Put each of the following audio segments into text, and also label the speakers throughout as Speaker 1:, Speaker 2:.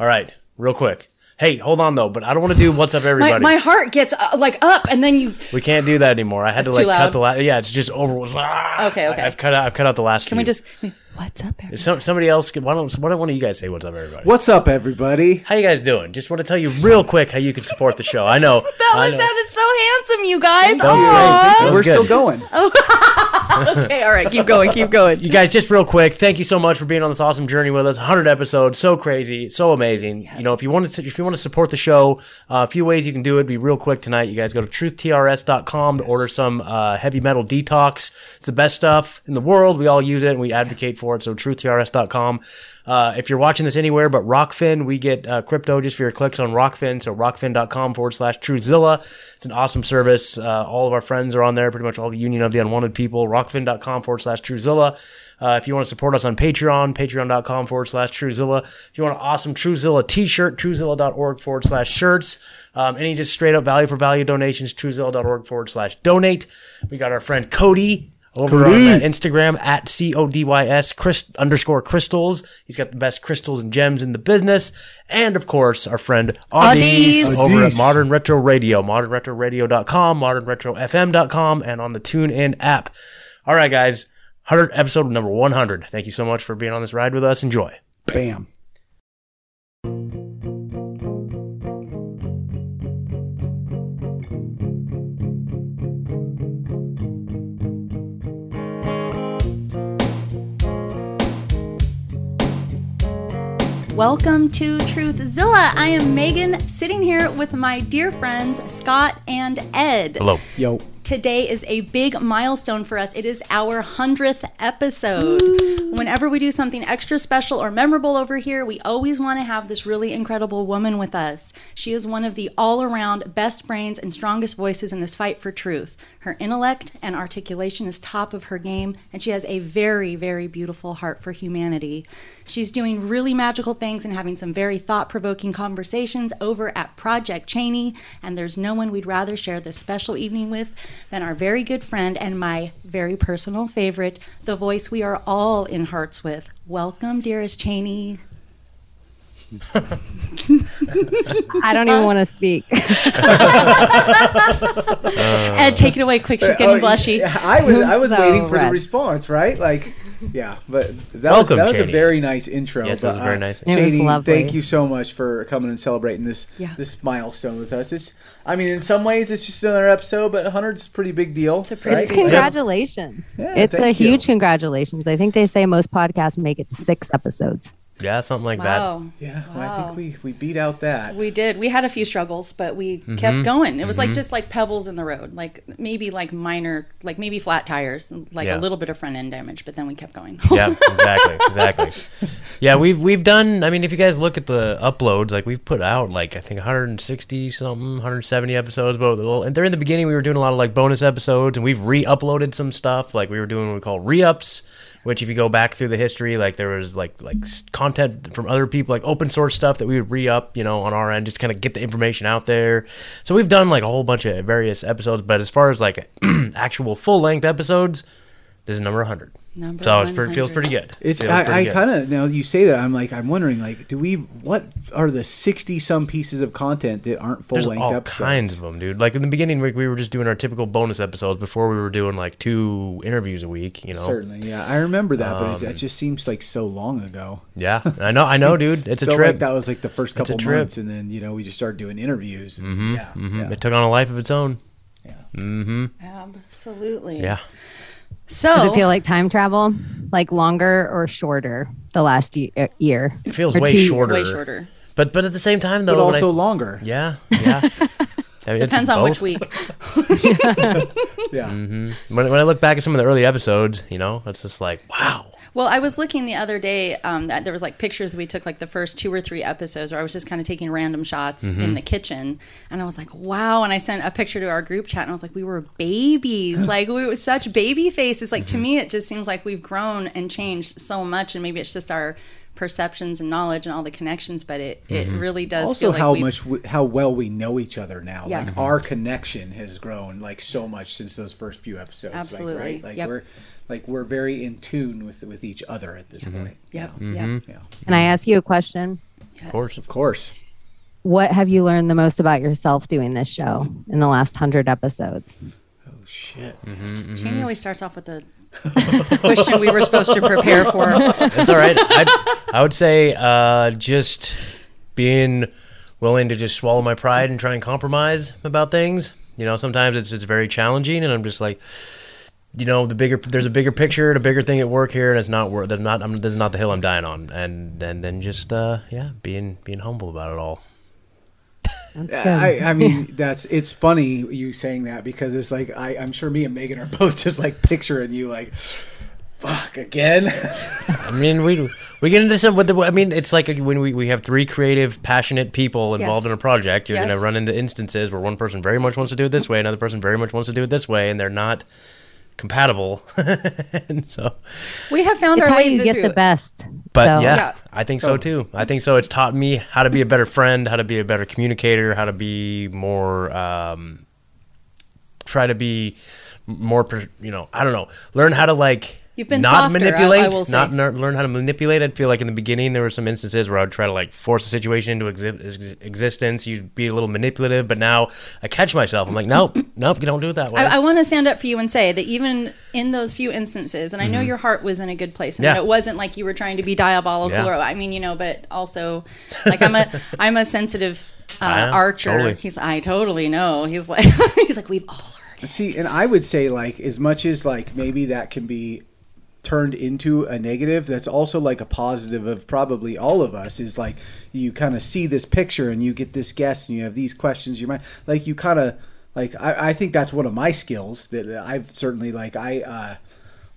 Speaker 1: All right, real quick. Hey, hold on though, but I don't want to do what's up everybody.
Speaker 2: my heart gets uh, like up, and then you.
Speaker 1: we can't do that anymore. I had to like
Speaker 2: too
Speaker 1: cut
Speaker 2: loud.
Speaker 1: the last. Yeah, it's just over. Ah!
Speaker 2: Okay, okay.
Speaker 1: I, have cut out. I've cut out the last.
Speaker 2: Can we just? What's up, everybody?
Speaker 1: Some, somebody else. Why don't Why don't one of you guys say what's up, everybody?
Speaker 3: What's up, everybody?
Speaker 1: How you guys doing? Just want to tell you real quick how you can support the show. I know
Speaker 2: That
Speaker 1: I
Speaker 2: was
Speaker 1: know.
Speaker 2: sounded so handsome, you guys.
Speaker 1: That was
Speaker 2: Aw.
Speaker 1: great. That was
Speaker 3: We're
Speaker 1: good.
Speaker 3: still going.
Speaker 2: Okay, all right, keep going, keep going.
Speaker 1: You guys, just real quick, thank you so much for being on this awesome journey with us. 100 episodes, so crazy, so amazing. You know, if you want to, if you want to support the show, uh, a few ways you can do it. Be real quick tonight. You guys go to truthtrs.com to order some uh, heavy metal detox. It's the best stuff in the world. We all use it and we advocate for it. So truthtrs.com. Uh, if you're watching this anywhere but Rokfin, we get uh, crypto just for your clicks on Rokfin. So rokfin.com forward slash Truthzilla. It's an awesome service. Uh, all of our friends are on there, pretty much all the Union of the Unwanted people. Rokfin.com forward slash Truthzilla. Uh, if you want to support us on Patreon, patreon.com forward slash Truthzilla. If you want an awesome Truthzilla t-shirt, truthzilla.org forward slash shirts. Um, any just straight up value for value donations, truthzilla.org forward slash donate. We got our friend Cody over on uh, Instagram at C-O-D-Y-S Chris underscore crystals. He's got the best crystals and gems in the business. And of course, our friend Audis
Speaker 2: Audis.
Speaker 1: over at Modern Retro Radio, modernretroradio.com, modernretrofm.com, and on the TuneIn app. All right, guys. 100 episode number 100. Thank you so much for being on this ride with us. Enjoy.
Speaker 3: Bam.
Speaker 2: Welcome to Truthzilla. I am Megan, sitting here with my dear friends Scott and Ed.
Speaker 1: Hello.
Speaker 3: Yo.
Speaker 2: Today is a big milestone for us. It is our 100th episode. Whenever we do something extra special or memorable over here, we always want to have this really incredible woman with us. She is one of the all around best brains and strongest voices in this fight for truth. Her intellect and articulation is top of her game, and she has a very, very beautiful heart for humanity. She's doing really magical things and having some very thought provoking conversations over at Project Cheney, and there's no one we'd rather share this special evening with than our very good friend and my very personal favorite, the voice we are all in hearts with. Welcome, dearest Cheney.
Speaker 4: I don't even want to speak.
Speaker 2: Ed, take it away quick. She's getting
Speaker 3: Oh,
Speaker 2: blushy.
Speaker 3: I was I was
Speaker 4: So
Speaker 3: waiting for the response, right? Like, yeah, but that
Speaker 1: Welcome,
Speaker 3: was that was a very nice intro.
Speaker 1: Yes, that was very
Speaker 3: uh,
Speaker 1: nice.
Speaker 4: It was
Speaker 3: thank you so much for coming and celebrating this
Speaker 2: Yeah.
Speaker 3: this milestone with us. It's, I mean, in some ways, it's just another episode, but 100 is a pretty big deal.
Speaker 2: It's a pretty
Speaker 3: right?
Speaker 2: big.
Speaker 4: Congratulations.
Speaker 3: Yeah,
Speaker 4: it's a
Speaker 3: thank you.
Speaker 4: huge congratulations. I think they say most podcasts make it to six episodes.
Speaker 1: Yeah, something like
Speaker 2: Wow.
Speaker 3: Yeah, well, I think we we beat out that.
Speaker 2: We did. We had a few struggles, but we
Speaker 1: Mm-hmm.
Speaker 2: kept going. It was like just like pebbles in the road, like maybe like minor, like maybe flat tires, like
Speaker 1: Yeah.
Speaker 2: a little bit of front end damage, but then we kept going.
Speaker 1: Yeah, exactly, exactly. Yeah, we've we've done. I mean, if you guys look at the uploads, like we've put out like I think 160 something, 170 episodes. But well, and there in the beginning, we were doing a lot of like bonus episodes, and we've re-uploaded some stuff. Like we were doing what we call re-ups, which if you go back through the history, like there was like like content from other people, like open source stuff that we would re-up, you know, on our end, just kind of get the information out there. So we've done like a whole bunch of various episodes. But as far as like actual full length episodes, this is number 100.
Speaker 2: Number
Speaker 1: So it's, it feels pretty good.
Speaker 3: It's
Speaker 1: Feels
Speaker 3: I, I kind of now you say that I'm like I'm wondering like do we what are the 60 some pieces of content that aren't full
Speaker 1: There's
Speaker 3: length
Speaker 1: all
Speaker 3: episodes?
Speaker 1: kinds of them, dude. Like in the beginning, we, we were just doing our typical bonus episodes before we were doing like two interviews a week. You know,
Speaker 3: Certainly, yeah, I remember that, but it's,
Speaker 1: Um,
Speaker 3: that just seems like so long ago.
Speaker 1: yeah, I know, I know, dude. It's a
Speaker 3: Felt
Speaker 1: trip.
Speaker 3: Like that was like the first
Speaker 1: It's a
Speaker 3: couple
Speaker 1: trip.
Speaker 3: months, and then you know we just started doing interviews. And, yeah,
Speaker 1: Mhm.
Speaker 3: yeah,
Speaker 1: It took on a life of its own.
Speaker 3: yeah.
Speaker 1: hmm
Speaker 2: Absolutely.
Speaker 1: Yeah.
Speaker 2: So
Speaker 4: Does it feel like time travel? Like longer or shorter the last uh, year?
Speaker 1: It feels
Speaker 4: Or
Speaker 1: way
Speaker 4: two-
Speaker 1: shorter.
Speaker 2: way shorter.
Speaker 1: But but at the same time though,
Speaker 3: But
Speaker 1: when I-
Speaker 3: also longer.
Speaker 1: yeah, yeah. I mean,
Speaker 2: Depends on which week.
Speaker 3: Yeah,
Speaker 1: When, when I look back at some of the early episodes, you know, it's just like, wow.
Speaker 2: Well, I was looking the other day. Um, that there was like pictures that we took like the first two or three episodes, where I was just kind of taking random shots
Speaker 1: Mm-hmm.
Speaker 2: in the kitchen, and I was like, "Wow!" And I sent a picture to our group chat, and I was like, "We were babies, like we were such baby faces." Like to
Speaker 1: Mm-hmm.
Speaker 2: me, it just seems like we've grown and changed so much, and maybe it's just our perceptions and knowledge and all the connections, but it it
Speaker 1: Mm-hmm.
Speaker 2: really does
Speaker 3: also
Speaker 2: feel like
Speaker 3: how much we, how well we know each other now.
Speaker 2: Yeah.
Speaker 3: Like our connection has grown like so much since those first few episodes. like,
Speaker 2: Absolutely.
Speaker 3: right? Like
Speaker 2: Yep.
Speaker 3: we're like we're very in tune with with each other at this point.
Speaker 2: Yep,
Speaker 3: Yeah.
Speaker 2: yep.
Speaker 3: yeah.
Speaker 4: Can I ask you a question?
Speaker 1: Of course.
Speaker 3: Of course.
Speaker 4: What have you learned the most about yourself doing this show in the last hundred episodes?
Speaker 3: Oh shit.
Speaker 2: mm Jamie always starts off with a question we were supposed to prepare for.
Speaker 1: It's all right. I'd, I would say uh, just being willing to just swallow my pride and try and compromise about things. You know, sometimes it's it's very challenging, and I'm just like, you know, the bigger there's a bigger picture, the bigger thing at work here, and it's not worth. There's not. I'm, this is not the hill I'm dying on, and then then just uh, yeah, being being humble about it all.
Speaker 3: I, I mean, that's it's funny you saying that because it's like I, I'm sure me and Megan are both just like picturing you like, fuck again.
Speaker 1: I mean, we we get into some with the. I mean, it's like when we, we have three creative, passionate people involved
Speaker 2: Yes.
Speaker 1: in a project. You're going to run into instances where one person very much wants to do it this way, another person very much wants to do it this way, and they're not compatible. and so,
Speaker 2: We have found
Speaker 4: It's
Speaker 2: our
Speaker 4: how
Speaker 2: way
Speaker 4: you get
Speaker 2: through.
Speaker 4: the best.
Speaker 1: but
Speaker 4: So-
Speaker 1: yeah,
Speaker 2: Yeah.
Speaker 1: I think so too. I think so. It's taught me how to be a better friend, how to be a better communicator, how to be more. Um, try to be more, you know, I don't know. Learn how to like
Speaker 2: You've been
Speaker 1: not
Speaker 2: softer, I- I
Speaker 1: manipulate,
Speaker 2: will say.
Speaker 1: not ner- learn how to manipulate. I'd feel like in the beginning there were some instances where I would try to like force a situation into exi- ex- existence. You'd be a little manipulative, but now I catch myself. I'm like, nope, nope, you don't do it that way.
Speaker 2: I, I want to stand up for you and say that even in those few instances, and I
Speaker 1: Mm-hmm.
Speaker 2: know your heart was in a good place, and
Speaker 1: Yeah.
Speaker 2: that it wasn't like you were trying to be diabolical,
Speaker 1: Yeah.
Speaker 2: or I mean, you know, but also like I'm a I'm a sensitive uh, archer.
Speaker 1: totally.
Speaker 2: He's I totally know. He's like he's like we've all heard.
Speaker 3: See, and I would say like as much as like maybe that can be turned into a negative, that's also like a positive of probably all of us is like you kind of see this picture and you get this guest and you have these questions in your mind. Like you kind of like I, I think that's one of my skills that I've certainly like I uh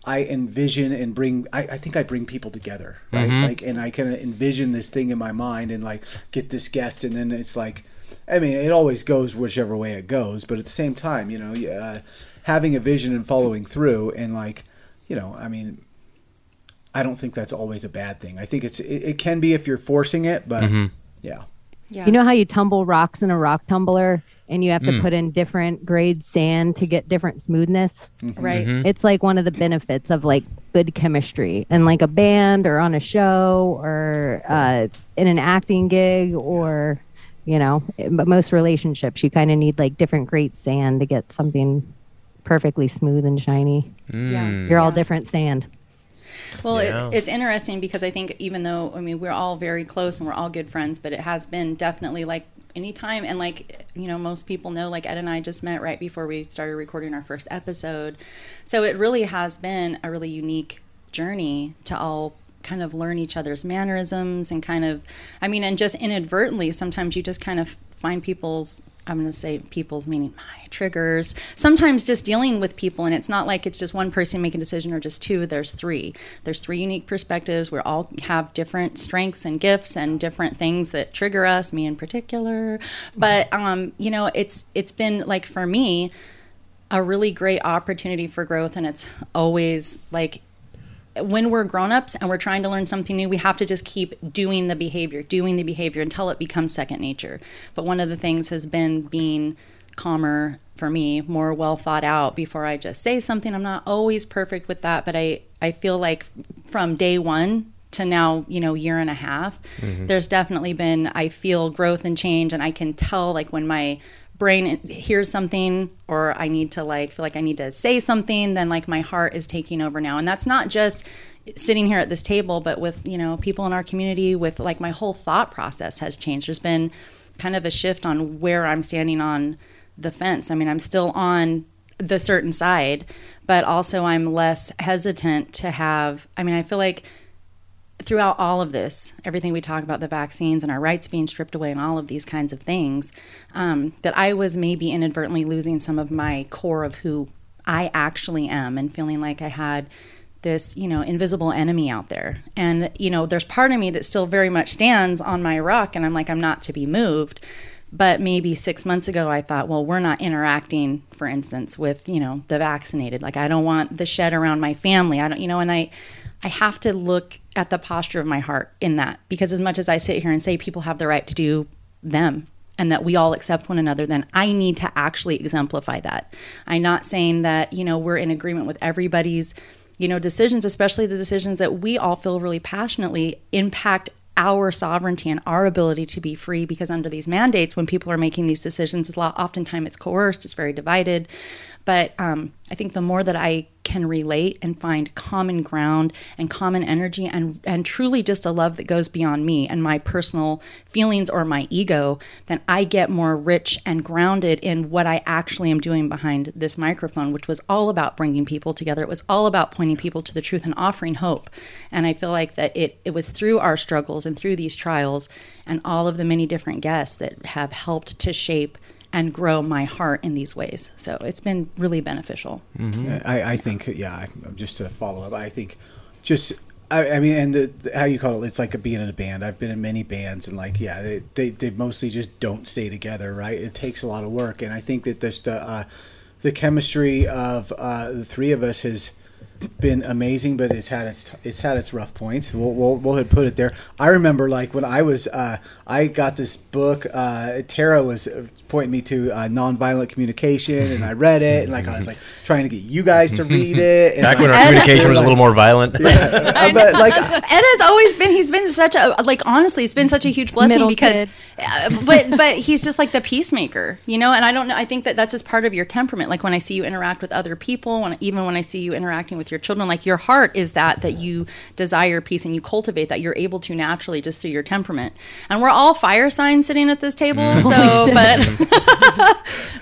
Speaker 3: I envision and bring. I, I think I bring people together, right? Like, and I kind of envision this thing in my mind, and like get this guest, and then it's like, I mean, it always goes whichever way it goes, but at the same time, you know, uh, having a vision and following through, and like, you know, I mean, I don't think that's always a bad thing. I think it's it, it can be if you're forcing it, but yeah,
Speaker 2: Yeah.
Speaker 4: You know how you tumble rocks in a rock tumbler and you have to put in different grade sand to get different smoothness?
Speaker 2: right.
Speaker 1: Mm-hmm.
Speaker 4: It's like one of the benefits of like good chemistry and like a band or on a show or uh, in an acting gig or, you know, but most relationships, you kind of need like different grade sand to get something perfectly smooth and shiny. Mm.
Speaker 2: Yeah.
Speaker 4: You're all
Speaker 2: Yeah.
Speaker 4: different sand.
Speaker 2: Well,
Speaker 1: Yeah.
Speaker 2: it, it's interesting because I think even though I mean we're all very close and we're all good friends, but it has been definitely like any time and like you know most people know like Ed and I just met right before we started recording our first episode, so it really has been a really unique journey to all kind of learn each other's mannerisms and kind of I mean and just inadvertently sometimes you just kind of find people's I'm going to say people's meaning my triggers. Sometimes just dealing with people, and it's not like it's just one person making a decision or just two. There's three. There's three unique perspectives. We all have different strengths and gifts and different things that trigger us. Me in particular, but um, you know, it's it's been like for me a really great opportunity for growth, and it's always like when we're grown-ups and we're trying to learn something new we have to just keep doing the behavior doing the behavior until it becomes second nature. But one of the things has been being calmer for me more well thought out before i just say something. I'm not always perfect with that but i i feel like from day one to now you know year and a half mm-hmm. there's definitely been i feel growth and change and i can tell like when my brain hears something or I need to like feel like I need to say something, then like my heart is taking over now. And that's not just sitting here at this table, but with, you know, people in our community with like my whole thought process has changed. There's been kind of a shift on where I'm standing on the fence. I mean, I'm still on the certain side, but also I'm less hesitant to have I mean, I feel like throughout all of this, everything we talk about the vaccines and our rights being stripped away and all of these kinds of things, um, that I was maybe inadvertently losing some of my core of who I actually am and feeling like I had this, you know, invisible enemy out there. And, you know, there's part of me that still very much stands on my rock and I'm like, I'm not to be moved. But maybe six months ago, I thought, well, we're not interacting, for instance, with, you know, the vaccinated. Like, I don't want the shed around my family. I don't, you know, and I, I have to look at the posture of my heart in that because as much as I sit here and say people have the right to do them and that we all accept one another, then I need to actually exemplify that. I'm not saying that, you know, we're in agreement with everybody's, you know, decisions, especially the decisions that we all feel really passionately impact our sovereignty and our ability to be free because under these mandates when people are making these decisions oftentimes it's coerced it's very divided but um, I think the more that I can relate and find common ground and common energy and, and truly just a love that goes beyond me and my personal feelings or my ego, then I get more rich and grounded in what I actually am doing behind this microphone, which was all about bringing people together. It was all about pointing people to the truth and offering hope. And I feel like that it, it was through our struggles and through these trials and all of the many different guests that have helped to shape and grow my heart in these ways. So it's been really beneficial.
Speaker 3: I, I think, yeah, just to follow up, I think just, I, I mean, and the, the- how you call it, it's like being in a band. I've been in many bands, and like, yeah, they, they, they mostly just don't stay together, right? It takes a lot of work. And I think that this, the, uh, the chemistry of uh, the three of us has been amazing, but it's had its it's had its rough points. We'll we'll, we'll put it there. I remember like when I was uh, I got this book. Uh, Tara was uh, pointing me to uh, nonviolent communication, and I read it, and like I was like trying to get you guys to read it. And,
Speaker 1: Back when
Speaker 3: like,
Speaker 1: our communication was a little more violent.
Speaker 3: uh, but like
Speaker 2: Ed has always been he's been such a like honestly it's been such a huge blessing because uh, but but he's just like the peacemaker you know and I don't know I think that that's just part of your temperament like when I see you interact with other people when even when I see you interacting with your children like your heart is that that you desire peace and you cultivate that you're able to naturally just through your temperament and we're all fire signs sitting at this table so but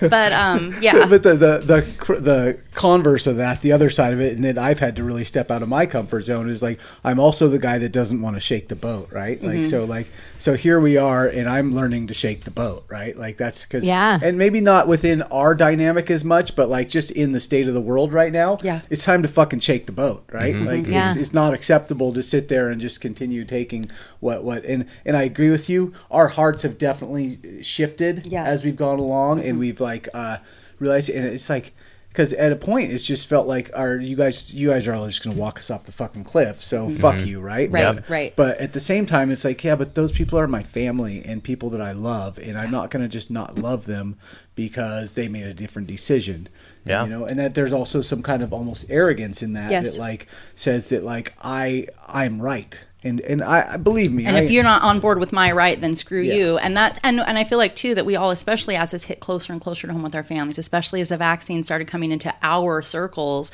Speaker 2: but um yeah
Speaker 3: but the, the the the converse of that, the other side of it, and then I've had to really step out of my comfort zone is like I'm also the guy that doesn't want to shake the boat, right?
Speaker 2: Mm-hmm.
Speaker 3: Like so, like so here we are, and I'm learning to shake the boat, right? Like that's because
Speaker 4: Yeah.
Speaker 3: and maybe not within our dynamic as much, but like just in the state of the world right now,
Speaker 2: Yeah.
Speaker 3: it's time to fucking shake the boat, right? Like
Speaker 4: Yeah.
Speaker 3: it's it's not acceptable to sit there and just continue taking what what and and I agree with you. Our hearts have definitely shifted
Speaker 2: Yeah.
Speaker 3: as we've gone along, and we've like uh, realized, and it's like because at a point it's just felt like are you guys you guys are all just gonna walk us off the fucking cliff so fuck you right
Speaker 2: Right,
Speaker 3: But-
Speaker 2: right.
Speaker 3: but at the same time it's like yeah but those people are my family and people that i love and i'm not gonna just not love them because they made a different decision
Speaker 1: Yeah.
Speaker 3: you know and that there's also some kind of almost arrogance in that
Speaker 2: Yes.
Speaker 3: that like says that like i i'm right and and i believe me
Speaker 2: and
Speaker 3: I,
Speaker 2: if you're not on board with my right then screw
Speaker 3: Yeah.
Speaker 2: you. And that and, and i feel like too that we all especially as this hit closer and closer to home with our families especially as the vaccine started coming into our circles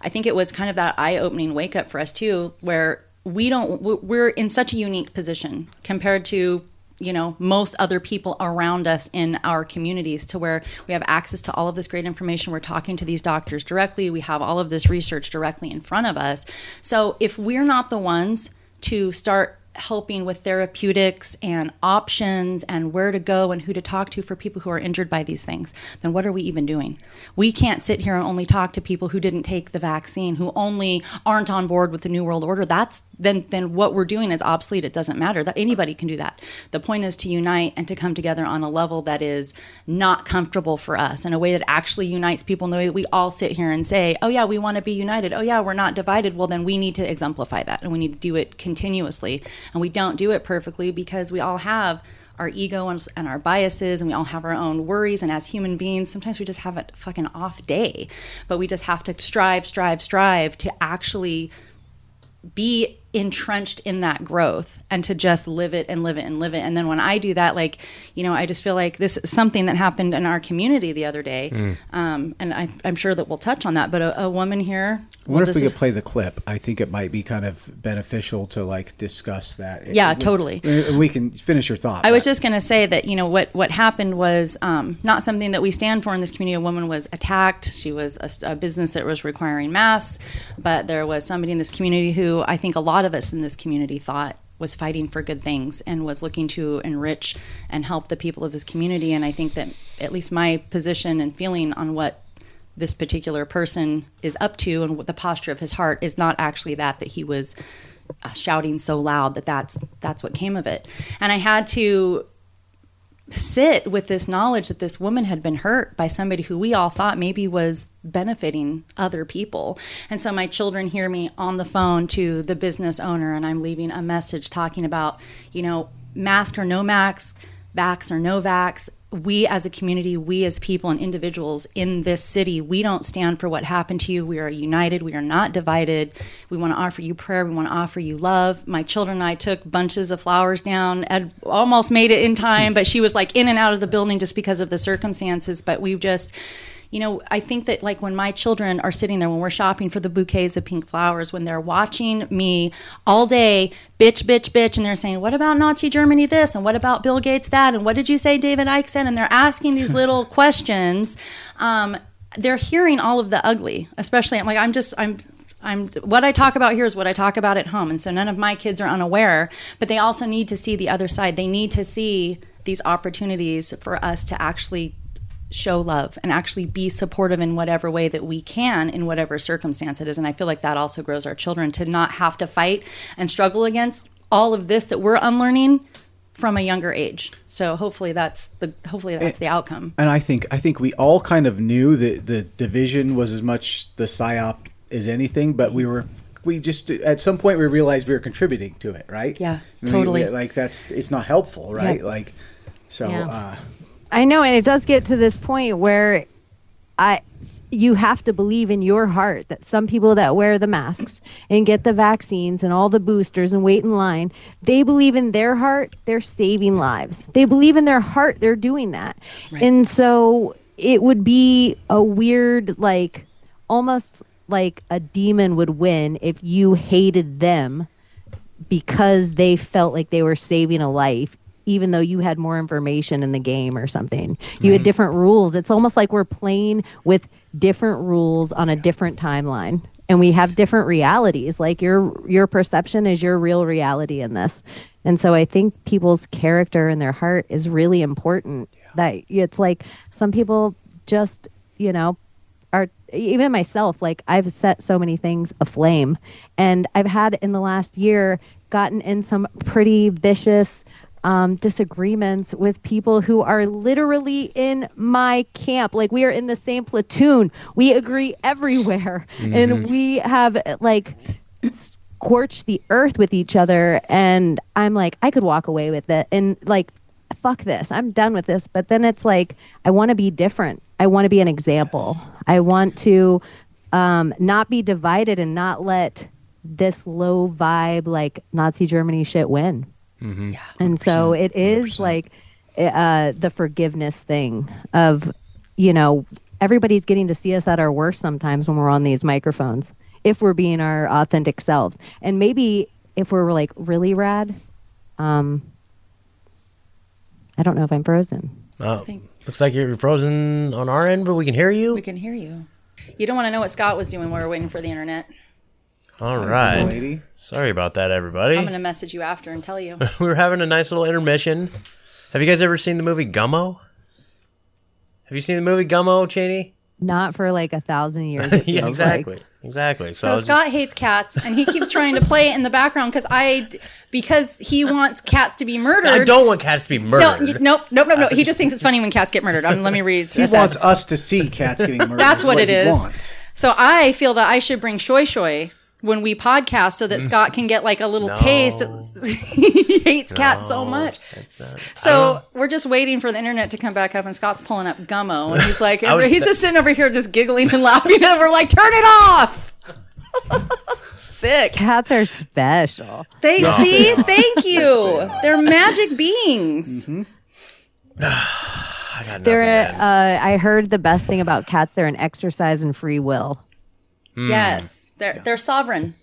Speaker 2: i think it was kind of that eye-opening wake up for us too where we don't we're in such a unique position compared to you know most other people around us in our communities to where we have access to all of this great information. We're talking to these doctors directly. We have all of this research directly in front of us. So if we're not the ones to start helping with therapeutics and options and where to go and who to talk to for people who are injured by these things, then what are we even doing? We can't sit here and only talk to people who didn't take the vaccine, who only aren't on board with the New World Order. That's then then what we're doing is obsolete. It doesn't matter. That anybody can do that. The point is to unite and to come together on a level that is not comfortable for us in a way that actually unites people in the way that we all sit here and say, Oh yeah, we want to be united. Oh yeah, we're not divided. Well then we need to exemplify that and we need to do it continuously. And we don't do it perfectly because we all have our ego and, and our biases and we all have our own worries and as human beings sometimes we just have a fucking off day but we just have to strive strive strive to actually be entrenched in that growth and to just live it and live it and live it. And then when i do that like you know i just feel like this is something that happened in our community the other day. Um, and I, i'm sure that we'll touch on that but a, a woman here
Speaker 3: I wonder
Speaker 2: will
Speaker 3: if we could play the clip. I think it might be kind of beneficial to like discuss that.
Speaker 2: Yeah,
Speaker 3: We-
Speaker 2: totally.
Speaker 3: We, we can finish your thought.
Speaker 2: I was just going to say that you know what what happened was um, not something that we stand for in this community. A woman was attacked. She was a, a business that was requiring masks, but there was somebody in this community who I think a lot of us in this community thought was fighting for good things and was looking to enrich and help the people of this community. And I think that at least my position and feeling on what this particular person is up to and what the posture of his heart is not actually that that he was uh, shouting so loud that that's that's what came of it and i had to sit with this knowledge that this woman had been hurt by somebody who we all thought maybe was benefiting other people. And so my children hear me on the phone to the business owner and I'm leaving a message talking about, you know, mask or no mask, vax or no vax, we as a community, we as people and individuals in this city, we don't stand for what happened to you. We are united. We are not divided. We want to offer you prayer. We want to offer you love. My children and I took bunches of flowers down. Ed almost made it in time, but she was like in and out of the building just because of the circumstances. But we've just, you know, I think that like when my children are sitting there when we're shopping for the bouquets of pink flowers, when they're watching me all day bitch, bitch, bitch, and they're saying, "What about Nazi Germany this?" and "What about Bill Gates that?" and "What did you say David Icke said?" and they're asking these little questions. Um, they're hearing all of the ugly, especially. I'm like, I'm just, I'm I'm what I talk about here is what I talk about at home, and so none of my kids are unaware. But they also need to see the other side. They need to see these opportunities for us to actually show love and actually be supportive in whatever way that we can in whatever circumstance it is. And I feel like that also grows our children to not have to fight and struggle against all of this that we're unlearning from a younger age. So hopefully that's the hopefully that's the outcome.
Speaker 3: And I think I think we all kind of knew that the division was as much the psyop as anything, but we were we just at some point we realized we were contributing to it, right?
Speaker 2: Yeah,
Speaker 3: I mean,
Speaker 2: totally.
Speaker 3: like that's it's not helpful, right?
Speaker 2: Yeah.
Speaker 3: Like so
Speaker 2: Yeah.
Speaker 3: uh
Speaker 4: I know, and it does get to this point where I you have to believe in your heart that some people that wear the masks and get the vaccines and all the boosters and wait in line, they believe in their heart they're saving lives. They believe in their heart they're doing that. And so it would be a weird like almost like a demon would win if you hated them because they felt like they were saving a life even though you had more information in the game or something. You had mm-hmm. different rules. It's almost like we're playing with different rules on a different timeline. And we have different realities. Like your your perception is your real reality in this. And so i think people's character and their heart is really important. That it's like some people just you know are even myself like i've set so many things aflame. And i've had in the last year gotten in some pretty vicious um, disagreements with people who are literally in my camp. Like we are in the same platoon. We agree everywhere. And we have like scorched the earth with each other. And i'm like i could walk away with it. And like fuck this. I'm done with this. But then it's like i want to be different. I want to be an example. I want to um, not be divided and not let this low vibe like nazi germany shit win and so it is like uh, the forgiveness thing of you know everybody's getting to see us at our worst sometimes when we're on these microphones if we're being our authentic selves and maybe if we're like really rad um i don't know if i'm frozen
Speaker 1: Oh,
Speaker 2: think-
Speaker 1: looks like you're frozen on our end, but we can hear you.
Speaker 2: We can hear you. You don't want to know what Scott was doing while we were waiting for the internet.
Speaker 1: All
Speaker 3: the
Speaker 1: right.
Speaker 3: lady.
Speaker 1: Sorry about that, everybody.
Speaker 2: I'm going to message you after and tell you.
Speaker 1: we were having a nice little intermission. Have you guys ever seen the movie Gummo? Have you seen the movie Gummo, Cheney?
Speaker 4: not for like a thousand years
Speaker 1: yeah,
Speaker 4: feels like.
Speaker 1: exactly. Exactly. So,
Speaker 2: So
Speaker 1: I was
Speaker 2: Scott hates cats, and he keeps trying to play it in the background because I, because he wants cats to be murdered.
Speaker 1: I don't want cats to be
Speaker 2: No,
Speaker 1: murdered.
Speaker 2: y- nope, nope, nope, nope. He just thinks it's funny when cats get murdered. Um, let me read.
Speaker 3: He wants us to see cats getting murdered.
Speaker 2: That's what it
Speaker 3: he
Speaker 2: is.
Speaker 3: Wants.
Speaker 2: So I feel that I should bring Shoy Shoy when we podcast so that Scott can get like a little
Speaker 1: No.
Speaker 2: taste. he hates cats so much.
Speaker 1: it's not- I
Speaker 2: So we're just waiting for the internet to come back up, and Scott's pulling up Gummo, and he's like,
Speaker 1: was-
Speaker 2: he's just sitting over here just giggling and laughing, and we're like, turn it off. Sick.
Speaker 4: cats are special
Speaker 2: They see. Thank you. They're magic beings.
Speaker 1: I got nothing,
Speaker 4: they're uh, i heard the best thing about cats they're an exercise in free will
Speaker 1: Hmm.
Speaker 2: Yes, they're they're sovereign.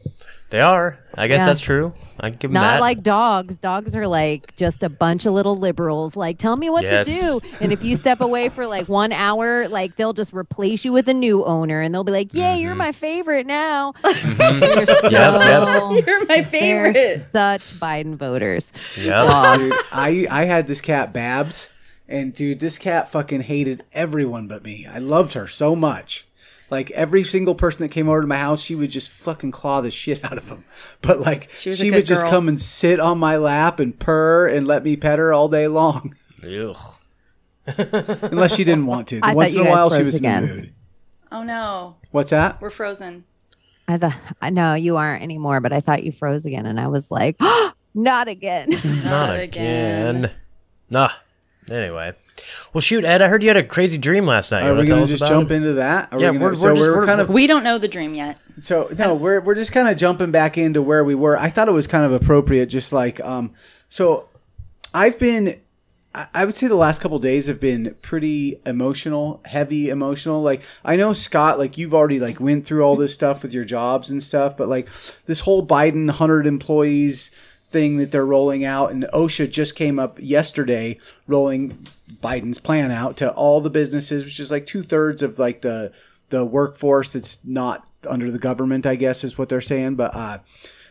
Speaker 1: They are. I guess
Speaker 4: Yeah.
Speaker 1: that's true. I can give them
Speaker 4: Not
Speaker 1: that.
Speaker 4: like dogs. Dogs are like just a bunch of little liberals. Like, tell me what
Speaker 1: Yes.
Speaker 4: to do. And if you step away for like one hour, like they'll just replace you with a new owner, and they'll be like, "Yeah, you're my favorite now."
Speaker 1: Mm-hmm. Yep, yep.
Speaker 2: You're my favorite.
Speaker 4: such Biden voters.
Speaker 1: Yeah.
Speaker 3: Dude, I I had this cat Babs, and dude, this cat fucking hated everyone but me. I loved her so much. Like every single person that came over to my house, she would just fucking claw the shit out of them. But like
Speaker 2: She
Speaker 3: she,
Speaker 2: a
Speaker 3: would
Speaker 2: good
Speaker 3: just
Speaker 2: girl.
Speaker 3: come and sit on my lap and purr and let me pet her all day long,
Speaker 1: Ugh.
Speaker 3: unless she didn't want to.
Speaker 4: I
Speaker 3: Once in a while, she was
Speaker 4: again.
Speaker 3: in the mood.
Speaker 2: Oh no,
Speaker 3: What's that?
Speaker 2: we're frozen.
Speaker 4: I thought, I know you aren't anymore, but I thought you froze again, and I was like, "Not again."
Speaker 1: Not
Speaker 2: again.
Speaker 1: again. Nah. Anyway, well, shoot, Ed, I heard you had a crazy dream last night. You
Speaker 3: Are
Speaker 1: wanna
Speaker 3: we gonna just jump
Speaker 1: it?
Speaker 3: into that? Are
Speaker 1: Yeah,
Speaker 3: we gonna,
Speaker 1: we're-
Speaker 3: so
Speaker 1: just-
Speaker 3: we're,
Speaker 1: we're-
Speaker 3: kind of
Speaker 2: We don't know the dream yet.
Speaker 3: So no, we're we're just kind of jumping back into where we were. I thought it was kind of appropriate, just like um. So I've been, I- I would say the last couple days have been pretty emotional, heavy emotional. Like I know Scott, like you've already like went through all this stuff with your jobs and stuff, but like this whole Biden hundred employees thing that they're rolling out, and OSHA just came up yesterday rolling Biden's plan out to all the businesses, which is like two thirds of like the the workforce that's not under the government, I guess is what they're saying. But uh,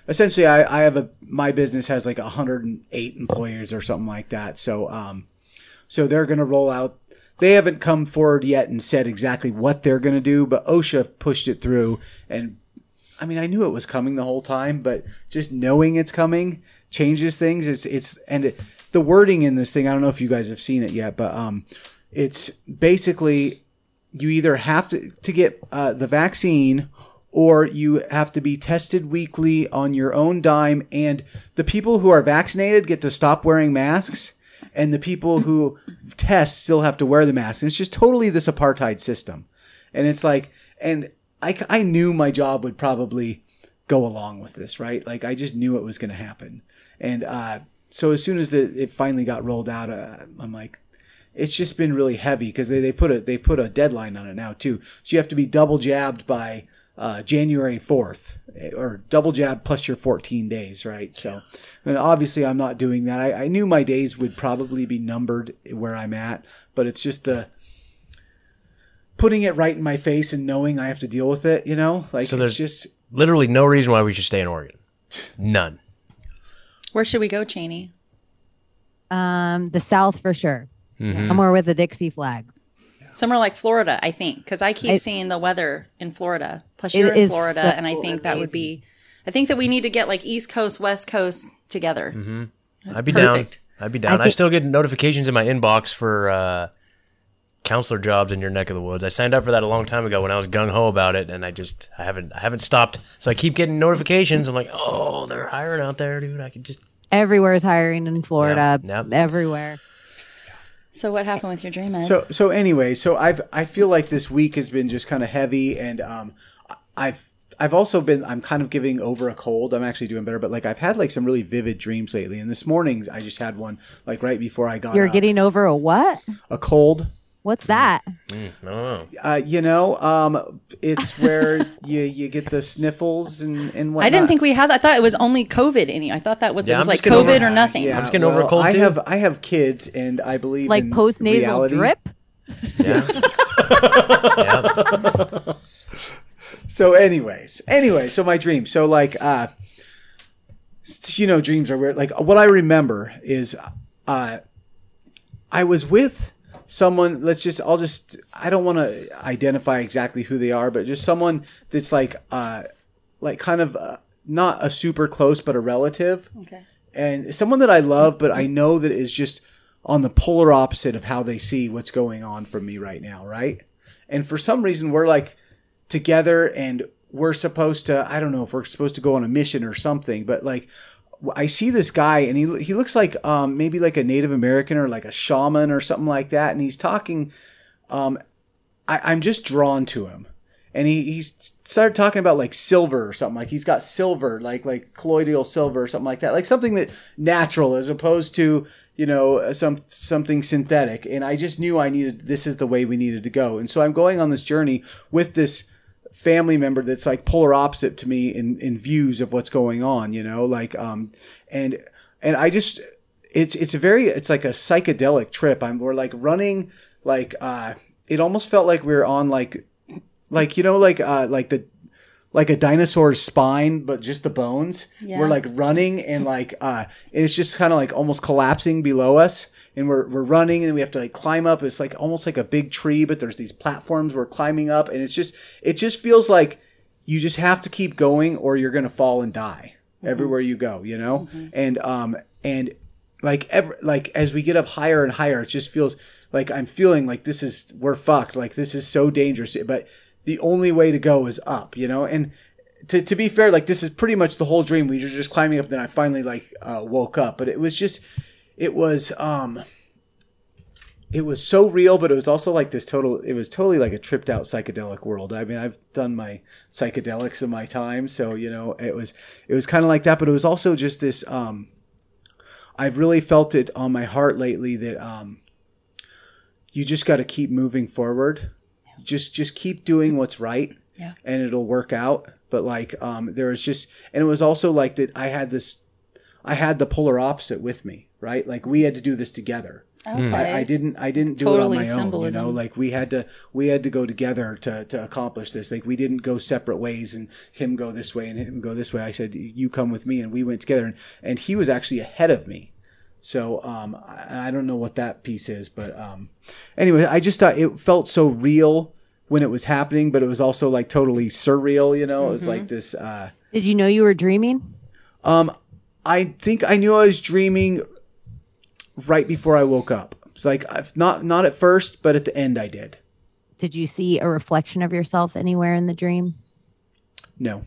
Speaker 3: essentially, I, I have a my business has like 108 employees or something like that. So um, so they're going to roll out. They haven't come forward yet and said exactly what they're going to do, but OSHA pushed it through. And I mean, I knew it was coming the whole time, but just knowing it's coming changes things. It's it's and it, the wording in this thing. I don't know if you guys have seen it yet, but um, it's basically you either have to to get uh, the vaccine or you have to be tested weekly on your own dime and the people who are vaccinated get to stop wearing masks and the people who test still have to wear the mask and it's just totally this apartheid system and it's like and I, I knew my job would probably go along with this right like i just knew it was going to happen and uh, so as soon as the, it finally got rolled out uh, i'm like it's just been really heavy because they, they put a they put a deadline on it now too. So you have to be double jabbed by uh, January fourth, or double jab plus your fourteen days, right? So, and obviously I'm not doing that. I, I knew my days would probably be numbered where I'm at, but it's just the putting it right in my face and knowing I have to deal with it. You know, like
Speaker 1: So
Speaker 3: it's
Speaker 1: there's-
Speaker 3: just
Speaker 1: Literally no reason why we should stay in Oregon. None.
Speaker 2: Where should we go, Cheney?
Speaker 4: Um, the South for sure.
Speaker 1: Mm-hmm.
Speaker 4: Somewhere with a Dixie flag.
Speaker 2: Somewhere like Florida, I think, because I keep
Speaker 4: I-
Speaker 2: seeing the weather in Florida. Plus, you're in Florida,
Speaker 4: so
Speaker 2: and I think that would be. I think that we need to get like East Coast, West Coast together.
Speaker 1: I'd be
Speaker 2: perfect.
Speaker 1: down. I'd be down. I,
Speaker 4: think-
Speaker 1: still get notifications in my inbox for uh, counselor jobs in your neck of the woods. I signed up for that a long time ago when I was gung ho about it, and I just I haven't I haven't stopped. So I keep getting notifications. I'm like, oh, they're hiring out there, dude. I could just
Speaker 4: Everywhere is hiring in Florida.
Speaker 1: Yeah, yep.
Speaker 4: Everywhere.
Speaker 2: So, what happened with your dream? Ed?
Speaker 3: So so anyway, so I've I feel like this week has been just kind of heavy, and um, I've I've also been I'm kind of giving over a cold. I'm actually doing better, but like I've had like some really vivid dreams lately, and this morning I just had one like right before I got
Speaker 4: You're
Speaker 3: up.
Speaker 4: getting over a what?
Speaker 3: a cold.
Speaker 4: What's that?
Speaker 1: I don't know.
Speaker 3: Uh, you know, um, it's where you you get the sniffles and and whatnot.
Speaker 2: I didn't think we had. I thought it was only COVID. Any? I thought that was
Speaker 1: Yeah,
Speaker 2: it was
Speaker 1: I'm
Speaker 2: like COVID
Speaker 1: over-
Speaker 2: or nothing.
Speaker 3: Yeah,
Speaker 1: I'm just getting over a cold,
Speaker 3: I
Speaker 1: too.
Speaker 3: have I have kids, and I believe
Speaker 4: Like
Speaker 3: in
Speaker 4: postnasal
Speaker 3: reality.
Speaker 4: drip?
Speaker 1: Yeah. yeah.
Speaker 3: So, anyways, anyway, so my dream. So, like, uh, you know, dreams are weird. Like, what I remember is, uh, I was with someone. Let's just, I'll just, I don't want to identify exactly who they are, but just someone that's like, uh, like kind of uh, not a super close, but a relative
Speaker 2: Okay.
Speaker 3: and someone that I love, but I know that is just on the polar opposite of how they see what's going on from me right now, right? And for some reason, we're like together and we're supposed to, I don't know if we're supposed to go on a mission or something, but like, I see this guy and he, he looks like um, maybe like a Native American or like a shaman or something like that. And he's talking, um, I, I'm just drawn to him. And he, he started talking about like silver or something like he's got silver like like colloidal silver or something like that like something that natural as opposed to you know some something synthetic. And i just knew i needed this is the way we needed to go. And so i'm going on this journey with this family member that's like polar opposite to me in in views of what's going on you know? Like um and and i just it's it's a very it's like a psychedelic trip. I'm we're like running like uh it almost felt like we were on like like you know like uh like the like a dinosaur's spine but just the bones?
Speaker 2: Yeah.
Speaker 3: we're like running and like uh and it's just kind of like almost collapsing below us and we're we're running and we have to like climb up. It's like almost like a big tree but there's these platforms we're climbing up and it's just it just feels like you just have to keep going or you're gonna fall and die everywhere you go you know? And um and like ever like as we get up higher and higher it just feels like i'm feeling like this is we're fucked like this is so dangerous but the only way to go is up you know? And to, to be fair like this is pretty much the whole dream. We were just climbing up then i finally like uh, woke up but it was just it was um it was so real, but it was also like this total. It was totally like a tripped out psychedelic world. I mean, I've done my psychedelics in my time, so you know, it was it was kind of like that. But it was also just this. Um, I've really felt it on my heart lately that um, you just got to keep moving forward. Just just keep doing what's right,
Speaker 2: Yeah.
Speaker 3: and it'll work out. But like, um, there was just, and it was also like that. I had this, I had the polar opposite with me, right? Like we had to do this together.
Speaker 2: Okay.
Speaker 3: I, I didn't I didn't do
Speaker 2: Totally
Speaker 3: it on my own.
Speaker 2: symbolism.
Speaker 3: You know, like we had to we had to go together to to accomplish this. Like we didn't go separate ways and him go this way and him go this way. I said you come with me and we went together and, and he was actually ahead of me. So um I, I don't know what that piece is, but um anyway, I just thought it felt so real when it was happening, but it was also like totally surreal, you know? It was like this uh
Speaker 4: Did you know you were dreaming?
Speaker 3: um, I think I knew I was dreaming right before I woke up. Like not not at first, but at the end I did.
Speaker 4: Did you see a reflection of yourself anywhere in the dream?
Speaker 3: No,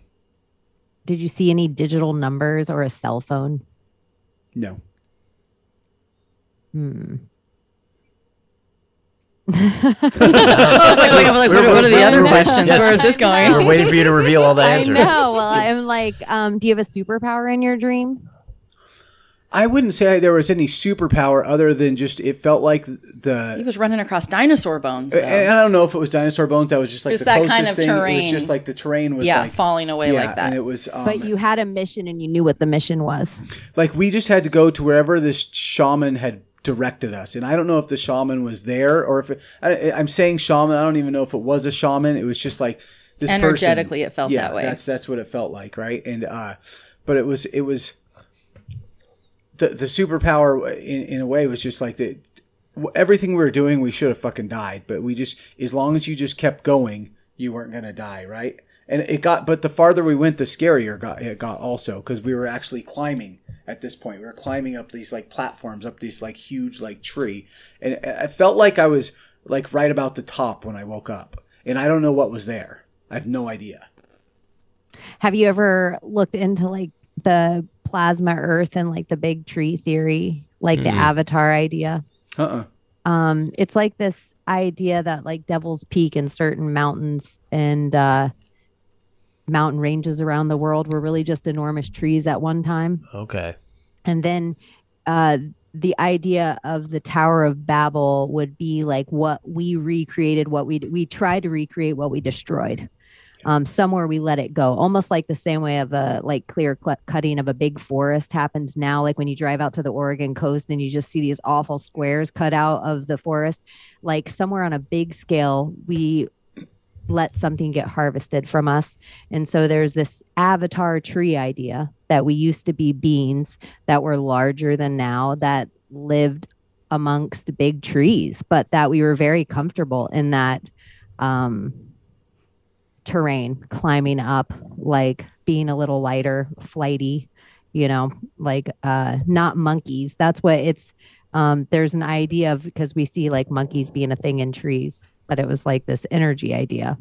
Speaker 4: Did you see any digital numbers or a cell phone?
Speaker 3: no.
Speaker 4: Hmm.
Speaker 2: I was like, wait, I'm like, what, are- what are the other questions?
Speaker 1: Yes.
Speaker 2: Where is this going?
Speaker 1: We're waiting for you to reveal all the answers.
Speaker 4: I
Speaker 1: answers.
Speaker 4: know. Well, I'm like, um, do you have a superpower in your dream?
Speaker 3: I wouldn't say there was any superpower other than just it felt like the He
Speaker 2: was running across dinosaur bones. Though.
Speaker 3: And I don't know if it was dinosaur bones. That was just like
Speaker 2: Just
Speaker 3: the
Speaker 2: that kind of
Speaker 3: thing. It was just like the terrain was
Speaker 2: yeah,
Speaker 3: like
Speaker 2: falling away
Speaker 3: yeah,
Speaker 2: like that.
Speaker 3: and it was. Um,
Speaker 4: But you had a mission and you knew what the mission was.
Speaker 3: like we just had to go to wherever this shaman had directed us and i don't know if the shaman was there or if it, I, i'm saying shaman i don't even know if it was a shaman it was just like this person-
Speaker 2: Energetically, it felt
Speaker 3: yeah,
Speaker 2: that way.
Speaker 3: that's that's what it felt like right and uh but it was it was the the superpower in, in a way was just like the everything we were doing we should have fucking died but we just as long as you just kept going you weren't gonna die right? And it got but the farther we went the scarier got it got also because we were actually climbing at this point. We were climbing up these like platforms up these like huge like tree. And it felt like i was like right about the top when i woke up. And i don't know what was there. I have no idea.
Speaker 4: Have you ever looked into like the plasma earth and like the big tree theory, like the
Speaker 1: Mm.
Speaker 4: avatar idea?
Speaker 3: uh-uh
Speaker 4: Um, it's like this idea that like Devil's Peak and certain mountains and uh, mountain ranges around the world were really just enormous trees at one time.
Speaker 1: Okay.
Speaker 4: And then uh, the idea of the Tower of Babel would be like what we recreated, what we we tried to recreate, what we destroyed. Um, somewhere we let it go, almost like the same way of a like clear cl- cutting of a big forest happens now. Like when you drive out to the Oregon coast and you just see these awful squares cut out of the forest. Like somewhere on a big scale, we let something get harvested from us. And so there's this avatar tree idea that we used to be beings that were larger than now that lived amongst big trees, but that we were very comfortable in that um, terrain, climbing up, like being a little lighter, flighty, you know, like uh, not monkeys. That's what it's. Um, there's an idea of because we see like monkeys being a thing in trees, but it was like this energy idea.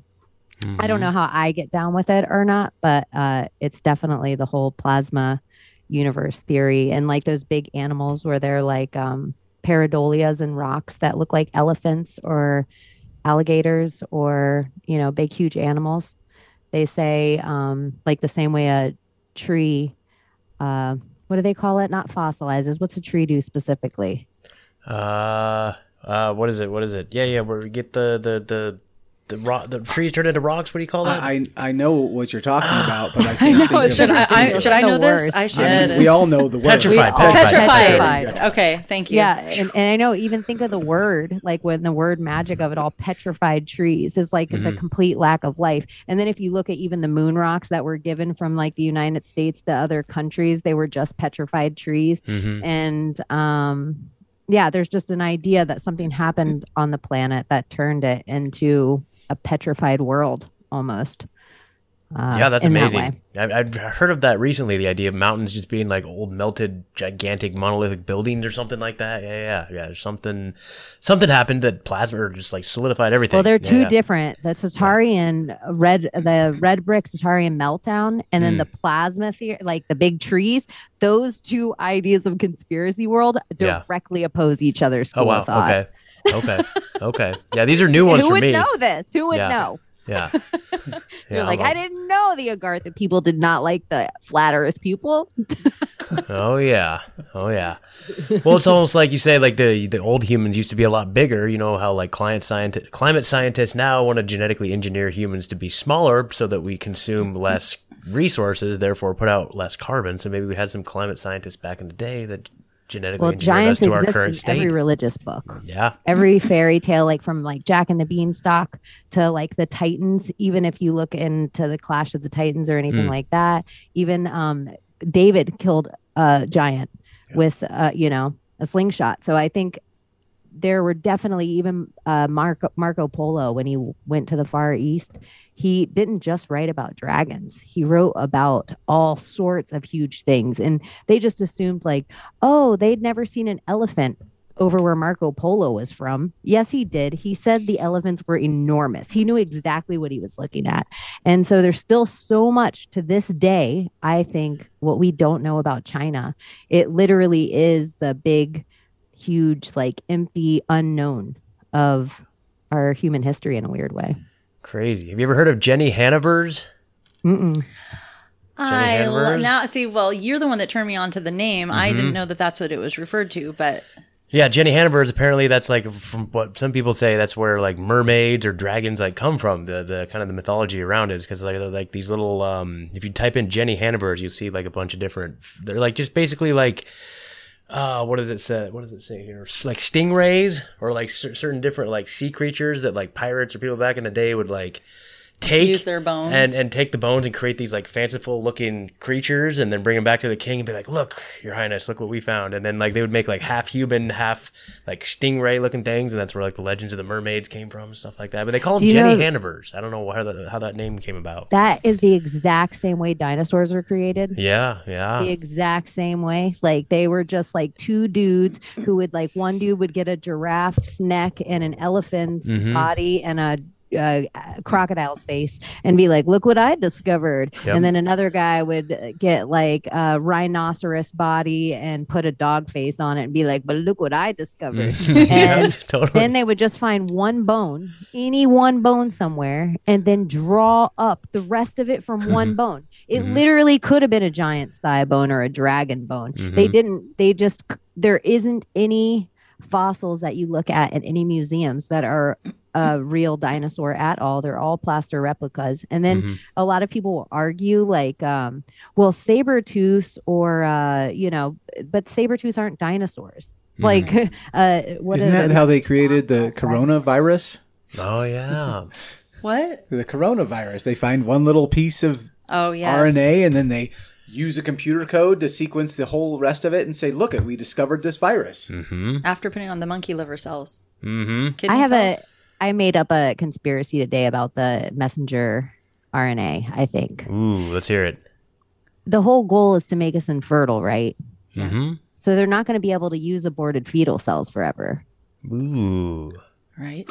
Speaker 4: I don't know how I get down with it or not, but uh, it's definitely the whole plasma universe theory and like those big animals where they're like um, pareidolias and rocks that look like elephants or alligators or you know big huge animals. They say um, like the same way a tree. Uh, what do they call it? Not fossilizes. What's a tree do specifically?
Speaker 1: Uh, uh, what is it? What is it? Yeah, yeah. Where we get the the the the rock, the trees turned into rocks. What do you call that?
Speaker 3: I, I I know what you're talking about, but I can't think of
Speaker 2: Should
Speaker 3: it.
Speaker 2: I, I should I know this?
Speaker 4: worst.
Speaker 2: I should.
Speaker 3: I mean, we all know the word.
Speaker 1: Petrified,
Speaker 4: We
Speaker 1: petrified.
Speaker 2: petrified.
Speaker 4: Petrified.
Speaker 2: Okay, thank you.
Speaker 4: Yeah, and, and I know even think of the word like when the word magic of it all petrified trees is like it's a
Speaker 1: Mhm.
Speaker 4: complete lack of life. And then if you look at even the moon rocks that were given from like the United States to other countries, they were just petrified trees.
Speaker 1: Mhm.
Speaker 4: And um yeah, there's just an idea that something happened on the planet that turned it into a petrified world almost. Uh,
Speaker 1: yeah, that's
Speaker 4: in that
Speaker 1: amazing. I, I've heard of that recently. The idea of mountains just being like old, melted, gigantic, monolithic buildings or something like that. Yeah, yeah, yeah. There's something, something happened that plasma or just like solidified everything.
Speaker 4: Well, they're two
Speaker 1: yeah.
Speaker 4: different. The Tartarian red, the red brick Tartarian meltdown, and then
Speaker 1: Mm.
Speaker 4: the plasma theory, like the big trees. Those two ideas of conspiracy world
Speaker 1: Yeah.
Speaker 4: directly oppose each other.
Speaker 1: Oh wow.
Speaker 4: of thought.
Speaker 1: Okay. Okay. Okay. Yeah, these are new ones
Speaker 4: Who
Speaker 1: for
Speaker 4: would
Speaker 1: me.
Speaker 4: know this? Who would
Speaker 1: Yeah.
Speaker 4: know?
Speaker 1: Yeah.
Speaker 4: You're like,
Speaker 1: I'm
Speaker 4: I didn't know the Agartha people did not like the flat Earth people.
Speaker 1: Oh yeah. Oh yeah. Well, it's almost like you say, like the the old humans used to be a lot bigger. You know how like climate scientist climate scientists now want to genetically engineer humans to be smaller so that we consume less resources, therefore put out less carbon. So maybe we had some climate scientists back in the day that genetically
Speaker 4: Well,
Speaker 1: engineered us
Speaker 4: giants
Speaker 1: to our current
Speaker 4: in
Speaker 1: state.
Speaker 4: every religious book.
Speaker 1: yeah.
Speaker 4: every fairy tale, like from like Jack and the Beanstalk to like the Titans, even if you look into the Clash of the Titans or anything
Speaker 1: Hmm.
Speaker 4: like that, even um, David killed a giant with, uh, you know, a slingshot. So I think there were definitely even uh, Marco, Marco Polo when he went to the Far East. He didn't just write about dragons. He wrote about all sorts of huge things. And they just assumed, like, oh, they'd never seen an elephant over where Marco Polo was from. Yes, he did. He said the elephants were enormous. He knew exactly what he was looking at. And so there's still so much to this day, I think, what we don't know about China. It literally is the big, huge, like empty unknown of our human history in a weird way.
Speaker 1: Crazy. Have you ever heard of Jenny Hanivers?
Speaker 4: Mm-mm.
Speaker 2: I lo- now see. Well, you're the one that turned me on to the name. I
Speaker 1: Mm-hmm.
Speaker 2: didn't know that that's what it was referred to, but
Speaker 1: Yeah, Jenny Hanivers. Apparently, that's like from what some people say. That's where like mermaids or dragons like come from. The the kind of the mythology around it is because like like these little. Um, if you type in Jenny Hanivers, you see like a bunch of different. They're like just basically like. Uh, what does it say? What does it say here? Like stingrays or like cer- certain different like sea creatures that like pirates or people back in the day would like take
Speaker 2: Use their bones.
Speaker 1: and and take the bones and create these like fanciful looking creatures and then bring them back to the king and be like, look, your highness, look what we found. And then like they would make like half human, half like stingray looking things, and that's where like the legends of the mermaids came from and stuff like that. But they call them Jenny
Speaker 4: know-
Speaker 1: Hanivers. I don't know how that how that name came about.
Speaker 4: That is the exact same way dinosaurs were created.
Speaker 1: Yeah, yeah.
Speaker 4: the exact same way. Like they were just like two dudes who would like one dude would get a giraffe's neck and an elephant's
Speaker 1: Mhm.
Speaker 4: body and a uh, crocodile's face and be like, "Look what I discovered,"
Speaker 1: Yep.
Speaker 4: and then another guy would uh, get like a rhinoceros body and put a dog face on it and be like, "But look what I discovered." and
Speaker 1: totally.
Speaker 4: then they would just find one bone, any one bone somewhere, and then draw up the rest of it from one bone. It
Speaker 1: Mhm.
Speaker 4: literally could have been a giant's thigh bone or a dragon bone. They
Speaker 1: Mhm.
Speaker 4: didn't. They just there isn't any fossils that you look at in any museums that are a real dinosaur at all. They're all plaster replicas. And then
Speaker 1: Mhm.
Speaker 4: a lot of people will argue like um well saber tooths or uh you know but saber tooths aren't dinosaurs like uh what
Speaker 3: Isn't
Speaker 4: is
Speaker 3: that
Speaker 4: it?
Speaker 3: how they created the coronavirus?
Speaker 1: Oh yeah.
Speaker 2: what?
Speaker 3: The coronavirus. They find one little piece of
Speaker 2: Oh yeah,
Speaker 3: RNA and then they use a computer code to sequence the whole rest of it and say, "Look, it we discovered this virus."
Speaker 1: mm-hmm.
Speaker 2: After putting on the monkey liver cells,
Speaker 1: Mm-hmm.
Speaker 2: kidney
Speaker 4: I have
Speaker 2: cells.
Speaker 4: a I made up a conspiracy today about the messenger RNA, I think.
Speaker 1: Ooh, let's hear it.
Speaker 4: The whole goal is to make us infertile, right?
Speaker 1: Mm-hmm.
Speaker 4: So they're not going to be able to use aborted fetal cells forever.
Speaker 1: Ooh.
Speaker 2: right.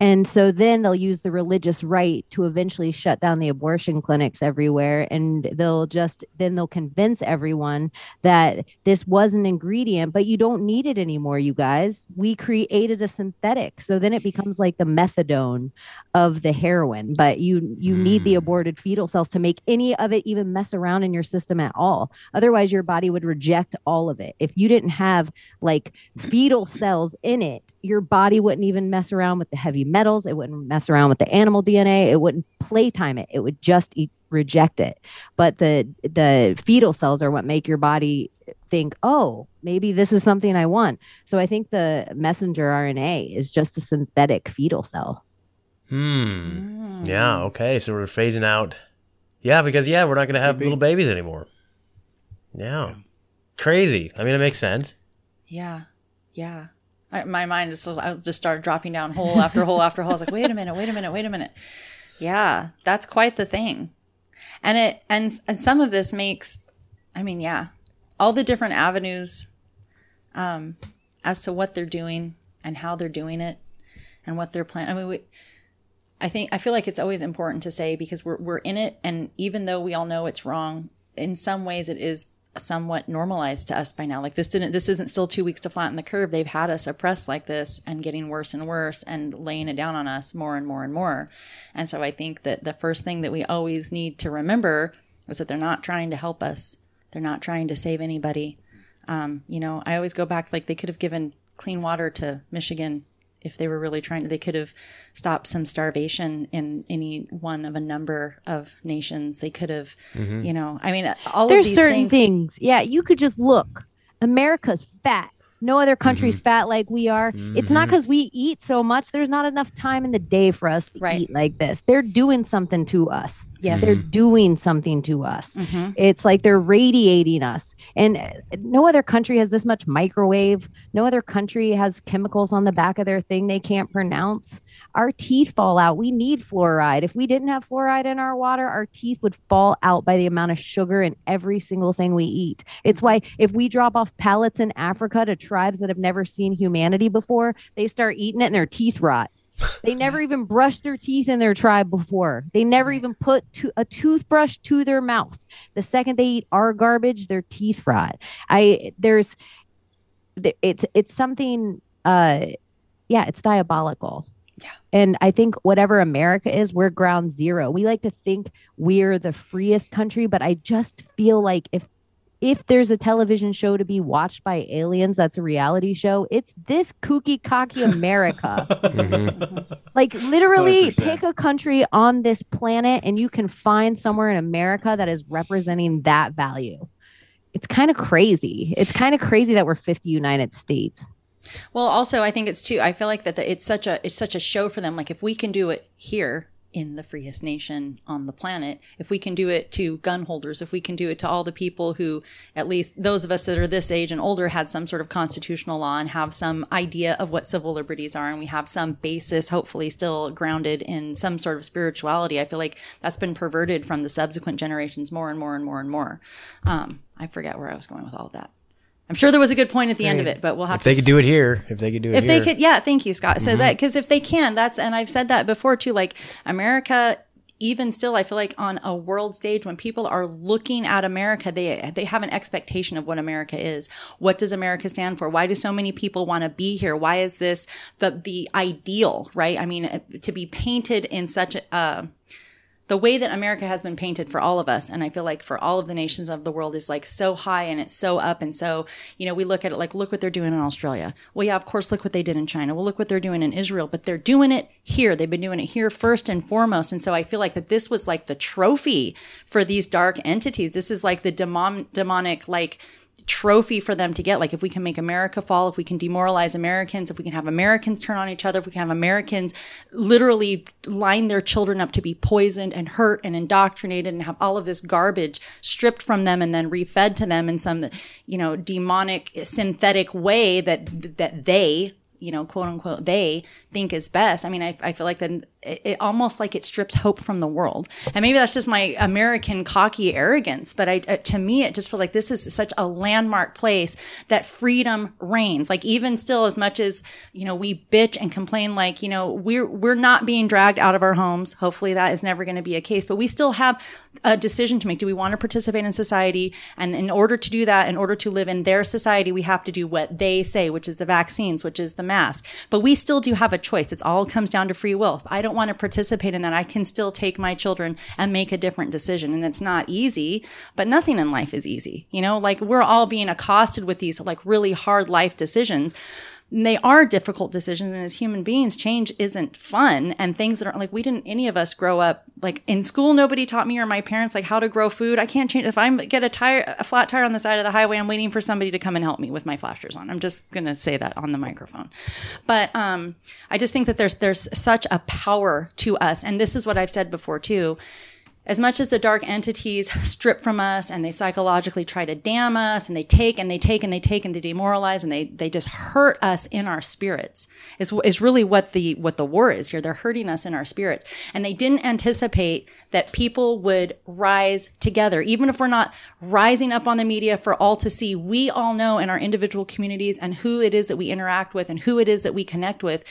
Speaker 4: And so then they'll use the religious right to eventually shut down the abortion clinics everywhere. And they'll just, then they'll convince everyone that this was an ingredient, but you don't need it anymore, you guys. We created a synthetic. So then it becomes like the methadone of the heroin, but you, you need the
Speaker 1: Mm.
Speaker 4: aborted fetal cells to make any of it even mess around in your system at all. Otherwise, your body would reject all of it. If you didn't have like fetal cells in it, your body wouldn't even mess around with the heavy metals. It wouldn't mess around with the animal DNA. It wouldn't playtime it. It would just eat, reject it. But the the fetal cells are what make your body think, oh, maybe this is something I want. So I think the messenger RNA is just a synthetic fetal cell.
Speaker 1: Hmm.
Speaker 2: Mm.
Speaker 1: Yeah. Okay. So we're phasing out. Yeah, because yeah, we're not going to have
Speaker 3: Maybe.
Speaker 1: little babies anymore. Yeah. Crazy. I mean, it makes sense.
Speaker 2: Yeah, yeah. I, my mind is. I just started dropping down hole after hole after hole. I was like, wait a minute, wait a minute, wait a minute. Yeah, that's quite the thing. And it and and some of this makes. I mean, yeah, all the different avenues, um, as to what they're doing and how they're doing it, and what they're planning. I mean, we. I think I feel like it's always important to say because we're we're in it, and even though we all know it's wrong, in some ways it is somewhat normalized to us by now. Like this didn't this isn't still 2 weeks to flatten the curve. They've had us oppressed like this and getting worse and worse and laying it down on us more and more and more. And so I think that the first thing that we always need to remember is that they're not trying to help us. They're not trying to save anybody. Um, you know, I always go back like they could have given clean water to Michigan if they were really trying to, they could have stopped some starvation in any one of a number of nations. They could have, mm-hmm. you know, I mean, all
Speaker 4: There's
Speaker 2: of these
Speaker 4: certain
Speaker 2: things.
Speaker 4: things. Yeah, you could just look. America's fat. No other country's fat like we are. It's not because we eat so much. There's not enough time in the day for us to
Speaker 2: Right.
Speaker 4: eat like this. They're doing something to us.
Speaker 2: Yes.
Speaker 4: They're doing something to us.
Speaker 2: Mhm.
Speaker 4: It's like they're radiating us. And uh, no other country has this much microwave. No other country has chemicals on the back of their thing they can't pronounce. Our teeth fall out. We need fluoride. If we didn't have fluoride in our water, our teeth would fall out by the amount of sugar in every single thing we eat. It's why if we drop off pallets in Africa to tribes that have never seen humanity before, they start eating it and their teeth rot. They never even brushed their teeth in their tribe before. They never even put to, a toothbrush to their mouth. The second they eat our garbage, their teeth rot. I there's it's it's something uh yeah, it's diabolical.
Speaker 2: Yeah.
Speaker 4: And I think whatever America is, we're ground zero. We like to think we're the freest country, but I just feel like if if there's a television show to be watched by aliens that's a reality show, it's this kooky cocky America. Like literally
Speaker 3: 100%.
Speaker 4: pick a country on this planet and you can find somewhere in America that is representing that value. It's kind of crazy. It's kind of crazy that we're 50 United States.
Speaker 2: Well, also I think it's too. I feel like that the, it's such a it's such a show for them. Like if we can do it here in the freest nation on the planet, if we can do it to gun holders, if we can do it to all the people who, at least those of us that are this age and older, had some sort of constitutional law and have some idea of what civil liberties are, and we have some basis, hopefully still grounded in some sort of spirituality. I feel like that's been perverted from the subsequent generations more and more and more and more. Um, I forget where I was going with all of that. I'm sure there was a good point at the end of it, but we'll have
Speaker 1: If
Speaker 2: to
Speaker 1: they could do it here, if they could do it
Speaker 2: if
Speaker 1: here.
Speaker 2: they could yeah thank you scott. So that because if they can that's and i've said that before too like america even still i feel like on a world stage when people are looking at america they they have an expectation of what america is. What does america stand for? Why do so many people want to be here? Why is this the the ideal right? I mean to be painted in such a uh, the way that America has been painted for all of us, and I feel like for all of the nations of the world is like so high and it's so up and so, you know, we look at it like, look what they're doing in Australia. Well, yeah, of course, look what they did in China. Well, look what they're doing in Israel, but they're doing it here. They've been doing it here first and foremost. And so I feel like that this was like the trophy for these dark entities. This is like the demon- demonic, like, trophy for them to get. Like if we can make America fall, if we can demoralize Americans, if we can have Americans turn on each other, if we can have Americans literally line their children up to be poisoned and hurt and indoctrinated and have all of this garbage stripped from them and then refed to them in some, you know, demonic synthetic way that that they you know, quote unquote, they think is best. I mean, I, I feel like then it, it almost like it strips hope from the world. And maybe that's just my American cocky arrogance, but I, uh, to me, it just feels like this is such a landmark place that freedom reigns. Like even still, as much as, you know, we bitch and complain, like, you know, we're, we're not being dragged out of our homes. Hopefully that is never going to be a case, but we still have a decision to make. Do we want to participate in society? And in order to do that, in order to live in their society, we have to do what they say, which is the vaccines, which is the mask. But we still do have a choice. It's all comes down to free will. If I don't want to participate in that, I can still take my children and make a different decision. And it's not easy, but nothing in life is easy. You know, like we're all being accosted with these like really hard life decisions. They are difficult decisions. And as human beings, change isn't fun. And things that aren't like, we didn't, any of us grow up like in school. Nobody taught me or my parents like how to grow food. I can't change. If I get a tire, a flat tire on the side of the highway, I'm waiting for somebody to come and help me with my flashers on. I'm just going to say that on the microphone. But, um, I just think that there's, there's such a power to us. And this is what I've said before too as much as the dark entities strip from us and they psychologically try to damn us and they take and they take and they take and they demoralize and they, they just hurt us in our spirits is, is really what the what the war is here. They're hurting us in our spirits. And they didn't anticipate that people would rise together. Even if we're not rising up on the media for all to see we all know in our individual communities and who it is that we interact with and who it is that we connect with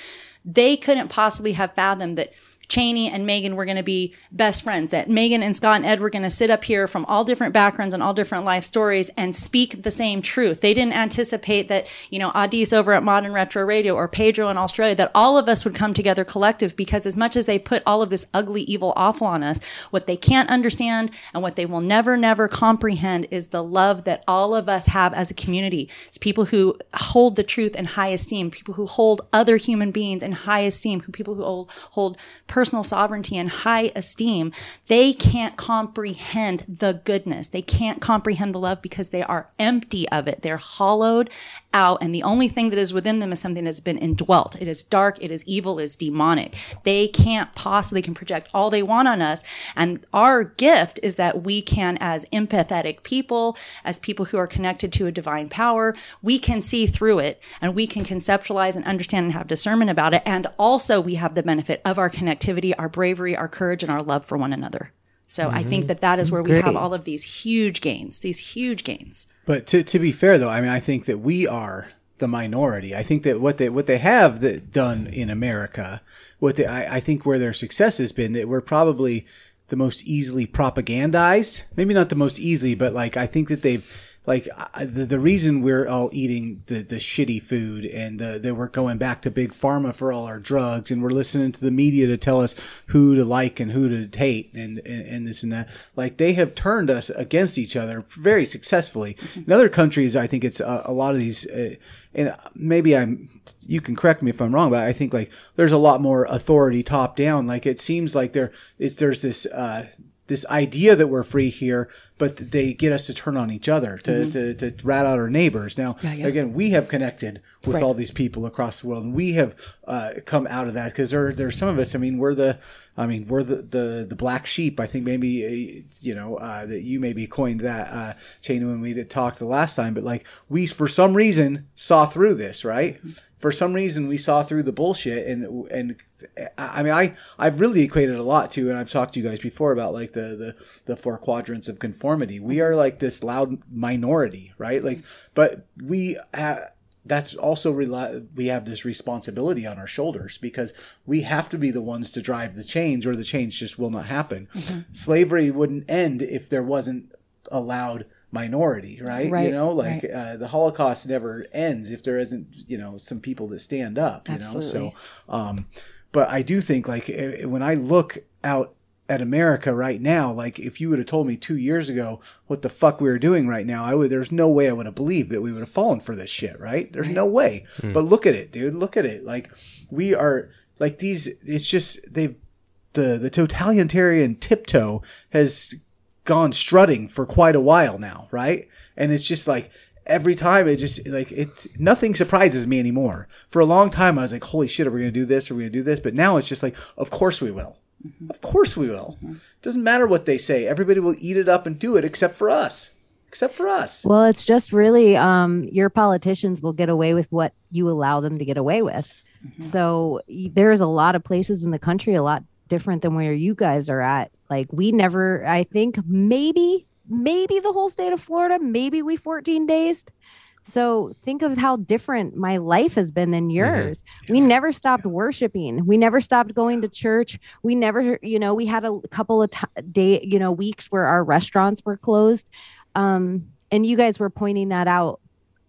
Speaker 2: they couldn't possibly have fathomed that Cheney and Megan were going to be best friends, that Megan and Scott and Ed were going to sit up here from all different backgrounds and all different life stories and speak the same truth. They didn't anticipate that, you know, Adis over at Modern Retro Radio or Pedro in Australia, that all of us would come together collective because as much as they put all of this ugly, evil, awful on us, what they can't understand and what they will never, never comprehend is the love that all of us have as a community. It's people who hold the truth in high esteem, people who hold other human beings in high esteem, people who hold, hold personal sovereignty and high esteem. They can't comprehend the goodness. They can't comprehend the love because they are empty of it. They're hollowed out, and the only thing that is within them is something that's been indwelt. It is dark, it is evil, it is demonic. They can't possibly can project all they want on us. And our gift is that we can, as empathetic people, as people who are connected to a divine power, we can see through it and we can conceptualize and understand and have discernment about it. And also we have the benefit of our connectivity, our bravery, our courage, and our love for one another. So I think mm-hmm. that that is where we have all of these huge gains, these huge gains.
Speaker 3: But to, to be fair, though, I mean, I think that we are the minority. I think that what they what they have that done in America, what they, I, I think where their success has been, that we're probably the most easily propagandized. Maybe not the most easily, but like I think that they've like I, the the reason we're all eating the the shitty food and the, that we're going back to big pharma for all our drugs and we're listening to the media to tell us who to like and who to hate and and, and this and that. Like they have turned us against each other very successfully. In other countries, I think it's a, a lot of these. Uh, and maybe I'm, you can correct me if I'm wrong, but I think like there's a lot more authority top down. Like it seems like there is, there's this, uh, this idea that we're free here, but they get us to turn on each other, to, to, to rat out our neighbors. Now, again, we have connected with all these people across the world, and we have uh, come out of that because there, there's some of us. I mean, we're the, I mean, we're the the, the black sheep. I think maybe uh, you know uh, that you maybe coined that uh, chain when we talked the last time, but like we for some reason saw through this, right? For some reason, we saw through the bullshit, and and I mean, I I've really equated a lot to, and I've talked to you guys before about like the the the four quadrants of conformity. We are like this loud minority, right? Like, but we. Ha- that's also rely- we have this responsibility on our shoulders because we have to be the ones to drive the change or the change just will not happen. Mm-hmm. Slavery wouldn't end if there wasn't a loud minority, right? You know, like
Speaker 2: right.
Speaker 3: uh, the Holocaust never ends if there isn't, you know, some people that stand up, you know?
Speaker 2: Absolutely.
Speaker 3: So, um, but I do think like when I look out at America right now, like if you would have told me two years ago what the fuck we were doing right now, I would. There's no way I would have believed that we would have fallen for this shit. Right? There's no way. But look at it, dude. Look at it. Like we are like these. It's just they've the the totalitarian tiptoe has gone strutting for quite a while now, right? And it's just like every time it just like it nothing surprises me anymore. For a long time I was like, holy shit, are we gonna do this? Are we gonna do this? But now it's just like, of course we will. Mm-hmm. Of course we will. Mm-hmm. Doesn't matter what they say. Everybody will eat it up and do it except for us. Except for us.
Speaker 4: Well, it's just really um, your politicians will get away with what you allow them to get away with. Mm-hmm. So there's a lot of places in the country a lot different than where you guys are at. Like we never, I think maybe, maybe the whole state of Florida, maybe we 14 days. So think of how different my life has been than yours. We never stopped worshiping. We never stopped going to church. We never, you know, we had a couple of t- day, you know, weeks where our restaurants were closed. Um, and you guys were pointing that out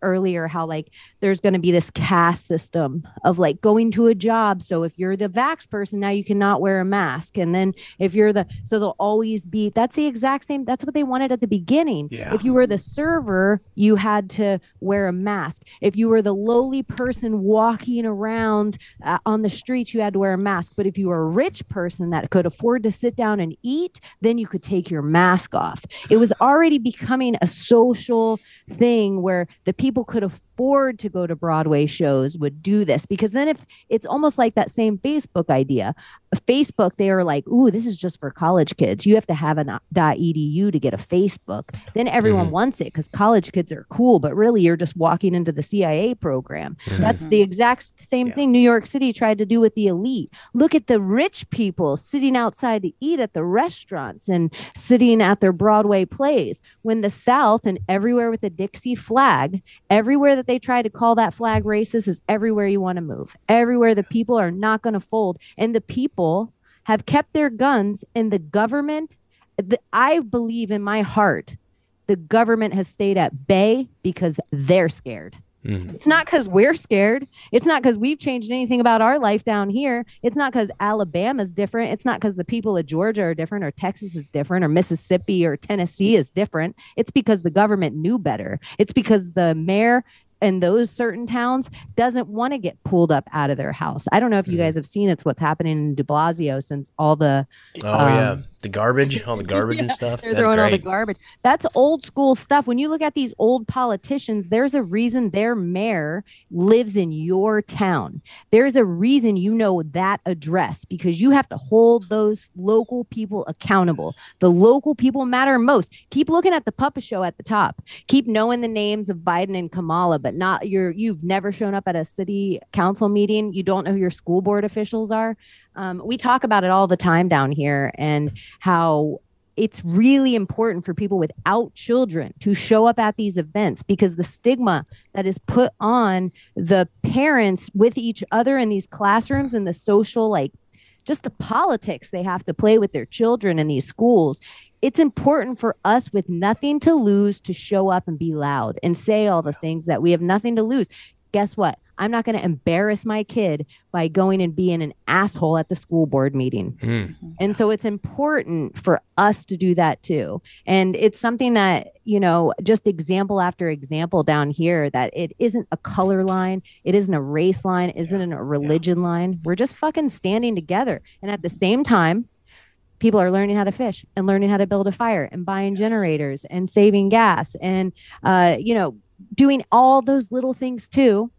Speaker 4: earlier how like there's going to be this caste system of like going to a job. So if you're the vax person now you cannot wear a mask. And then if you're the so they'll always be that's the exact same that's what they wanted at the beginning.
Speaker 3: Yeah.
Speaker 4: if you were the server you had to wear a mask. If you were the lowly person walking around uh, on the streets you had to wear a mask. But if you were a rich person that could afford to sit down and eat then you could take your mask off. It was already becoming a social thing where the people could afford to go to Broadway shows would do this because then if it's almost like that same Facebook idea, Facebook they are like, "Ooh, this is just for college kids. You have to have an uh, .edu to get a Facebook." Then everyone mm-hmm. wants it cuz college kids are cool, but really you're just walking into the CIA program. Mm-hmm. That's the exact same
Speaker 3: Yeah.
Speaker 4: thing New York City tried to do with the elite. Look at the rich people sitting outside to eat at the restaurants and sitting at their Broadway plays. When the South and everywhere with the Dixie flag, everywhere that they try to call that flag racist is everywhere you want to move. Everywhere the people are not going to fold. And the people have kept their guns and the government the, I believe in my heart the government has stayed at bay because they're scared.
Speaker 1: Mhm.
Speaker 4: It's not because we're scared. It's not because we've changed anything about our life down here. It's not because Alabama's different. It's not because the people of Georgia are different or Texas is different or Mississippi or Tennessee is different. It's because the government knew better. It's because the mayor in those certain towns doesn't want to get pulled up out of their house. I don't know if you
Speaker 1: Mhm.
Speaker 4: guys have seen it's what's happening in De Blasio since all the
Speaker 1: Oh yeah,
Speaker 4: Um,
Speaker 1: the garbage, all the garbage and stuff.
Speaker 4: they're
Speaker 1: That's
Speaker 4: throwing all the garbage. That's old school stuff. When you look at these old politicians, there's a reason their mayor lives in your town. There's a reason you know that address because you have to hold those local people accountable. The local people matter most. Keep looking at the puppet show at the top. Keep knowing the names of Biden and Kamala, but not your you've never shown up at a city council meeting. You don't know who your school board officials are. Um, we talk about it all the time down here and how it's really important for people without children to show up at these events because the stigma that is put on the parents with each other in these classrooms and the social like just the politics they have to play with their children in these schools it's important for us with nothing to lose to show up and be loud and say all the things that we have nothing to lose guess what i'm not going to embarrass my kid by going and being an asshole at the school board meeting
Speaker 1: Mm.
Speaker 4: and so it's important for us to do that too. And it's something that, you know, just example after example down here that it isn't a color line, it isn't a race line, isn't a religion line. We're just fucking standing together. And at the same time, people are learning how to fish and learning how to build a fire and buying generators and saving gas and uh, you know, doing all those little things too.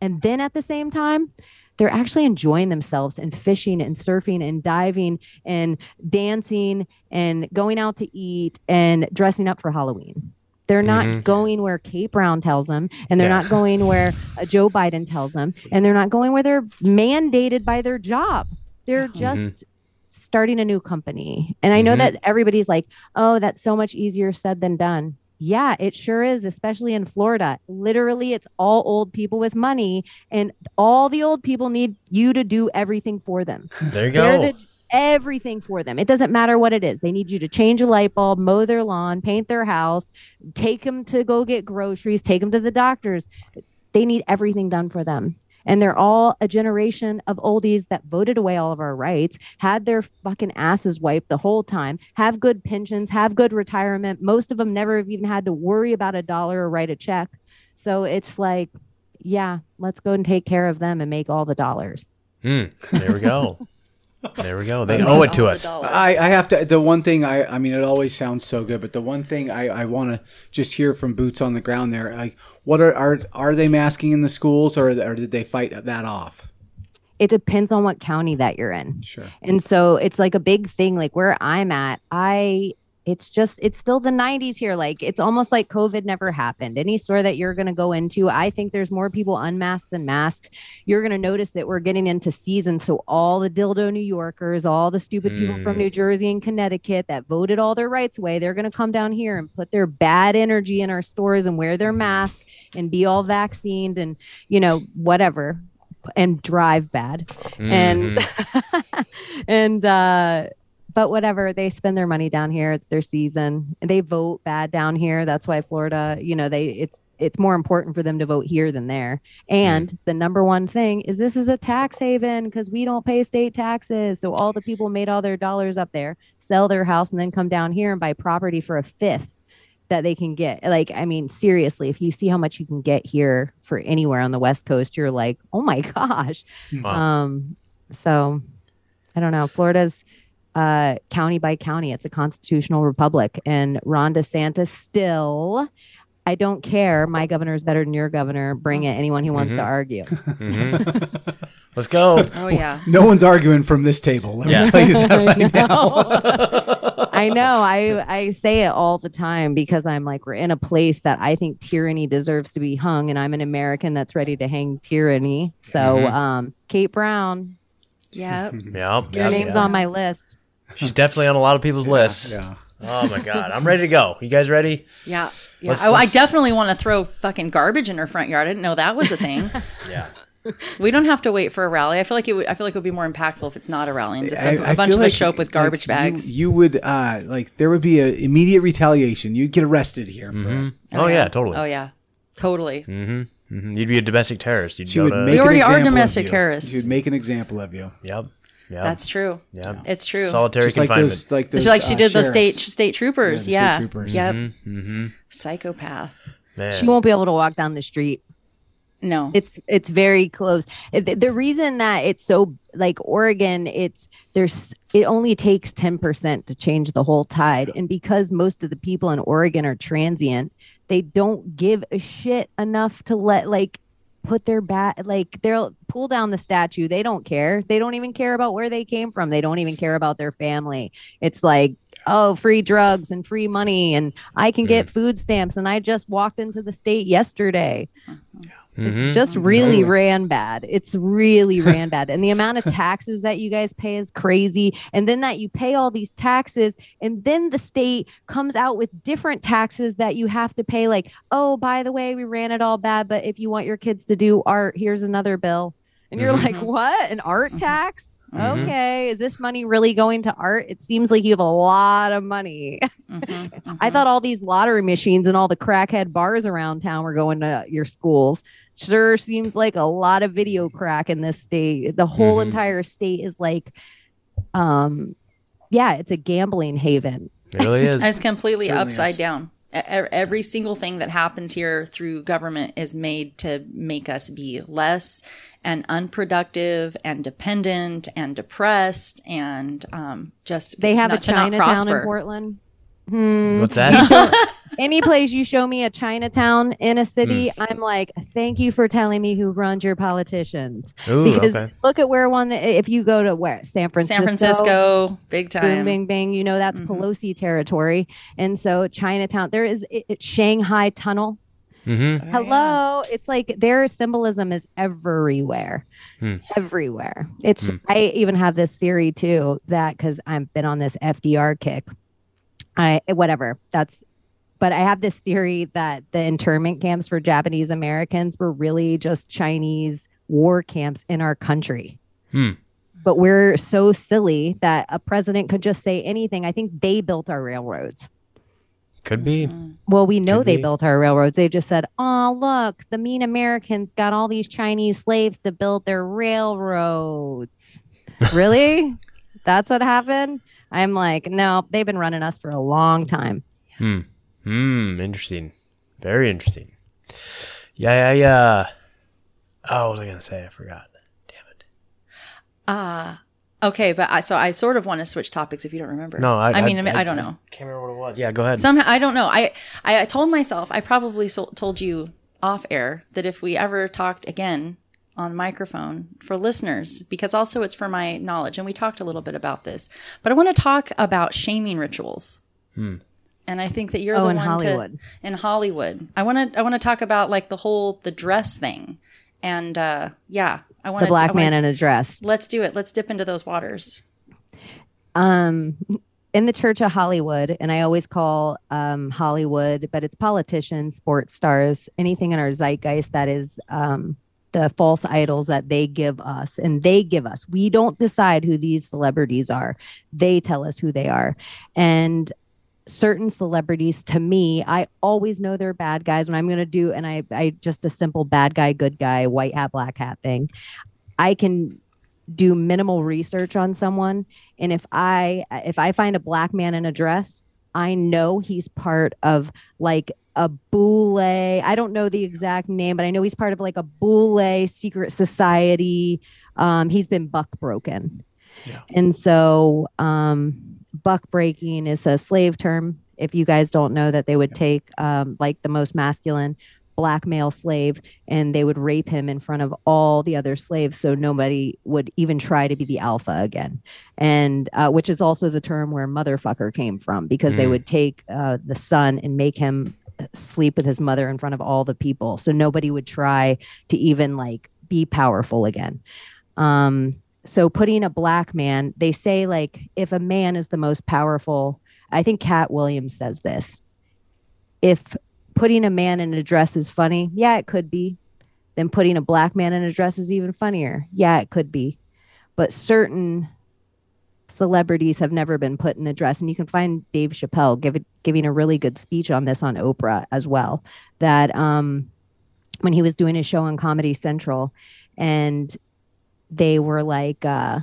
Speaker 4: And then at the same time, they're actually enjoying themselves and fishing and surfing and diving and dancing and going out to eat and dressing up for Halloween. They're not
Speaker 1: Mhm.
Speaker 4: going where Kate Brown tells them, and they're
Speaker 1: Yeah.
Speaker 4: not going where uh, Joe Biden tells them, and they're not going where they're mandated by their job. They're just
Speaker 1: Mhm.
Speaker 4: Starting a new company. And I know
Speaker 1: Mhm.
Speaker 4: that everybody's like, oh, that's so much easier said than done. Yeah, it sure is, especially in Florida. Literally, it's all old people with money, and all the old people need you to do everything for them.
Speaker 1: There you go.
Speaker 4: everything for them. It doesn't matter what it is. They need you to change a light bulb, mow their lawn, paint their house, take them to go get groceries, take them to the doctors. They need everything done for them. And they're all a generation of oldies that voted away all of our rights, had their fucking asses wiped the whole time, have good pensions, have good retirement. Most of them never have even had to worry about a dollar or write a check. So it's like, yeah, let's go and take care of them and make all the dollars.
Speaker 1: Mm. There we go. there we go. They owe it to us.
Speaker 3: I, I have to. The one thing I, I mean, it always sounds so good, but the one thing I, I want to just hear from boots on the ground there, like, what are are are they masking in the schools, or or did they fight that off?
Speaker 4: It depends on what county that you're in.
Speaker 3: Sure.
Speaker 4: And so it's like a big thing. Like where I'm at, I it's just it's still the 90s here. Like it's almost like COVID never happened. Any store that you're gonna go into, I think there's more people unmasked than masked. You're gonna notice that we're getting into season. So all the dildo New Yorkers, all the stupid people from
Speaker 1: Mm.
Speaker 4: New Jersey and Connecticut that voted all their rights away, they're gonna come down here and put their bad energy in our stores and wear their mask and be all vaccinated and you know whatever and drive bad and
Speaker 1: Mhm.
Speaker 4: and uh but whatever they spend their money down here. It's their season. They vote bad down here. That's why florida you know they it's it's more important for them to vote here than there. And the number one thing is this is a tax haven because we don't pay state taxes. So all the people made all their dollars up there sell their house and then come down here and buy property for a fifth that they can get. Like i mean seriously if you see how much you can get here for anywhere on the west coast you're like oh my gosh.
Speaker 1: Wow.
Speaker 4: um, so I don't know. Florida's uh, county by county. It's a constitutional republic, and Ron DeSantis still. I don't care. My governor is better than your governor. Bring it. Anyone who wants to
Speaker 1: Mhm.
Speaker 4: argue.
Speaker 1: Mhm. Let's go.
Speaker 2: Oh yeah.
Speaker 3: No one's arguing from this table. Let
Speaker 1: Yeah.
Speaker 3: me tell you that
Speaker 4: I
Speaker 3: right now.
Speaker 4: know. I know. I I say it all the time because I'm like we're in a place that I think tyranny deserves to be hung, and I'm an American that's ready to hang tyranny. So,
Speaker 1: Mhm.
Speaker 4: um, Kate Brown,
Speaker 2: Yep.
Speaker 1: Yep.
Speaker 4: your
Speaker 1: yep,
Speaker 4: name's
Speaker 1: yep.
Speaker 4: on my list.
Speaker 1: She's definitely on a lot of people's lists.
Speaker 3: Yeah.
Speaker 1: Oh my god, I'm ready to go. You guys ready?
Speaker 2: Yeah. Yeah.
Speaker 1: Let's-
Speaker 2: oh, I
Speaker 1: let's-
Speaker 2: definitely want to throw fucking garbage in her front yard. I didn't know that was a thing.
Speaker 1: Yeah.
Speaker 2: We don't have to wait for a rally. I feel like it would, I feel like it would be more impactful if it's not a rally and just a
Speaker 3: I- I
Speaker 2: bunch
Speaker 3: feel
Speaker 2: of us show up with garbage
Speaker 3: you-
Speaker 2: bags.
Speaker 3: You, would uh like there would be an immediate retaliation. You'd get arrested here. For it.
Speaker 1: Oh, yeah, totally.
Speaker 2: Oh yeah, totally.
Speaker 1: Mhm. You'd be a domestic terrorist. You'd
Speaker 3: She
Speaker 1: go
Speaker 3: would
Speaker 1: to.
Speaker 3: make
Speaker 2: already are domestic
Speaker 3: you.
Speaker 2: terrorists.
Speaker 3: She would make an example of you.
Speaker 1: Yep. Yep.
Speaker 2: That's true.
Speaker 1: Yeah.
Speaker 2: It's true.
Speaker 1: Solitary
Speaker 3: Just like
Speaker 1: confinement.
Speaker 3: those, like those,
Speaker 2: Just like she
Speaker 3: uh,
Speaker 2: did the state
Speaker 3: sheriffs.
Speaker 2: state troopers.
Speaker 3: Yeah,
Speaker 2: Yeah.
Speaker 3: state troopers.
Speaker 2: Yep.
Speaker 1: mm-hmm.
Speaker 2: Psychopath.
Speaker 1: Man.
Speaker 4: She won't be able to walk down the street.
Speaker 2: No.
Speaker 4: It's it's very close. The, the reason that it's so like Oregon, it's there's it only takes ten percent to change the whole tide, and because most of the people in Oregon are transient, they don't give a shit enough to let like put their bat like they'll pull down the statue. They don't care. They don't even care about where they came from. They don't even care about their family. It's like oh free drugs and free money and i can get food stamps and i just walked into the state yesterday mm-hmm.
Speaker 1: Mhm.
Speaker 4: it's just really ran bad. It's really ran bad. And the amount of taxes that you guys pay is crazy. And then that you pay all these taxes, and then the state comes out with different taxes that you have to pay. Like, oh, by the way, we ran it all bad, but if you want your kids to do art, here's another bill. And you're like, what? An art tax?
Speaker 1: Mhm.
Speaker 4: Okay. Is this money really going to art? It seems like you have a lot of money.
Speaker 2: Mhm,
Speaker 4: I
Speaker 2: mhm.
Speaker 4: thought all these lottery machines and all the crackhead bars around town were going to your schools. Sure seems like a lot of video crack in this state. The whole
Speaker 1: Mhm.
Speaker 4: entire state is like, um, yeah, it's a gambling haven.
Speaker 1: It really is.
Speaker 2: It's completely
Speaker 3: Certainly
Speaker 2: upside
Speaker 3: is.
Speaker 2: down. Every single thing that happens here through government is made to make us be less and unproductive and dependent and depressed and um, just
Speaker 4: They have
Speaker 2: not,
Speaker 4: a
Speaker 2: to not
Speaker 4: Chinatown in. Portland. Hmm.
Speaker 1: What's that?
Speaker 4: Any place you show me a Chinatown in a city,
Speaker 1: Hmm.
Speaker 4: I'm like, thank you for telling me who runs your politicians.
Speaker 1: Ooh,
Speaker 4: because
Speaker 1: okay.
Speaker 4: look at where one. If you go to where San Francisco,
Speaker 2: San Francisco, big
Speaker 4: boom,
Speaker 2: time.
Speaker 4: bing, bing. You know that's
Speaker 2: Mhm.
Speaker 4: Pelosi territory, and so Chinatown. There is it, it's Shanghai Tunnel.
Speaker 1: Mm-hmm.
Speaker 2: Oh,
Speaker 4: Hello, it's like their symbolism is everywhere,
Speaker 1: Hmm.
Speaker 4: everywhere. It's.
Speaker 1: Hmm.
Speaker 4: I even have this theory too that because I've been on this FDR kick. I whatever that's. But I have this theory that the internment camps for Japanese Americans were really just Chinese war camps in our country
Speaker 1: Hmm.
Speaker 4: but we're so silly that a president could just say anything. I think they built our railroads.
Speaker 1: Could be.
Speaker 2: Mm.
Speaker 4: Well, we know
Speaker 1: Could
Speaker 4: they
Speaker 1: be.
Speaker 4: built our railroads. They just said, "Oh, look, the mean Americans got all these Chinese slaves to build their railroads." really? That's what happened? I'm like, "No, they've been running us for a long time."
Speaker 1: Hmm. Hmm. Interesting. Very interesting. Yeah. Yeah. Yeah. Oh, what was I gonna say? I forgot. Damn it.
Speaker 2: Ah, okay, but I, so I sort of want to switch topics if you don't remember.
Speaker 1: No, I.
Speaker 2: I mean, I, mean, I, don't know.
Speaker 1: Can't remember what it was. Yeah. Go ahead.
Speaker 2: Somehow, I don't know. I, I, I told myself, I probably so, told you off air that if we ever talked again on microphone for listeners, because also it's for my knowledge, and we talked a little bit about this, but I want to talk about shaming rituals.
Speaker 1: Hmm.
Speaker 2: And I think that you're
Speaker 4: Oh,
Speaker 2: the
Speaker 4: in
Speaker 2: one
Speaker 4: Hollywood.
Speaker 2: to in Hollywood. I want to I want to talk about like the whole the dress thing, and uh, yeah, I want
Speaker 4: The black man in a dress.
Speaker 2: Let's do it. Let's dip into those waters.
Speaker 4: um in the church of hollywood and i always call um hollywood but it's politicians sports stars anything in our zeitgeist that is um the false idols that they give us and they give us we don't decide who these celebrities are they tell us who they are and certain celebrities to me i always know they're bad guys. When i'm going to do and i i just a simple bad guy good guy white hat black hat thing i can do minimal research on someone. And if i if i find a black man in a dress i know he's part of like a boule. I don't know the exact name but i know he's part of like a boule secret society. Um he's been buck broken.
Speaker 3: Yeah.
Speaker 4: and so um buck breaking is a slave term. If you guys don't know that they would take um like the most masculine black male slave and they would rape him in front of all the other slaves so nobody would even try to be the alpha again. And uh, which is also the term where motherfucker came from because they
Speaker 1: Mm.
Speaker 4: would take uh, the son and make him sleep with his mother in front of all the people so nobody would try to even like be powerful again. Um so putting a black man they say like if a man is the most powerful i think katt williams says this if putting a man in a dress is funny yeah it could be then putting a black man in a dress is even funnier. Yeah, it could be. But certain celebrities have never been put in a dress. And you can find Dave Chappelle give it, giving a really good speech on this on Oprah as well. That um, when he was doing his show on Comedy Central, and they were like, uh,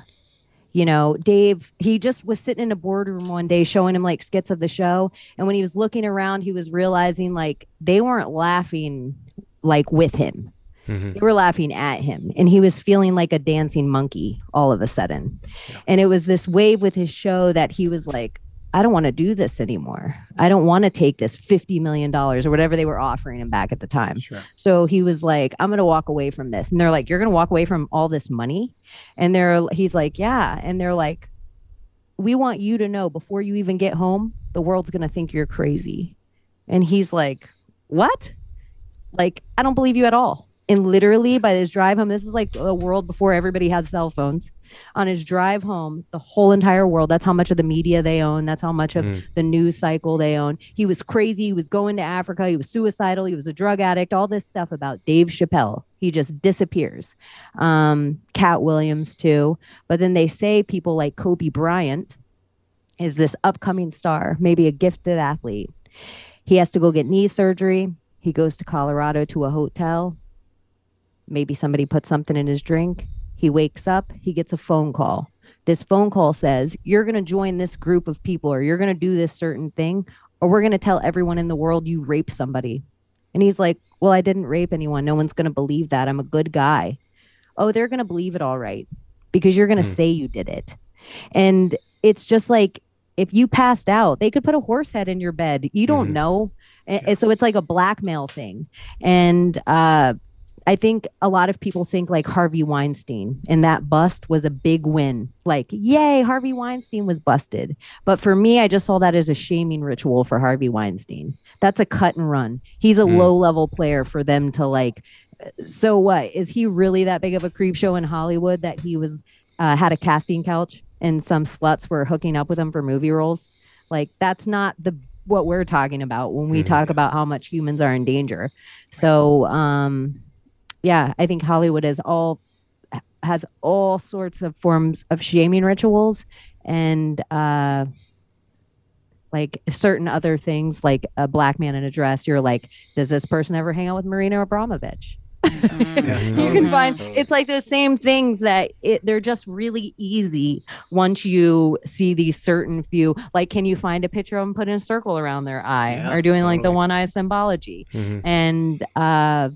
Speaker 4: you know, Dave, he just was sitting in a boardroom one day showing him like skits of the show. And when he was looking around, he was realizing like they weren't laughing like with him.
Speaker 1: Mhm.
Speaker 4: They were laughing at him, and he was feeling like a dancing monkey all of a sudden. And it was this wave with his show that he was like, I don't want to do this anymore. I don't want to take this $50 million or whatever they were offering him back at the time.
Speaker 3: Sure.
Speaker 4: So he was like, I'm going to walk away from this. And they're like, You're going to walk away from all this money? And they're, he's like, Yeah. And they're like, We want you to know before you even get home, the world's going to think you're crazy. And he's like, What? Like, I don't believe you at all. And literally by this drive home, this is like a world before everybody had cell phones. On his drive home, the whole entire world, that's how much of the media they own. That's how much of
Speaker 1: Mm.
Speaker 4: the news cycle they own. He was crazy. He was going to Africa. He was suicidal. He was a drug addict. All this stuff about Dave Chappelle. He just disappears. Um, Katt Williams, too. But then they say people like Kobe Bryant is this upcoming star, maybe a gifted athlete. He has to go get knee surgery. He goes to Colorado to a hotel. Maybe somebody puts something in his drink. He wakes up, he gets a phone call. This phone call says, You're going to join this group of people, or you're going to do this certain thing, or we're going to tell everyone in the world you raped somebody. And he's like, Well, I didn't rape anyone. No one's going to believe that. I'm a good guy. Oh, they're going to believe it all right because you're going to
Speaker 1: Hmm.
Speaker 4: say you did it. And it's just like if you passed out, they could put a horse head in your bed. You don't
Speaker 1: Mhm.
Speaker 4: know. And, and so it's like a blackmail thing. And uh, I think a lot of people think like Harvey Weinstein and that bust was a big win. Like, yay, Harvey Weinstein was busted. But for me, I just saw that as a shaming ritual for Harvey Weinstein. That's a cut and run. He's a
Speaker 1: Hmm.
Speaker 4: low level player for them to like. So what? Is he really that big of a creep show in Hollywood that he was uh, had a casting couch and some sluts were hooking up with him for movie roles? Like that's not the what we're talking about when we
Speaker 1: Mhm.
Speaker 4: talk about how much humans are in danger. So um yeah, I think Hollywood is all has all sorts of forms of shaming rituals and uh like certain other things like a black man in a dress you're like does this person ever hang out with Marina Abramovich
Speaker 2: Mhm.
Speaker 3: Yeah,
Speaker 4: you can find
Speaker 3: Totally.
Speaker 4: it's like the same things that it, they're just really easy once you see these certain few like can you find a picture of them put in a circle around their eye
Speaker 3: Yeah,
Speaker 4: or doing like the one eye symbology
Speaker 1: Mhm.
Speaker 4: and uh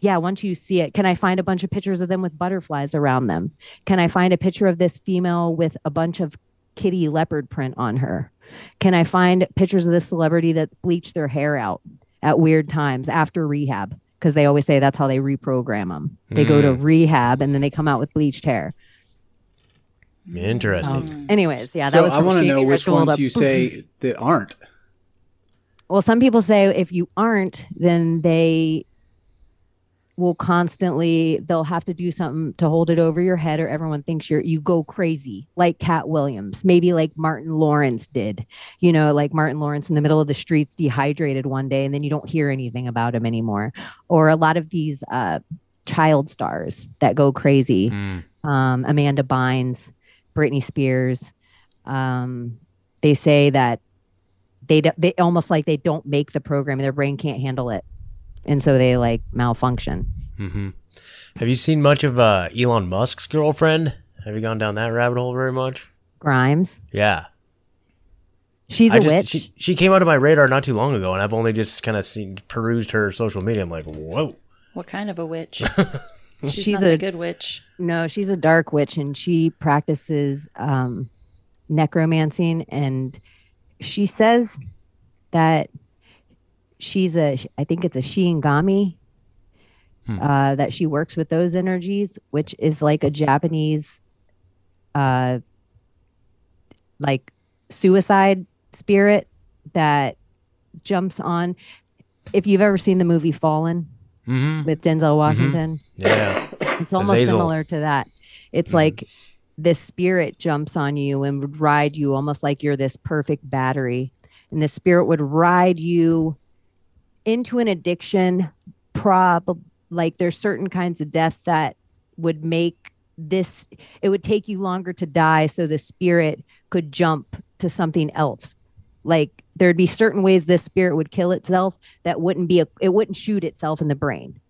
Speaker 4: yeah once you see it can i find a bunch of pictures of them with butterflies around them? Can i find a picture of this female with a bunch of kitty leopard print on her? Can i find pictures of this celebrity that bleached their hair out at weird times after rehab? Because they always say that's how they reprogram them they go to rehab and then they come out with bleached hair.
Speaker 1: Interesting.
Speaker 4: um, anyways yeah that
Speaker 3: so
Speaker 4: was
Speaker 3: I want to know which ones
Speaker 4: to-
Speaker 3: you say that aren't.
Speaker 4: Well, some people say if you aren't, then they will constantly they'll have to do something to hold it over your head or everyone thinks you're you go crazy like Katt Williams maybe like Martin Lawrence did you know like Martin Lawrence in the middle of the streets dehydrated one day and then you don't hear anything about him anymore or a lot of these uh child stars that go crazy
Speaker 1: Mm.
Speaker 4: um, Amanda Bynes, Britney Spears. Um, they say that they they almost like they don't make the program; their brain can't handle it, and so they like malfunction.
Speaker 1: hmm Have you seen much of uh, Elon Musk's girlfriend? Have you gone down that rabbit hole very much?
Speaker 4: Grimes,
Speaker 1: Yeah.
Speaker 4: she's
Speaker 1: I
Speaker 4: a
Speaker 1: just,
Speaker 4: witch.
Speaker 1: She, she came of my radar not too long ago, and I've only just kind of seen perused her social media. I'm like, whoa.
Speaker 2: What kind of a witch? She's,
Speaker 4: She's
Speaker 2: not
Speaker 4: a-
Speaker 2: the good witch.
Speaker 4: no, she's a dark witch, and she practices um, necromancing, and she says that she's a I think it's a Shinigami.
Speaker 1: Hmm.
Speaker 4: Uh, that she works with those energies, which is like a Japanese, uh, like suicide spirit that jumps on. If you've ever seen the movie Fallen
Speaker 1: Mm-hmm.
Speaker 4: with Denzel Washington,
Speaker 1: Yeah.
Speaker 4: it's almost
Speaker 1: Azazel.
Speaker 4: similar to that. It's
Speaker 1: Mhm.
Speaker 4: like this spirit jumps on you and would ride you almost like you're this perfect battery. And the spirit would ride you into an addiction, prob- like there's certain kinds of death that would make this it would take you longer to die so the spirit could jump to something else. Like there'd be certain ways this spirit would kill itself that wouldn't be a it wouldn't shoot itself in the brain.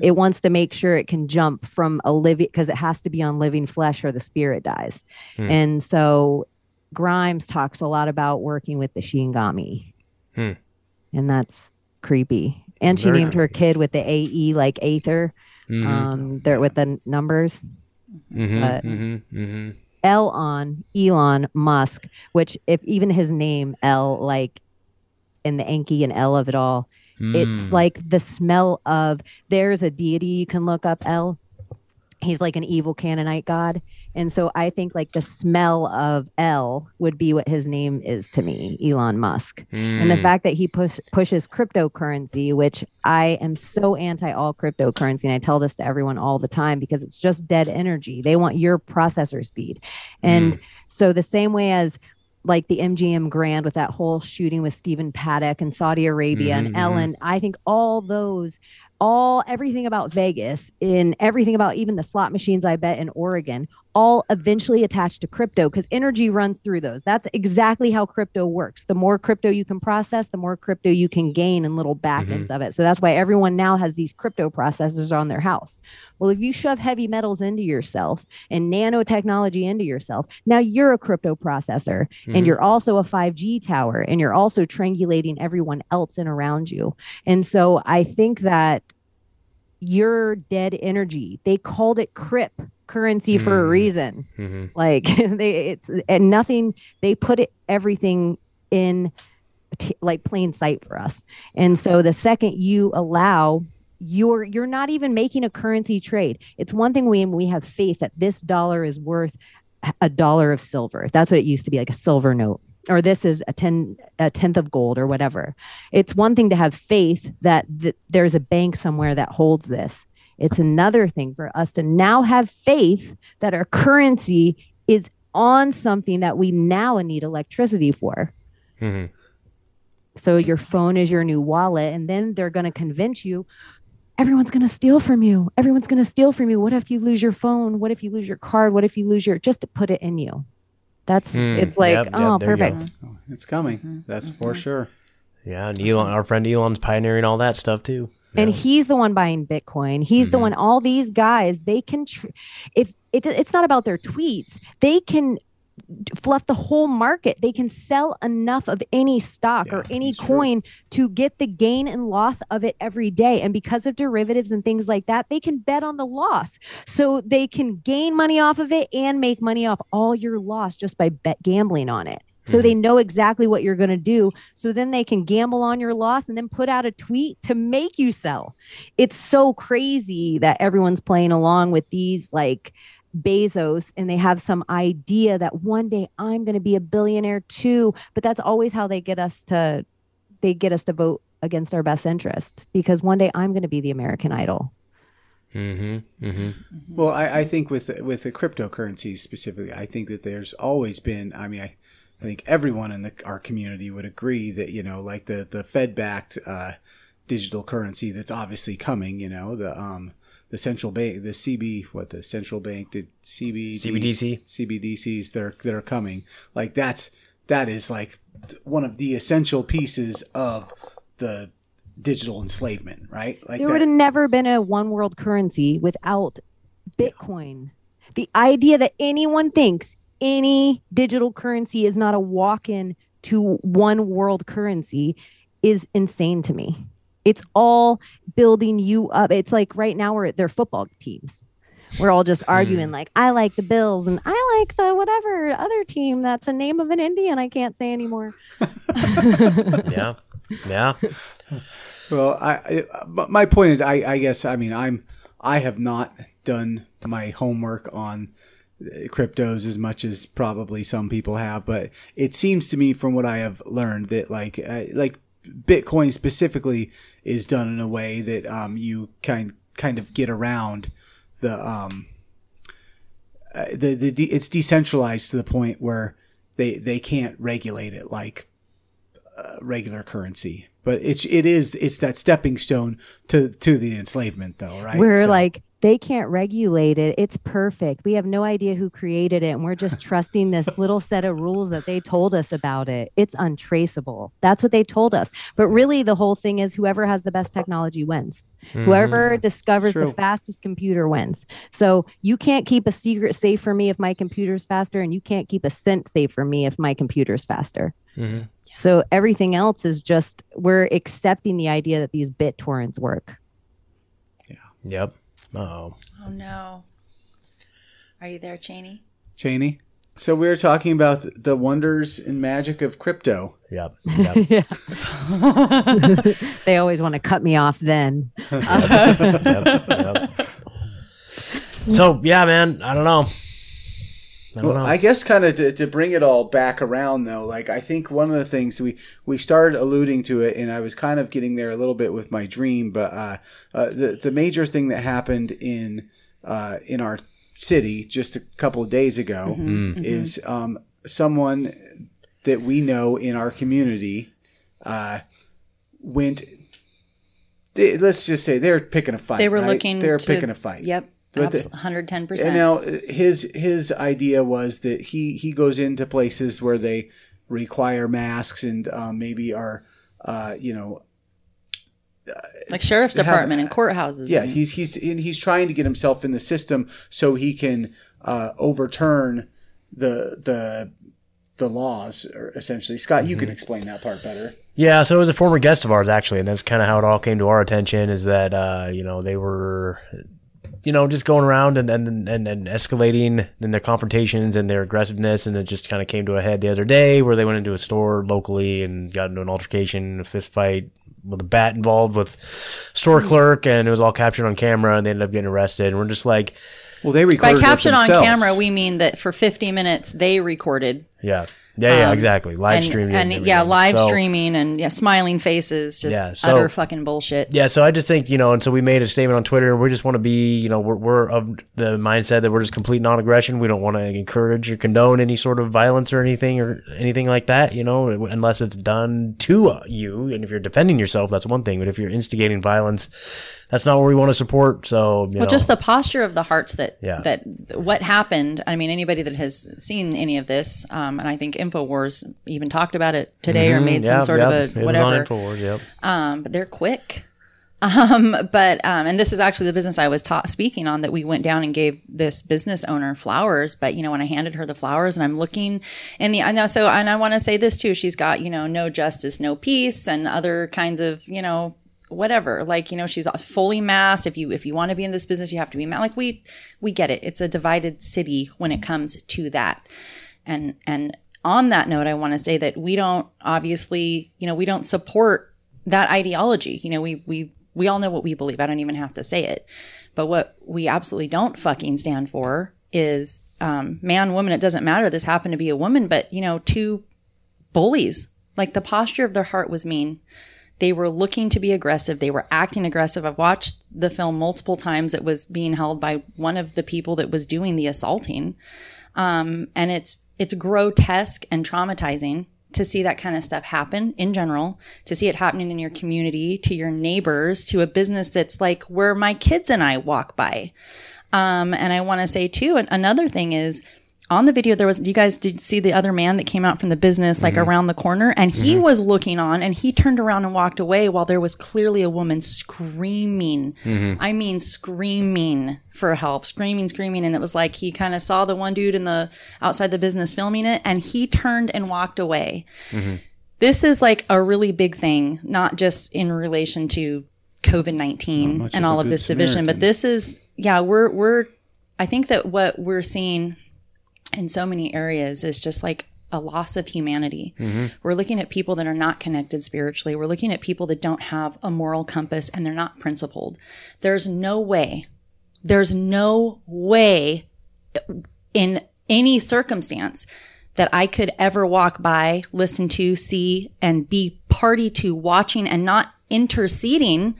Speaker 4: It wants to make sure it can jump from a living because it has to be on living flesh or the spirit dies.
Speaker 1: Hmm.
Speaker 4: and so grimes talks a lot about working with the shinigami.
Speaker 1: Hmm.
Speaker 4: and that's creepy and she
Speaker 1: Very
Speaker 4: named her kid with the ae like aether
Speaker 1: Mhm.
Speaker 4: um there with the numbers
Speaker 1: Mhm,
Speaker 4: but-
Speaker 1: mhm, mhm.
Speaker 4: Elon, Elon Musk, which if even his name L, like in the Enki and L of it all, it's
Speaker 1: Mm.
Speaker 4: like the smell of. There's a deity you can look up. L. He's like an evil Canaanite god, and so I think like the smell of L would be what his name is to me, Elon Musk, and the
Speaker 1: Mm.
Speaker 4: fact that he push, pushes cryptocurrency, which I am so anti all cryptocurrency, and I tell this to everyone all the time because it's just dead energy. They want your processor speed, and so the same way as like the MGM Grand with that whole shooting with Stephen Paddock and Saudi Arabia
Speaker 1: Mhm,
Speaker 4: and
Speaker 1: mhm.
Speaker 4: Ellen, I think all those, all everything about Vegas in everything about even the slot machines I bet in Oregon, all eventually attached to crypto because energy runs through those. That's exactly how crypto works. The more crypto you can process, the more crypto you can gain in little backends of it. So that's why everyone now has these crypto processors on their house. Well, if you shove heavy metals into yourself and nanotechnology into yourself, now you're a crypto processor
Speaker 1: Mhm.
Speaker 4: and you're also a 5G tower and you're also triangulating everyone else in around you. And so I think that your dead energy, they called it CRIP currency for a
Speaker 1: Mm.
Speaker 4: reason.
Speaker 1: Mhm.
Speaker 4: Like they it's and nothing they put it everything in t- like plain sight for us. And so the second you allow you're you're not even making a currency trade. It's one thing when we have faith that this dollar is worth a dollar of silver. That's what it used to be like a silver note or this is a 10 a tenth of gold or whatever. It's one thing to have faith that th- there's a bank somewhere that holds this. It's another thing for us to now have faith that our currency is on something that we now need electricity for.
Speaker 1: Mhm.
Speaker 4: So your phone is your new wallet, and then they're going to convince you everyone's going to steal from you. Everyone's going to steal from you. What if you lose your phone? What if you lose your card? What if you lose your just to put it in you? That's
Speaker 1: Hmm.
Speaker 4: it's like
Speaker 1: Yep, yep,
Speaker 4: oh
Speaker 1: there you go.
Speaker 4: perfect.
Speaker 3: Oh, it's coming. That's for sure.
Speaker 1: Yeah, and Elon, our friend Elon's pioneering all that stuff too.
Speaker 4: And he's the one buying bitcoin. He's the
Speaker 1: Mhm.
Speaker 4: one all these guys they can tr- if it, it's not about their tweets. They can fluff the whole market. They can sell enough of any stock
Speaker 3: Yeah,
Speaker 4: or any
Speaker 3: it's true.
Speaker 4: coin to get the gain and loss of it every day. And because of derivatives and things like that they can bet on the loss. So they can gain money off of it and make money off all your loss just by bet gambling on it so they know exactly what you're going to do so then they can gamble on your loss and then put out a tweet to make you sell it's so crazy that everyone's playing along with these like Bezos and they have some idea that one day I'm going to be a billionaire too but that's always how they get us to they get us to vote against our best interest because one day I'm going to be the American idol
Speaker 1: Mhm. Mhm.
Speaker 3: Well, I, I think with with the cryptocurrencies specifically, I think that there's always been. I mean, I, I think everyone in the, our community would agree that you know, like the the Fed backed uh, digital currency that's obviously coming. You know, the um the central bank, the CB, what the central bank, the CB
Speaker 1: CBDC.
Speaker 3: CBDCs that are that are coming. Like that's that is like one of the essential pieces of the digital enslavement, right? Like
Speaker 4: there
Speaker 3: that-
Speaker 4: would have never been a one world currency without Bitcoin. The idea that anyone thinks any digital currency is not a walk in to one world currency is insane to me. It's all building you up. It's like right now we're they're football teams. We're all just arguing hmm. like I like the Bills and I like the whatever other team that's a name of an Indian I can't say anymore.
Speaker 1: Yeah. Yeah.
Speaker 3: Well, I, I my point is, I, I guess, I mean, I'm, I have not done my homework on cryptos as much as probably some people have, but it seems to me from what I have learned that like, uh, like Bitcoin specifically is done in a way that, um, you kind, kind of get around the, um, uh, the, the, de- it's decentralized to the point where they, they can't regulate it like, uh, regular currency. But it's it is it's that stepping stone to to the enslavement though right?
Speaker 4: We're
Speaker 3: So-
Speaker 4: like, they can't regulate it. It's perfect. We have no idea who created it. And we're just trusting this little set of rules that they told us about it. It's untraceable. That's what they told us. But really, the whole thing is whoever has the best technology wins. Whoever discovers the fastest computer wins. So you can't keep a secret safe for me if my computer's faster, and you can't keep a cent safe for me if my computer's faster.
Speaker 1: Mhm.
Speaker 4: So everything else is just we're accepting the idea that these bit torrents work. Yeah.
Speaker 1: Yep. Oh.
Speaker 2: Oh no. Are you there, Cheney?
Speaker 3: Cheney. So we were talking about the wonders and magic of crypto.
Speaker 1: Yep. Yep.
Speaker 4: They always want to cut me off then.
Speaker 1: yep, yep. So yeah, man, I don't know. I
Speaker 3: Well,
Speaker 1: know.
Speaker 3: I guess kind of to, to bring it all back around though, like I think one of the things we we started alluding to it, and I was kind of getting there a little bit with my dream, but uh, uh, the the major thing that happened in uh, in our city just a couple of days ago is um, someone that we know in our community uh, went. They, let's just say they're picking a fight.
Speaker 2: They were
Speaker 3: right?
Speaker 2: looking.
Speaker 3: They're
Speaker 2: to-
Speaker 3: picking a fight.
Speaker 2: Yep.
Speaker 3: But
Speaker 2: 110%.
Speaker 3: And now uh, his his idea was that he he goes into places where they require masks and um, maybe are uh, you know
Speaker 2: like sheriff's
Speaker 3: to have-
Speaker 2: department and courthouses.
Speaker 3: yeah
Speaker 2: and-
Speaker 3: he's he's and he's trying to get himself in the system so he can uh, overturn the the the laws or essentially Scott you can explain that part better
Speaker 1: Yeah, so it was a former guest of ours actually, and that's kind of how it all came to our attention. Is that uh, you know they were, you know, just going around and and and, and escalating in their confrontations and their aggressiveness, and it just kind of came to a head the other day where they went into a store locally and got into an altercation, a fist fight with a bat involved with store clerk, and it was all captured on camera, and they ended up getting arrested. And we're just like,
Speaker 3: well they recorded by
Speaker 2: captured on camera, we mean that for 50 minutes they recorded.
Speaker 1: yeah, yeah, yeah,
Speaker 2: Um,
Speaker 1: exactly, live
Speaker 2: and,
Speaker 1: streaming,
Speaker 2: and,
Speaker 1: and
Speaker 2: yeah, live
Speaker 1: So-
Speaker 2: streaming and yeah, smiling faces, just
Speaker 1: Yeah, so-
Speaker 2: utter fucking bullshit.
Speaker 1: Yeah, so I just think you know, and so we made a statement on Twitter, and we just want to be, you know, we're, we're of the mindset that we're just complete non-aggression. We don't want to encourage or condone any sort of violence or anything or anything like that, you know, unless it's done to you. And if you're defending yourself, that's one thing. But if you're instigating violence, that's not what we want to support. So, you
Speaker 2: Well,
Speaker 1: know,
Speaker 2: just the posture of the hearts that
Speaker 1: Yeah.
Speaker 2: that what happened. I mean, anybody that has seen any of this, um, and I think Infowars even talked about it today or made
Speaker 1: Mm-hmm. yeah,
Speaker 2: some sort
Speaker 1: yeah,
Speaker 2: of a whatever.
Speaker 1: Infowars, yep.
Speaker 2: um, but they're quick. Um, but um, and this is actually the business I was ta- speaking on that we went down and gave this business owner flowers. But you know, when I handed her the flowers, and I'm looking in the I know so, and I want to say this too. She's got you know no justice, no peace, and other kinds of you know whatever. Like you know, she's fully masked. If you if you want to be in this business, you have to be masked. Like we we get it. It's a divided city when it comes to that. And and on that note, I want to say that we don't obviously, you know, we don't support that ideology. You know, we we we all know what we believe. I don't even have to say it. But what we absolutely don't fucking stand for is um, man, woman. It doesn't matter. This happened to be a woman, but you know, two bullies. Like the posture of their heart was mean. They were looking to be aggressive. They were acting aggressive. I've watched the film multiple times. It was being held by one of the people that was doing the assaulting. Um, and it's it's grotesque and traumatizing to see that kind of stuff happen in general, to see it happening in your community, to your neighbors, to a business that's like where my kids and I walk by. Um, and I want to say too, another thing is on the video there was you guys did see the other man that came out from the business like around the corner? And he was looking on and he turned around and walked away while there was clearly a woman screaming. I mean screaming for help screaming screaming. And it was like he kind of saw the one dude in the outside the business filming it and he turned and walked away. This is like a really big thing not just in relation to covid-19 and
Speaker 3: of
Speaker 2: all of this division but this is yeah we're we're i think that what we're seeing in so many areas is just like a loss of humanity. Mm-hmm. We're looking at people that are not connected spiritually. We're looking at people that don't have a moral compass and they're not principled. There's no way, there's no way in any circumstance that I could ever walk by, listen to, see, and be party to watching and not interceding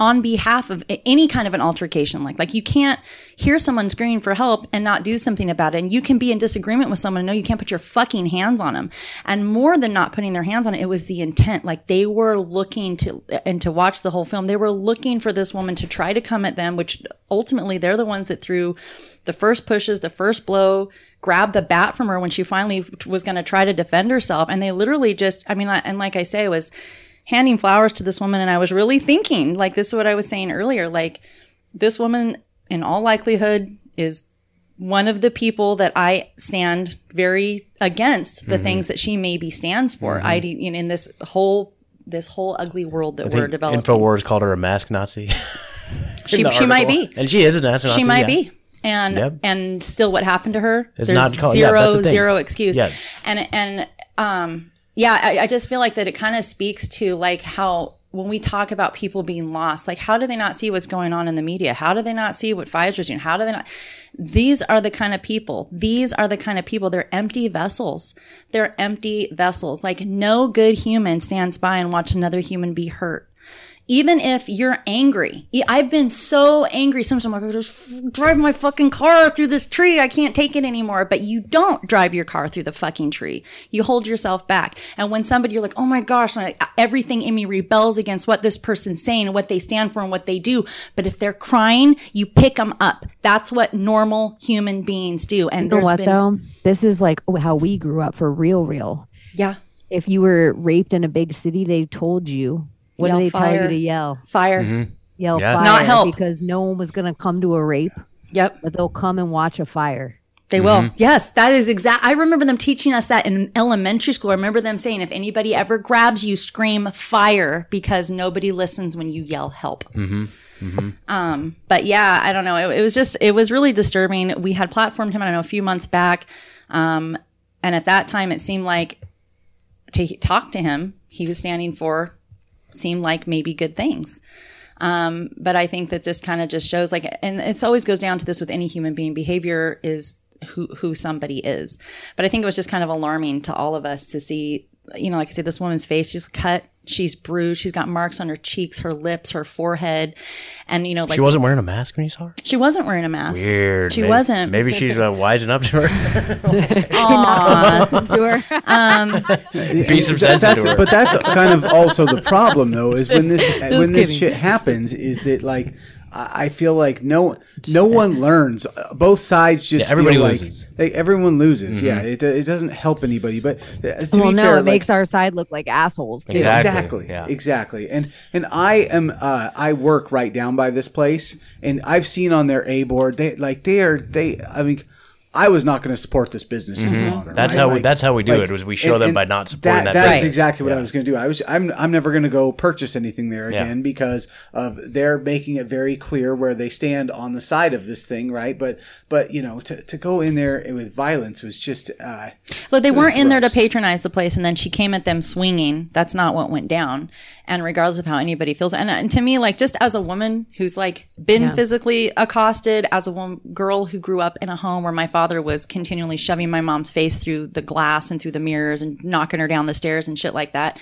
Speaker 2: on behalf of any kind of an altercation like like you can't hear someone screaming for help and not do something about it. And you can be in disagreement with someone and know you can't put your fucking hands on them and more than not putting their hands on it it was the intent. Like they were looking to and to watch the whole film they were looking for this woman to try to come at them which ultimately they're the ones that threw the first pushes the first blow grabbed the bat from her when she finally was going to try to defend herself. And they literally just i mean and like i say was handing flowers to this woman and I was really thinking, like this is what I was saying earlier, like this woman in all likelihood is one of the people that I stand very against the things that she maybe stands for. I you know, in this whole this whole ugly world that
Speaker 1: I
Speaker 2: we're developing.
Speaker 1: Infowars called her a mask Nazi.
Speaker 2: she she might be.
Speaker 1: and she is a mask Nazi.
Speaker 2: She might
Speaker 1: yeah.
Speaker 2: be. And
Speaker 1: Yep.
Speaker 2: and still what happened to her?
Speaker 1: It's
Speaker 2: There's
Speaker 1: not called-
Speaker 2: zero
Speaker 1: that's the
Speaker 2: zero excuse.
Speaker 1: Yeah.
Speaker 2: And and um yeah, I, I just feel like that it kind of speaks to like how when we talk about people being lost, like how do they not see what's going on in the media? How do they not see what Pfizer's doing? How do they not? These are the kind of people. These are the kind of people. They're empty vessels. They're empty vessels. Like no good human stands by and watch another human be hurt even if you're angry. I've been so angry. Sometimes I'm like, I just drive my fucking car through this tree. I can't take it anymore. But you don't drive your car through the fucking tree. You hold yourself back. And when somebody, you're like, oh my gosh, like, uh, everything in me rebels against what this person's saying and what they stand for and what they do. But if they're crying, you pick them up. That's what normal human beings do. And
Speaker 4: You know
Speaker 2: there's
Speaker 4: what
Speaker 2: been,
Speaker 4: though? This is like how we grew up for real, real.
Speaker 2: yeah,
Speaker 4: If you were raped in a big city, they told you. What
Speaker 2: Yell
Speaker 4: do they tell you to yell?
Speaker 2: fire.
Speaker 4: Yell
Speaker 1: Yeah.
Speaker 4: fire.
Speaker 2: Not help.
Speaker 4: because no one was going to come to a rape,
Speaker 2: Yep.
Speaker 4: but they'll come and watch a fire.
Speaker 2: They will. Yes, that is exact. I remember them teaching us that in elementary school. I remember them saying, if anybody ever grabs you, scream fire because nobody listens when you yell help. Um, but yeah, I don't know. It, it was just, it was really disturbing. We had platformed him, I don't know, a few months back. Um, and at that time, it seemed like to talk to him, he was standing for seemed like maybe good things. Um, but I think that this kind of just shows like, and it always goes down to this with any human being. Behavior is who who somebody is. But I think it was just kind of alarming to all of us to see, you know, like I said, this woman's face, she's cut, she's bruised, she's got marks on her cheeks, her lips, her forehead, and you know, like
Speaker 1: She wasn't wearing a mask when you saw her.
Speaker 2: she wasn't wearing a mask.
Speaker 1: Weird.
Speaker 2: She
Speaker 1: Maybe-
Speaker 2: wasn't.
Speaker 1: Maybe she's uh, wising up to her.
Speaker 4: Sure.
Speaker 1: Beat some sense into her.
Speaker 3: but that's kind of also the problem though is when this when this shit happens is that like I I feel like no no one learns. Uh, Both sides just
Speaker 1: Yeah, everybody
Speaker 3: feel like-
Speaker 1: loses.
Speaker 3: like, everyone loses. Yeah, it, it doesn't help anybody. But uh, to
Speaker 4: well,
Speaker 3: be
Speaker 4: no,
Speaker 3: fair,
Speaker 4: it
Speaker 3: like-
Speaker 4: makes our side look like assholes. Too.
Speaker 1: Exactly.
Speaker 3: Exactly.
Speaker 1: Yeah.
Speaker 3: Exactly. And and I am uh, I work right down by this place, and I've seen on their A board they like they are they. I mean. I was not going to support this business any longer.
Speaker 1: Mm-hmm. That's
Speaker 3: right?
Speaker 1: how we- that's how we do it, was we show them by not supporting that
Speaker 3: That's
Speaker 1: business.
Speaker 3: exactly what
Speaker 1: Yeah.
Speaker 3: I was going to do. I was I'm I'm never going to go purchase anything there
Speaker 1: Yeah.
Speaker 3: again because of they're making it very clear where they stand on the side of this thing, right? But but you know to, to go in there with violence was just uh,
Speaker 2: Look, they weren't in there to patronize the place, and then she came at them swinging. That's not what went down. And regardless of how anybody feels, and, and to me, like just as a woman who's like been
Speaker 4: Yeah.
Speaker 2: physically accosted, as a woman, girl who grew up in a home where my father was continually shoving my mom's face through the glass and through the mirrors and knocking her down the stairs and shit like that.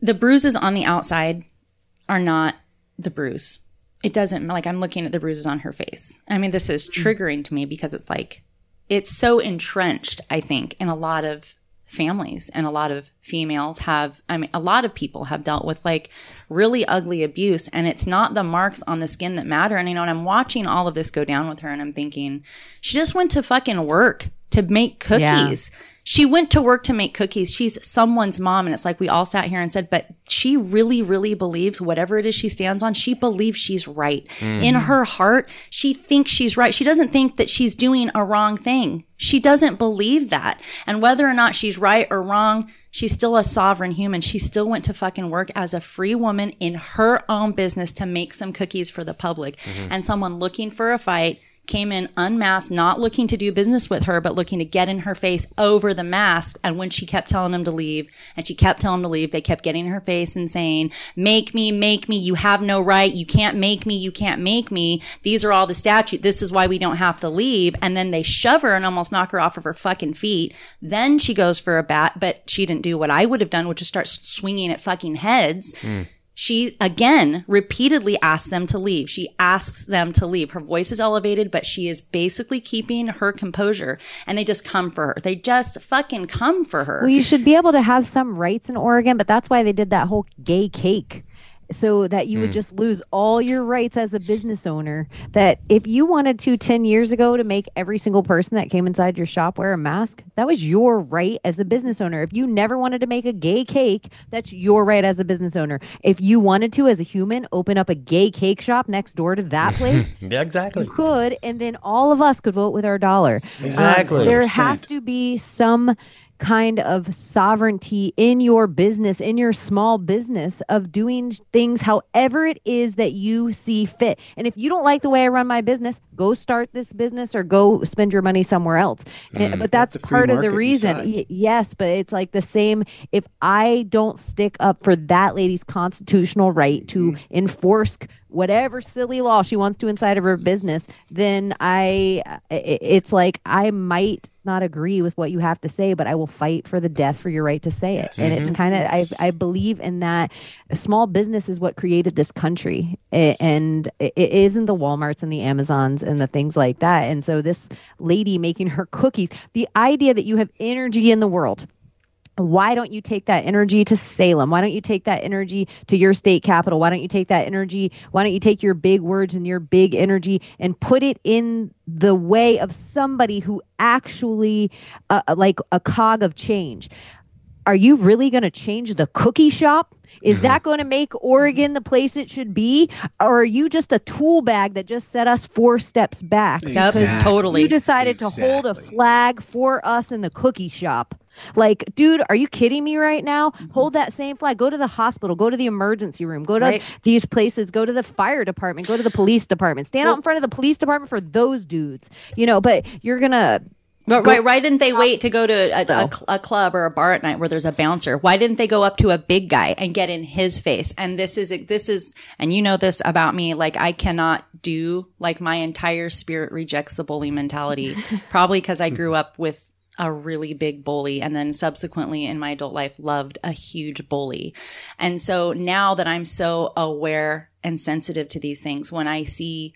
Speaker 2: The bruises on the outside are not the bruise. It doesn't like I'm looking at the bruises on her face. I mean, this is mm. triggering to me because it's like it's so entrenched, I think, in a lot of families and a lot of females have I mean a lot of people have dealt with like really ugly abuse and it's not the marks on the skin that matter and you know and I'm watching all of this go down with her and I'm thinking she just went to fucking work to make cookies. She went to work to make cookies. She's someone's mom. And it's like we all sat here and said, but she really, really believes whatever it is she stands on, she believes she's right. Mm. In her heart, she thinks she's right. She doesn't think that she's doing a wrong thing. She doesn't believe that. And whether or not she's right or wrong, she's still a sovereign human. She still went to fucking work as a free woman in her own business to make some cookies for the public. Mm-hmm. And someone looking for a fight came in unmasked, not looking to do business with her, but looking to get in her face over the mask. And when she kept telling him to leave and she kept telling him to leave, they kept getting in her face and saying, make me, make me. You have no right. You can't make me. You can't make me. These are all the statute. This is why we don't have to leave. And then they shove her and almost knock her off of her fucking feet. Then she goes for a bat, but she didn't do what I would have done, which is start swinging at fucking heads hmm. She again repeatedly asks them to leave. She asks them to leave. Her voice is elevated, but she is basically keeping her composure and they just come for her. They just fucking come for her.
Speaker 4: Well, you should be able to have some rights in Oregon, but that's why they did that whole gay cake. So that you would just lose all your rights as a business owner. That if you wanted to 10 years ago to make every single person that came inside your shop wear a mask, that was your right as a business owner. If you never wanted to make a gay cake, that's your right as a business owner. If you wanted to, as a human, open up a gay cake shop next door to that place,
Speaker 1: Yeah, exactly.
Speaker 4: you could, and then all of us could vote with our dollar. Um,
Speaker 1: Exactly.
Speaker 4: there has to be some kind of sovereignty in your business, in your small business, of doing things however it is that you see fit. And if you don't like the way I run my business, go start this business or go spend your money somewhere else. And- but that's part of the reason.
Speaker 3: decide.
Speaker 4: Yes, but it's like the same. If I don't stick up for that lady's constitutional right to
Speaker 3: Mm-hmm.
Speaker 4: enforce whatever silly law she wants to inside of her business, then I, it's like I might not agree with what you have to say, but I will fight for the death for your right to say it. And it's mm-hmm. kind of, I, I believe in that. Small business is what created this country, and it isn't the WalMarts and the Amazons and the things like that. And so this lady making her cookies, the idea that you have energy in the world why don't you take that energy to Salem? Why don't you take that energy to your state capital? Why don't you take that energy? Why don't you take your big words and your big energy and put it in the way of somebody who actually, uh, like a cog of change? Are you really going to change the cookie shop? Is that going to make Oregon the place it should be? Or are you just a tool bag that just set us four steps back?
Speaker 2: Yep,
Speaker 3: Exactly.
Speaker 2: totally.
Speaker 4: You decided to hold a flag for us in the cookie shop. Like, dude, are you kidding me right now?
Speaker 2: Mm-hmm.
Speaker 4: Hold that same flag. Go to the hospital. Go to the emergency room. Go to
Speaker 2: Right.
Speaker 4: these places. Go to the fire department. Go to the police department. Stand out in front of the police department for those dudes. You know, but you're gonna.
Speaker 2: But why, why didn't they wait to go to a, a, a club or a bar at night where there's a bouncer? Why didn't they go up to a big guy and get in his face? And this is this is and you know this about me. Like I cannot do like my entire spirit rejects the bully mentality. Probably because I grew up with a really big bully and then subsequently in my adult life loved a huge bully. And so now that I'm so aware and sensitive to these things, when I see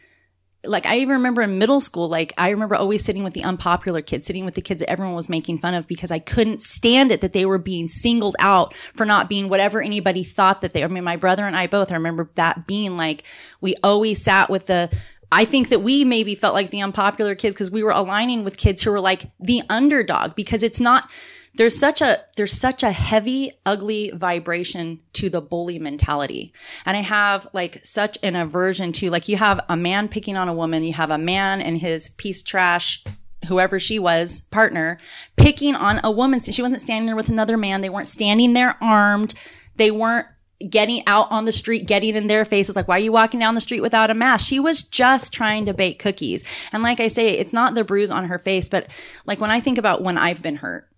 Speaker 2: like I even remember in middle school, like I remember always sitting with the unpopular kids, sitting with the kids that everyone was making fun of because I couldn't stand it that they were being singled out for not being whatever anybody thought that they, I mean, my brother and I both, I remember that being like, we always sat with the, I think that we maybe felt like the unpopular kids because we were aligning with kids who were like the underdog because it's not, there's such a there's such a heavy ugly vibration to the bully mentality. And i have like such an aversion to like you have a man picking on a woman you have a man and his piece trash whoever she was partner picking on a woman. She wasn't standing there with another man. They weren't standing there armed. They weren't getting out on the street, getting in their faces, like, why are you walking down the street without a mask? She was just trying to bake cookies. And like I say, it's not the bruise on her face, but like when I think about when I've been hurt,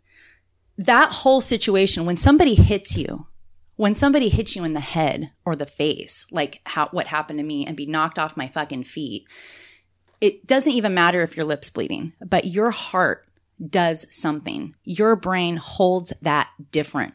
Speaker 2: that whole situation, when somebody hits you, when somebody hits you in the head or the face, like how what happened to me and be knocked off my fucking feet, it doesn't even matter if your lips bleeding, but your heart does something. Your brain holds that different.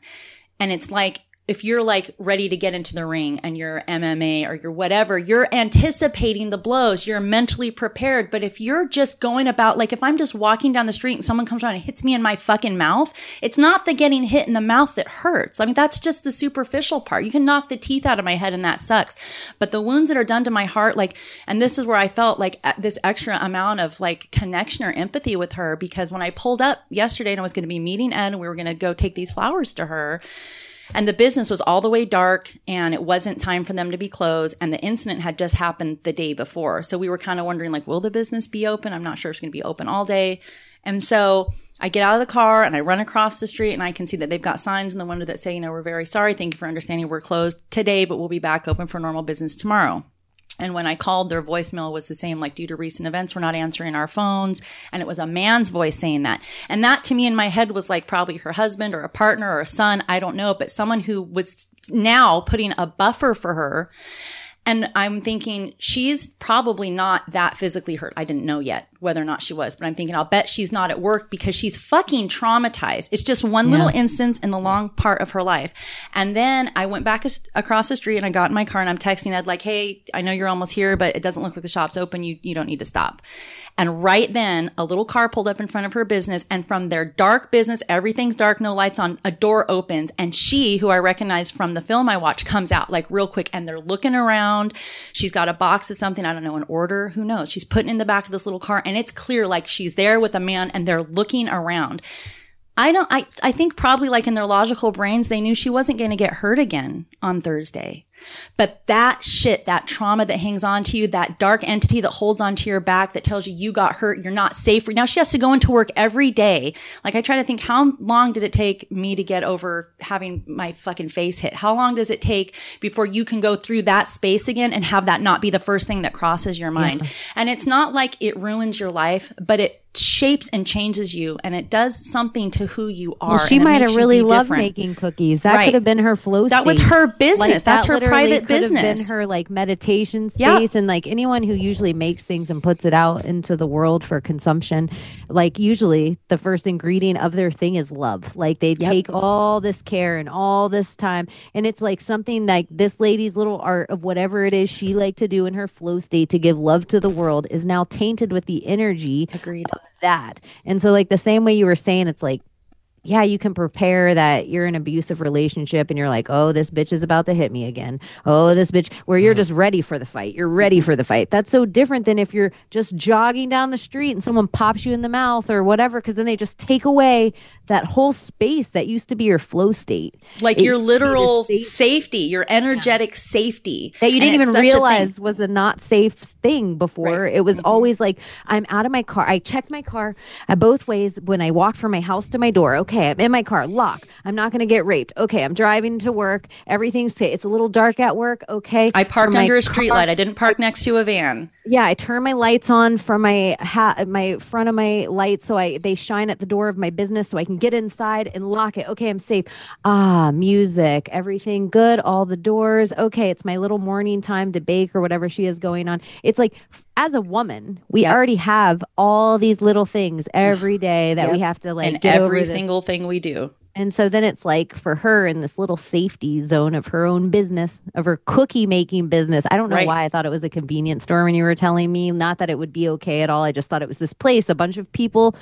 Speaker 2: And it's like if you're like ready to get into the ring and you're MMA or you're whatever, you're anticipating the blows, you're mentally prepared. But if you're just going about, like if I'm just walking down the street and someone comes around and hits me in my fucking mouth, it's not the getting hit in the mouth that hurts. I mean, that's just the superficial part. You can knock the teeth out of my head and that sucks. But the wounds that are done to my heart, like, and this is where I felt like this extra amount of like connection or empathy with her because when I pulled up yesterday and I was going to be meeting Ed and we were going to go take these flowers to her, and the business was all the way dark and it wasn't time for them to be closed and the incident had just happened the day before. So we were kind of wondering like will the business be open? I'm not sure it's going to be open all day. And so i get out of the car and i run across the street and i can see that they've got signs in the window that say you know we're very sorry thank you for understanding we're closed today but we'll be back open for normal business tomorrow and when I called, their voicemail was the same, like due to recent events, we're not answering our phones. And it was a man's voice saying that. And that to me in my head was like probably her husband or a partner or a son. I don't know, but someone who was now putting a buffer for her. And I'm thinking she's probably not that physically hurt. I didn't know yet whether or not she was, but I'm thinking I'll bet she's not at work because she's fucking traumatized. It's just one little instance in the long part of her life. And then I went back as- across the street and I got in my car and I'm texting Ed like, "Hey, I know you're almost here, but it doesn't look like the shop's open. You you don't need to stop." And right then, a little car pulled up in front of her business, and from their dark business, everything's dark, no lights on, a door opens, and she, who I recognize from the film I watched, comes out like real quick, and they're looking around. She's got a box of something, I don't know, an order, who knows? She's putting in the back of this little car, and it's clear like she's there with a man, and they're looking around. I don't, I, I think probably like in their logical brains, they knew she wasn't going to get hurt again on Thursday. But that shit, that trauma that hangs on to you, that dark entity that holds onto your back that tells you you got hurt, you're not safe. Now she has to go into work every day. Like I try to think, how long did it take me to get over having my fucking face hit? How long does it take before you can go through that space again and have that not be the first thing that crosses your mind? And it's not like it ruins your life, but it shapes and changes you and it does something to who you are.
Speaker 4: Well, she might have really loved
Speaker 2: different.
Speaker 4: making cookies. That
Speaker 2: Right.
Speaker 4: could have been her flow.
Speaker 2: That was her business. That's
Speaker 4: that
Speaker 2: her private business.
Speaker 4: Been her like meditation space,
Speaker 2: Yeah.
Speaker 4: and like anyone who usually makes things and puts it out into the world for consumption, like usually the first ingredient of their thing is love. Like they take all this care and all this time, and it's like something like this lady's little art of whatever it is she liked to do in her flow state to give love to the world is now tainted with the energy
Speaker 2: Agreed.
Speaker 4: of that. And so, like the same way you were saying, it's like, yeah, you can prepare that you're in an abusive relationship and you're like, oh, this bitch is about to hit me again. Oh, this bitch, where you're mm-hmm. just ready for the fight. You're ready for the fight. That's so different than if you're just jogging down the street and someone pops you in the mouth or whatever, because then they just take away that whole space that used to be your flow state.
Speaker 2: like
Speaker 4: It
Speaker 2: your
Speaker 4: used to be the
Speaker 2: literal safety, your energetic safety
Speaker 4: that you didn't even realize was a not safe thing before.
Speaker 2: Right.
Speaker 4: It was
Speaker 2: Mm-hmm.
Speaker 4: always like I'm out of my car. I checked my car both ways when I walk from my house to my door. Okay, I'm in my car. Lock. I'm not going to get raped. Okay, I'm driving to work. Everything's safe. It's a little dark at work. Okay,
Speaker 2: I parked under a
Speaker 4: car-
Speaker 2: street light. I didn't park next to a van.
Speaker 4: Yeah, I turn my lights on from my hat, my front of my light, so I they shine at the door of my business, so I can get inside and lock it. Okay, I'm safe. Ah, music, everything good, all the doors. Okay, it's my little morning time to bake or whatever she is going on. It's like as a woman, we
Speaker 2: Yep.
Speaker 4: already have all these little things every day that we have to like over
Speaker 2: every single thing we do.
Speaker 4: And so then it's like for her in this little safety zone of her own business, of her cookie making business. I don't know
Speaker 2: Right.
Speaker 4: why I thought it was a convenience store when you were telling me. Not that it would be okay at all. I just thought it was this place, a bunch of people.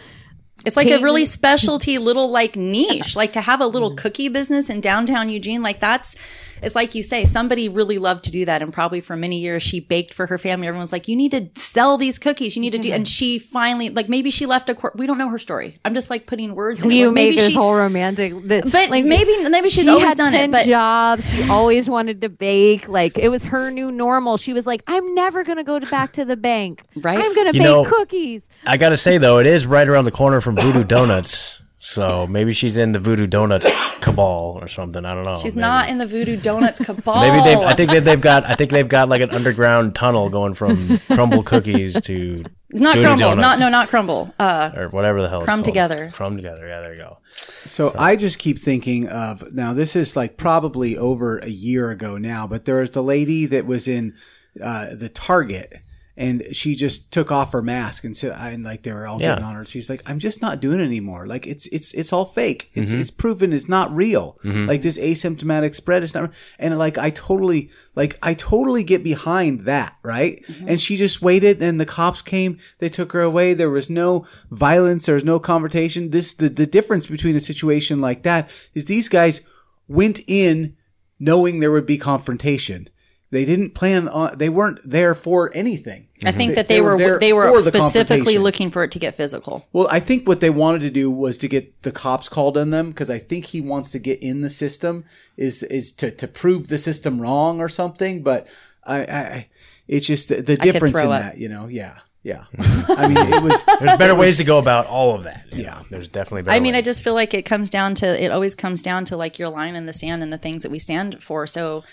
Speaker 2: It's like a really specialty little like niche. Like to have a little mm-hmm. cookie business in downtown Eugene, like that's it's like you say, somebody really loved to do that. And probably for many years she baked for her family. Everyone's like, you need to sell these cookies. You need to do mm-hmm. and she finally like maybe she left a court we don't know her story. I'm just like putting words in it.
Speaker 4: You
Speaker 2: Like,
Speaker 4: made
Speaker 2: maybe
Speaker 4: this
Speaker 2: she
Speaker 4: whole romantic, the,
Speaker 2: but
Speaker 4: like,
Speaker 2: maybe maybe she's
Speaker 4: she
Speaker 2: always
Speaker 4: had
Speaker 2: done
Speaker 4: 10
Speaker 2: it. But
Speaker 4: jobs. She always wanted to bake. Like it was her new normal. She was like, I'm never gonna go back to the bank.
Speaker 2: Right.
Speaker 4: I'm gonna
Speaker 1: You
Speaker 4: bake
Speaker 1: know-
Speaker 4: cookies.
Speaker 1: I gotta say though, it is right around the corner from Voodoo Donuts. So maybe she's in the Voodoo Donuts cabal or something. I don't know.
Speaker 2: she's
Speaker 1: Maybe.
Speaker 2: not in the voodoo donuts cabal.
Speaker 1: Maybe they. I think that they've got. I think they've got like an underground tunnel going from crumble cookies to
Speaker 2: it's not
Speaker 1: Voodoo
Speaker 2: crumble. Not no, not crumble. Uh
Speaker 1: or whatever the hell.
Speaker 2: Crumb
Speaker 1: called.
Speaker 2: together.
Speaker 1: Crumb together. Yeah, there you go.
Speaker 3: So, I just keep thinking of now. This is like probably over a year ago now, but there was the lady that was in uh, the Target, and she just took off her mask and said, and like they were all getting
Speaker 1: Yeah.
Speaker 3: on her. She's like, "I'm just not doing it anymore. Like it's it's it's all fake. It's mm-hmm. it's proven it's not real. Mm-hmm. Like this asymptomatic spread is not." And like I totally like I totally get behind that, right? Mm-hmm. And she just waited, and the cops came. They took her away. There was no violence. There was no confrontation. This the the difference between a situation like that is these guys went in knowing there would be confrontation. They didn't plan on. They weren't there for anything.
Speaker 2: I think that they,
Speaker 3: they
Speaker 2: were
Speaker 3: were
Speaker 2: they were
Speaker 3: for the
Speaker 2: specifically
Speaker 3: confrontation.
Speaker 2: looking for it to get physical.
Speaker 3: Well, I think what they wanted to do was to get the cops called on them because I think he wants to get in the system is is to to prove the system wrong or something. But I, I it's just the, the difference in
Speaker 2: up.
Speaker 3: that, you know. Yeah, yeah. Mm-hmm. I mean, it was.
Speaker 1: There's better ways to go about all of that.
Speaker 3: Yeah.
Speaker 1: know. there's definitely. Better
Speaker 2: I mean, I just feel like it comes down to it always comes down to like your line in the sand and the things that we stand for. So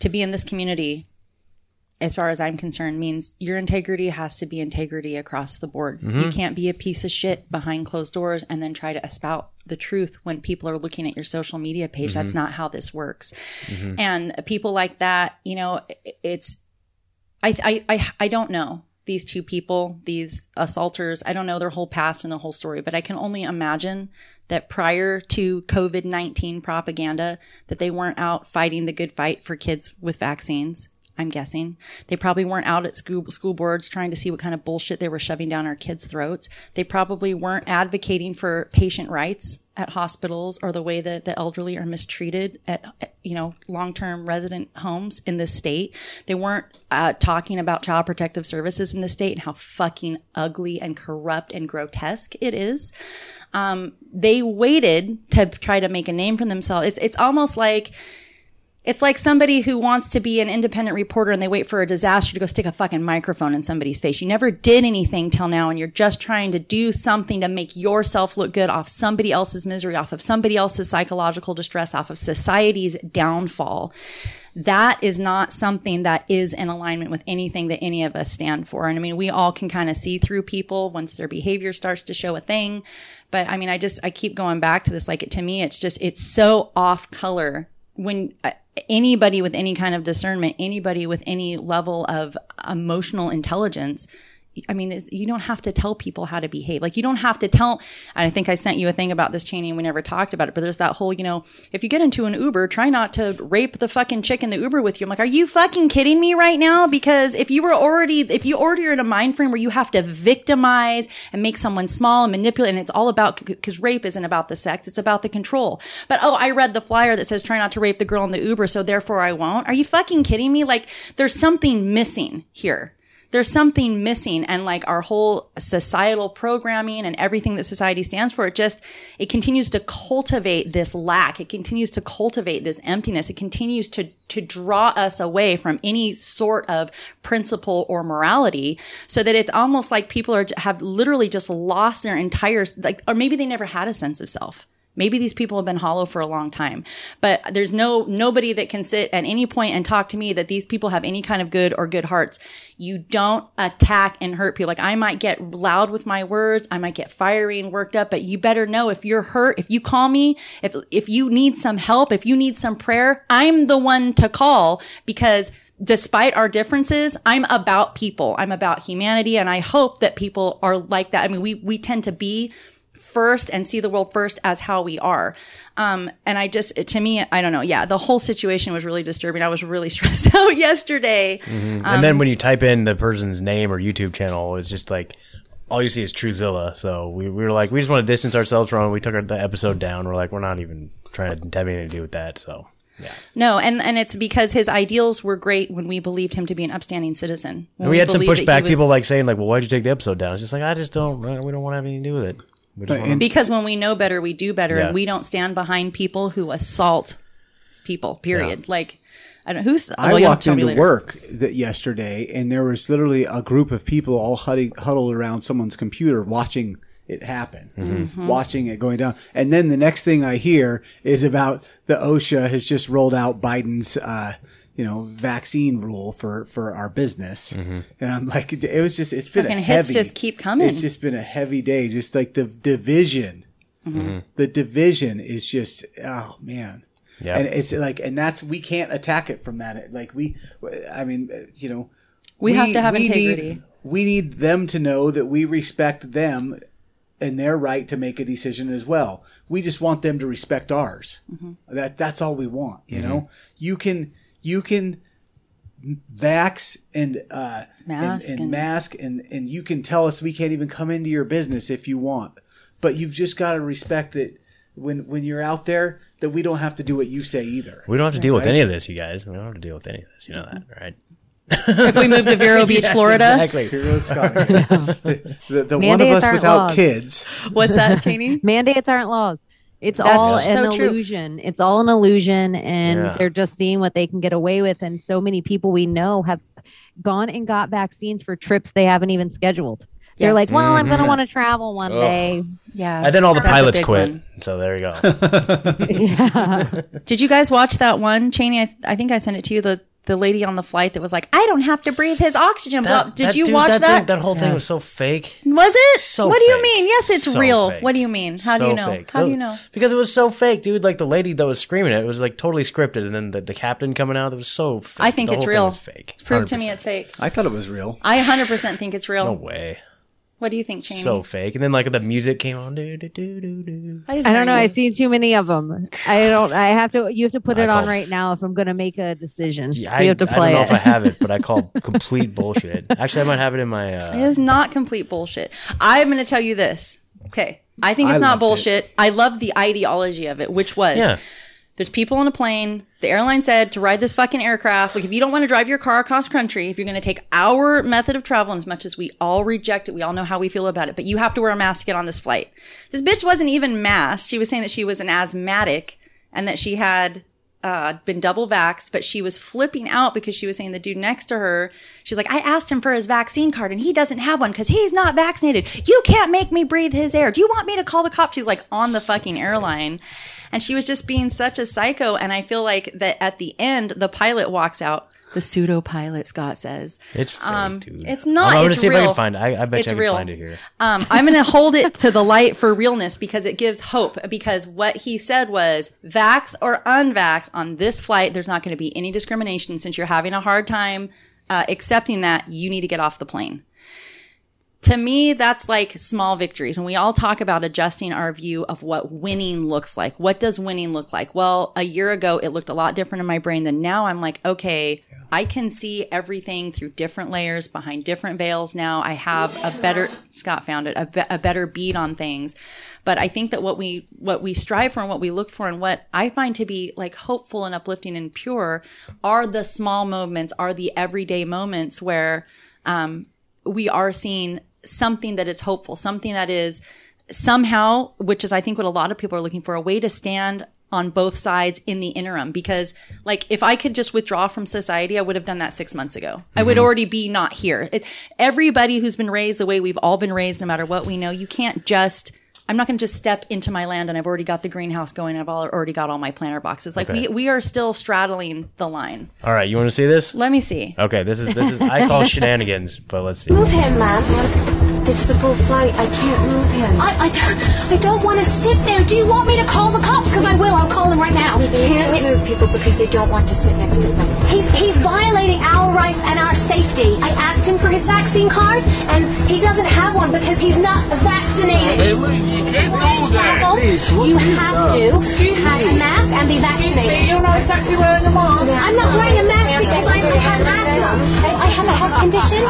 Speaker 2: to be in this community, as far as I'm concerned, means your integrity has to be integrity across the board. You mm-hmm. can't be a piece of shit behind closed doors and then try to espouse the truth when people are looking at your social media page. That's mm-hmm. not how this works. Mm-hmm. And people like that, you know, it's I, I, I, I don't know these two people, these assaulters. I don't know their whole past and their whole story, but I can only imagine that prior to COVID 19 propaganda, that they weren't out fighting the good fight for kids with vaccines. I'm guessing. They probably weren't out at school, school boards trying to see what kind of bullshit they were shoving down our kids' throats. They probably weren't advocating for patient rights at hospitals or the way that the elderly are mistreated at, you know, long-term resident homes in this state. They weren't uh, talking about child protective services in the state and how fucking ugly and corrupt and grotesque it is. Um, they waited to try to make a name for themselves. It's, it's almost like, it's like somebody who wants to be an independent reporter and they wait for a disaster to go stick a fucking microphone in somebody's face. You never did anything till now and you're just trying to do something to make yourself look good off somebody else's misery, off of somebody else's psychological distress, off of society's downfall. That is not something that is in alignment with anything that any of us stand for. And I mean, we all can kind of see through people once their behavior starts to show a thing. But I mean, I just, I keep going back to this. Like, to me, it's just, it's so off color when anybody with any kind of discernment, anybody with any level of emotional intelligence, I mean, you don't have to tell people how to behave. Like, you don't have to tell. I think I sent you a thing about this, Cheney, and we never talked about it. But there's that whole, you know, if you get into an Uber, try not to rape the fucking chick in the Uber with you. I'm like, are you fucking kidding me right now? Because if you were already, if you already are in a mind frame where you have to victimize and make someone small and manipulate, and it's all about, because rape isn't about the sex, it's about the control. But oh, I read the flyer that says try not to rape the girl in the Uber, so therefore I won't. Are you fucking kidding me? Like, there's something missing here there's something missing and like our whole societal programming and everything that society stands for it just it continues to cultivate this lack. It continues to cultivate this emptiness. It continues to to draw us away from any sort of principle or morality so that it's almost like people are have literally just lost their entire like or maybe they never had a sense of self Maybe these people have been hollow for a long time, but there's no, nobody that can sit at any point and talk to me that these people have any kind of good or good hearts. You don't attack and hurt people. Like I might get loud with my words. I might get fiery and worked up, but you better know if you're hurt, if you call me, if, if you need some help, if you need some prayer, I'm the one to call because despite our differences, I'm about people. I'm about humanity. And I hope that people are like that. I mean, we, we tend to be first and see the world first as how we are. Um, and I just, to me, I don't know. Yeah, the whole situation was really disturbing. I was really stressed out yesterday.
Speaker 1: Mm-hmm. and then when you type in the person's name or YouTube channel, it's just like all you see is Truthzilla. So we, we were like, we just want to distance ourselves from it. We took our, the episode down. We're like, we're not even trying to have anything to do with that. So. Yeah.
Speaker 2: No, and, and it's because his ideals were great when we believed him to be an upstanding citizen.
Speaker 1: When we, had some pushback, was, people like saying like, "Well, why'd you take the episode down?" It's just like I just don't. We don't want to have anything to do with it.
Speaker 2: Wanna... Because when we know better, we do better, yeah. and we don't stand behind people who assault people. Period. Yeah. Like. I don't know who's.
Speaker 3: I well, walked into work that yesterday, and there was literally a group of people all huddled around someone's computer watching it happen, mm-hmm. watching it going down. And then the next thing I hear is about the OSHA has just rolled out Biden's uh, you know, vaccine rule for, for our business. Mm-hmm. And I'm like, it was just, it's been
Speaker 2: Fucking
Speaker 3: a heavy,
Speaker 2: hits just keep coming.
Speaker 3: It's just been a heavy day. Just like the division, mm-hmm. the division is just, oh man. Yeah. And it's like, and that's, we can't attack it from that. Like we, I mean, you know,
Speaker 2: we, we have to have we integrity.
Speaker 3: Need, we need them to know that we respect them and their right to make a decision as well. We just want them to respect ours. Mm-hmm. That that's all we want. You mm-hmm. know, you can you can vax and uh, mask and, and, and, mask and and you can tell us we can't even come into your business if you want but you've just got to respect that when when you're out there that we don't have to do what you say either
Speaker 1: we don't have to deal right? with any of this you guys we don't have to deal with any of this you know that right
Speaker 2: if we move to Vero Beach, yes, Florida.
Speaker 1: Exactly.
Speaker 3: the, the, the one of us without laws. kids.
Speaker 2: What's that, Cheney?
Speaker 4: Mandates aren't laws. It's That's all an illusion. It's all an illusion, and yeah. they're just seeing what they can get away with. And so many people we know have gone and got vaccines for trips they haven't even scheduled. They're yes. like, well, mm-hmm. I'm going to want to travel one Ugh. day.
Speaker 2: Yeah.
Speaker 1: And then all the That's pilots quit. One. So there you go.
Speaker 2: yeah. Did you guys watch that one, Cheney? I, th- I think I sent it to you. The the lady on the flight that was like, "I don't have to breathe his oxygen." Well, did you
Speaker 1: dude,
Speaker 2: watch
Speaker 1: that?
Speaker 2: that?
Speaker 1: thing- that whole thing was so fake.
Speaker 2: was it?
Speaker 1: So
Speaker 2: what do you mean? Yes, it's
Speaker 1: So
Speaker 2: real.
Speaker 1: fake.
Speaker 2: What do you mean? How do you know?
Speaker 1: fake.
Speaker 2: How do you know?
Speaker 1: Because it was so fake, dude. Like the lady that was screaming it, it was like totally scripted, and then the, the captain coming out, it was so. Fake.
Speaker 2: I think
Speaker 1: The
Speaker 2: it's
Speaker 1: whole thing
Speaker 2: real.
Speaker 1: was fake.
Speaker 2: Prove to me it's fake.
Speaker 3: I thought it was real.
Speaker 2: I 100% think it's real.
Speaker 1: No way.
Speaker 2: What do you think, Cheney?
Speaker 1: So fake. And then like the music came on. Do, do, do, do, do.
Speaker 2: I,
Speaker 4: I don't know. I've seen too many of them. I don't. I have to. You have to put
Speaker 1: I
Speaker 4: it on right now if I'm going to make a decision.
Speaker 1: Yeah, I,
Speaker 4: you have to play
Speaker 1: I
Speaker 4: play
Speaker 1: don't know
Speaker 4: it.
Speaker 1: if I have it, but I call complete bullshit. Actually, I might have it in my.
Speaker 2: It
Speaker 1: Uh,
Speaker 2: is not complete bullshit. I'm going to tell you this. Okay. I think it's
Speaker 3: I
Speaker 2: not
Speaker 3: loved it.
Speaker 2: bullshit. I love the ideology of it, which was
Speaker 1: yeah.
Speaker 2: There's people on a plane. The airline said to ride this fucking aircraft. Like, if you don't want to drive your car across country, if you're going to take our method of travel, and as much as we all reject it, we all know how we feel about it, but you have to wear a mask to get on this flight. This bitch wasn't even masked. She was saying that she was an asthmatic and that she had uh, been double vaxxed, but she was flipping out because she was saying the dude next to her, she's like, I asked him for his vaccine card and he doesn't have one because he's not vaccinated. You can't make me breathe his air. Do you want me to call the cops? She's like on the fucking airline. And she was just being such a psycho. And I feel like that at the end, the pilot walks out. The pseudo pilot, Scott says.
Speaker 1: It's fake,
Speaker 2: Um,
Speaker 1: dude.
Speaker 2: it's not.
Speaker 1: I'm, I'm gonna see
Speaker 2: real.
Speaker 1: if I can find it. I, I bet
Speaker 2: It's
Speaker 1: you I can
Speaker 2: real.
Speaker 1: find it here.
Speaker 2: Um, I'm going to hold it to the light for realness because it gives hope. Because what he said was, vax or unvax on this flight, there's not going to be any discrimination. Since you're having a hard time uh, accepting that, you need to get off the plane. To me, that's like small victories. And we all talk about adjusting our view of what winning looks like. What does winning look like? Well, a year ago, it looked a lot different in my brain than now. I'm like, okay, I can see everything through different layers, behind different veils now. I have a better, Scott found it, a, be- a better beat on things. But I think that what we, what we strive for and what we look for and what I find to be like hopeful and uplifting and pure are the small moments, are the everyday moments where, um, we are seeing something that is hopeful, something that is somehow, which is I think what a lot of people are looking for, a way to stand on both sides in the interim. Because like if I could just withdraw from society, I would have done that six months ago. I would mm-hmm. already be not here. It, everybody who's been raised the way we've all been raised, no matter what we know, you can't just I'm not going to just step into my land and I've already got the greenhouse going. I've already got all my planter boxes. Like
Speaker 1: Okay.
Speaker 2: we, we are still straddling the line.
Speaker 1: All right, you want to see this?
Speaker 2: Let me see.
Speaker 1: Okay, this is this is I call shenanigans, but let's see.
Speaker 5: Move him, ma'am. This is the full flight. I can't move him. I, I don't, I don't want to sit there. Do you want me to call the cops? Because I will. I'll call them right now. We can't move people because they don't want to sit next to someone. He's, he's violating our rights and our safety. I asked him for his vaccine card, and he doesn't have one because he's not vaccinated.
Speaker 6: Hey, look, you can't go there.
Speaker 5: Travel, you have to have a mask and be vaccinated.
Speaker 6: You're not exactly wearing a mask.
Speaker 5: I'm not wearing a mask because I, I have asthma. I, I have a health condition.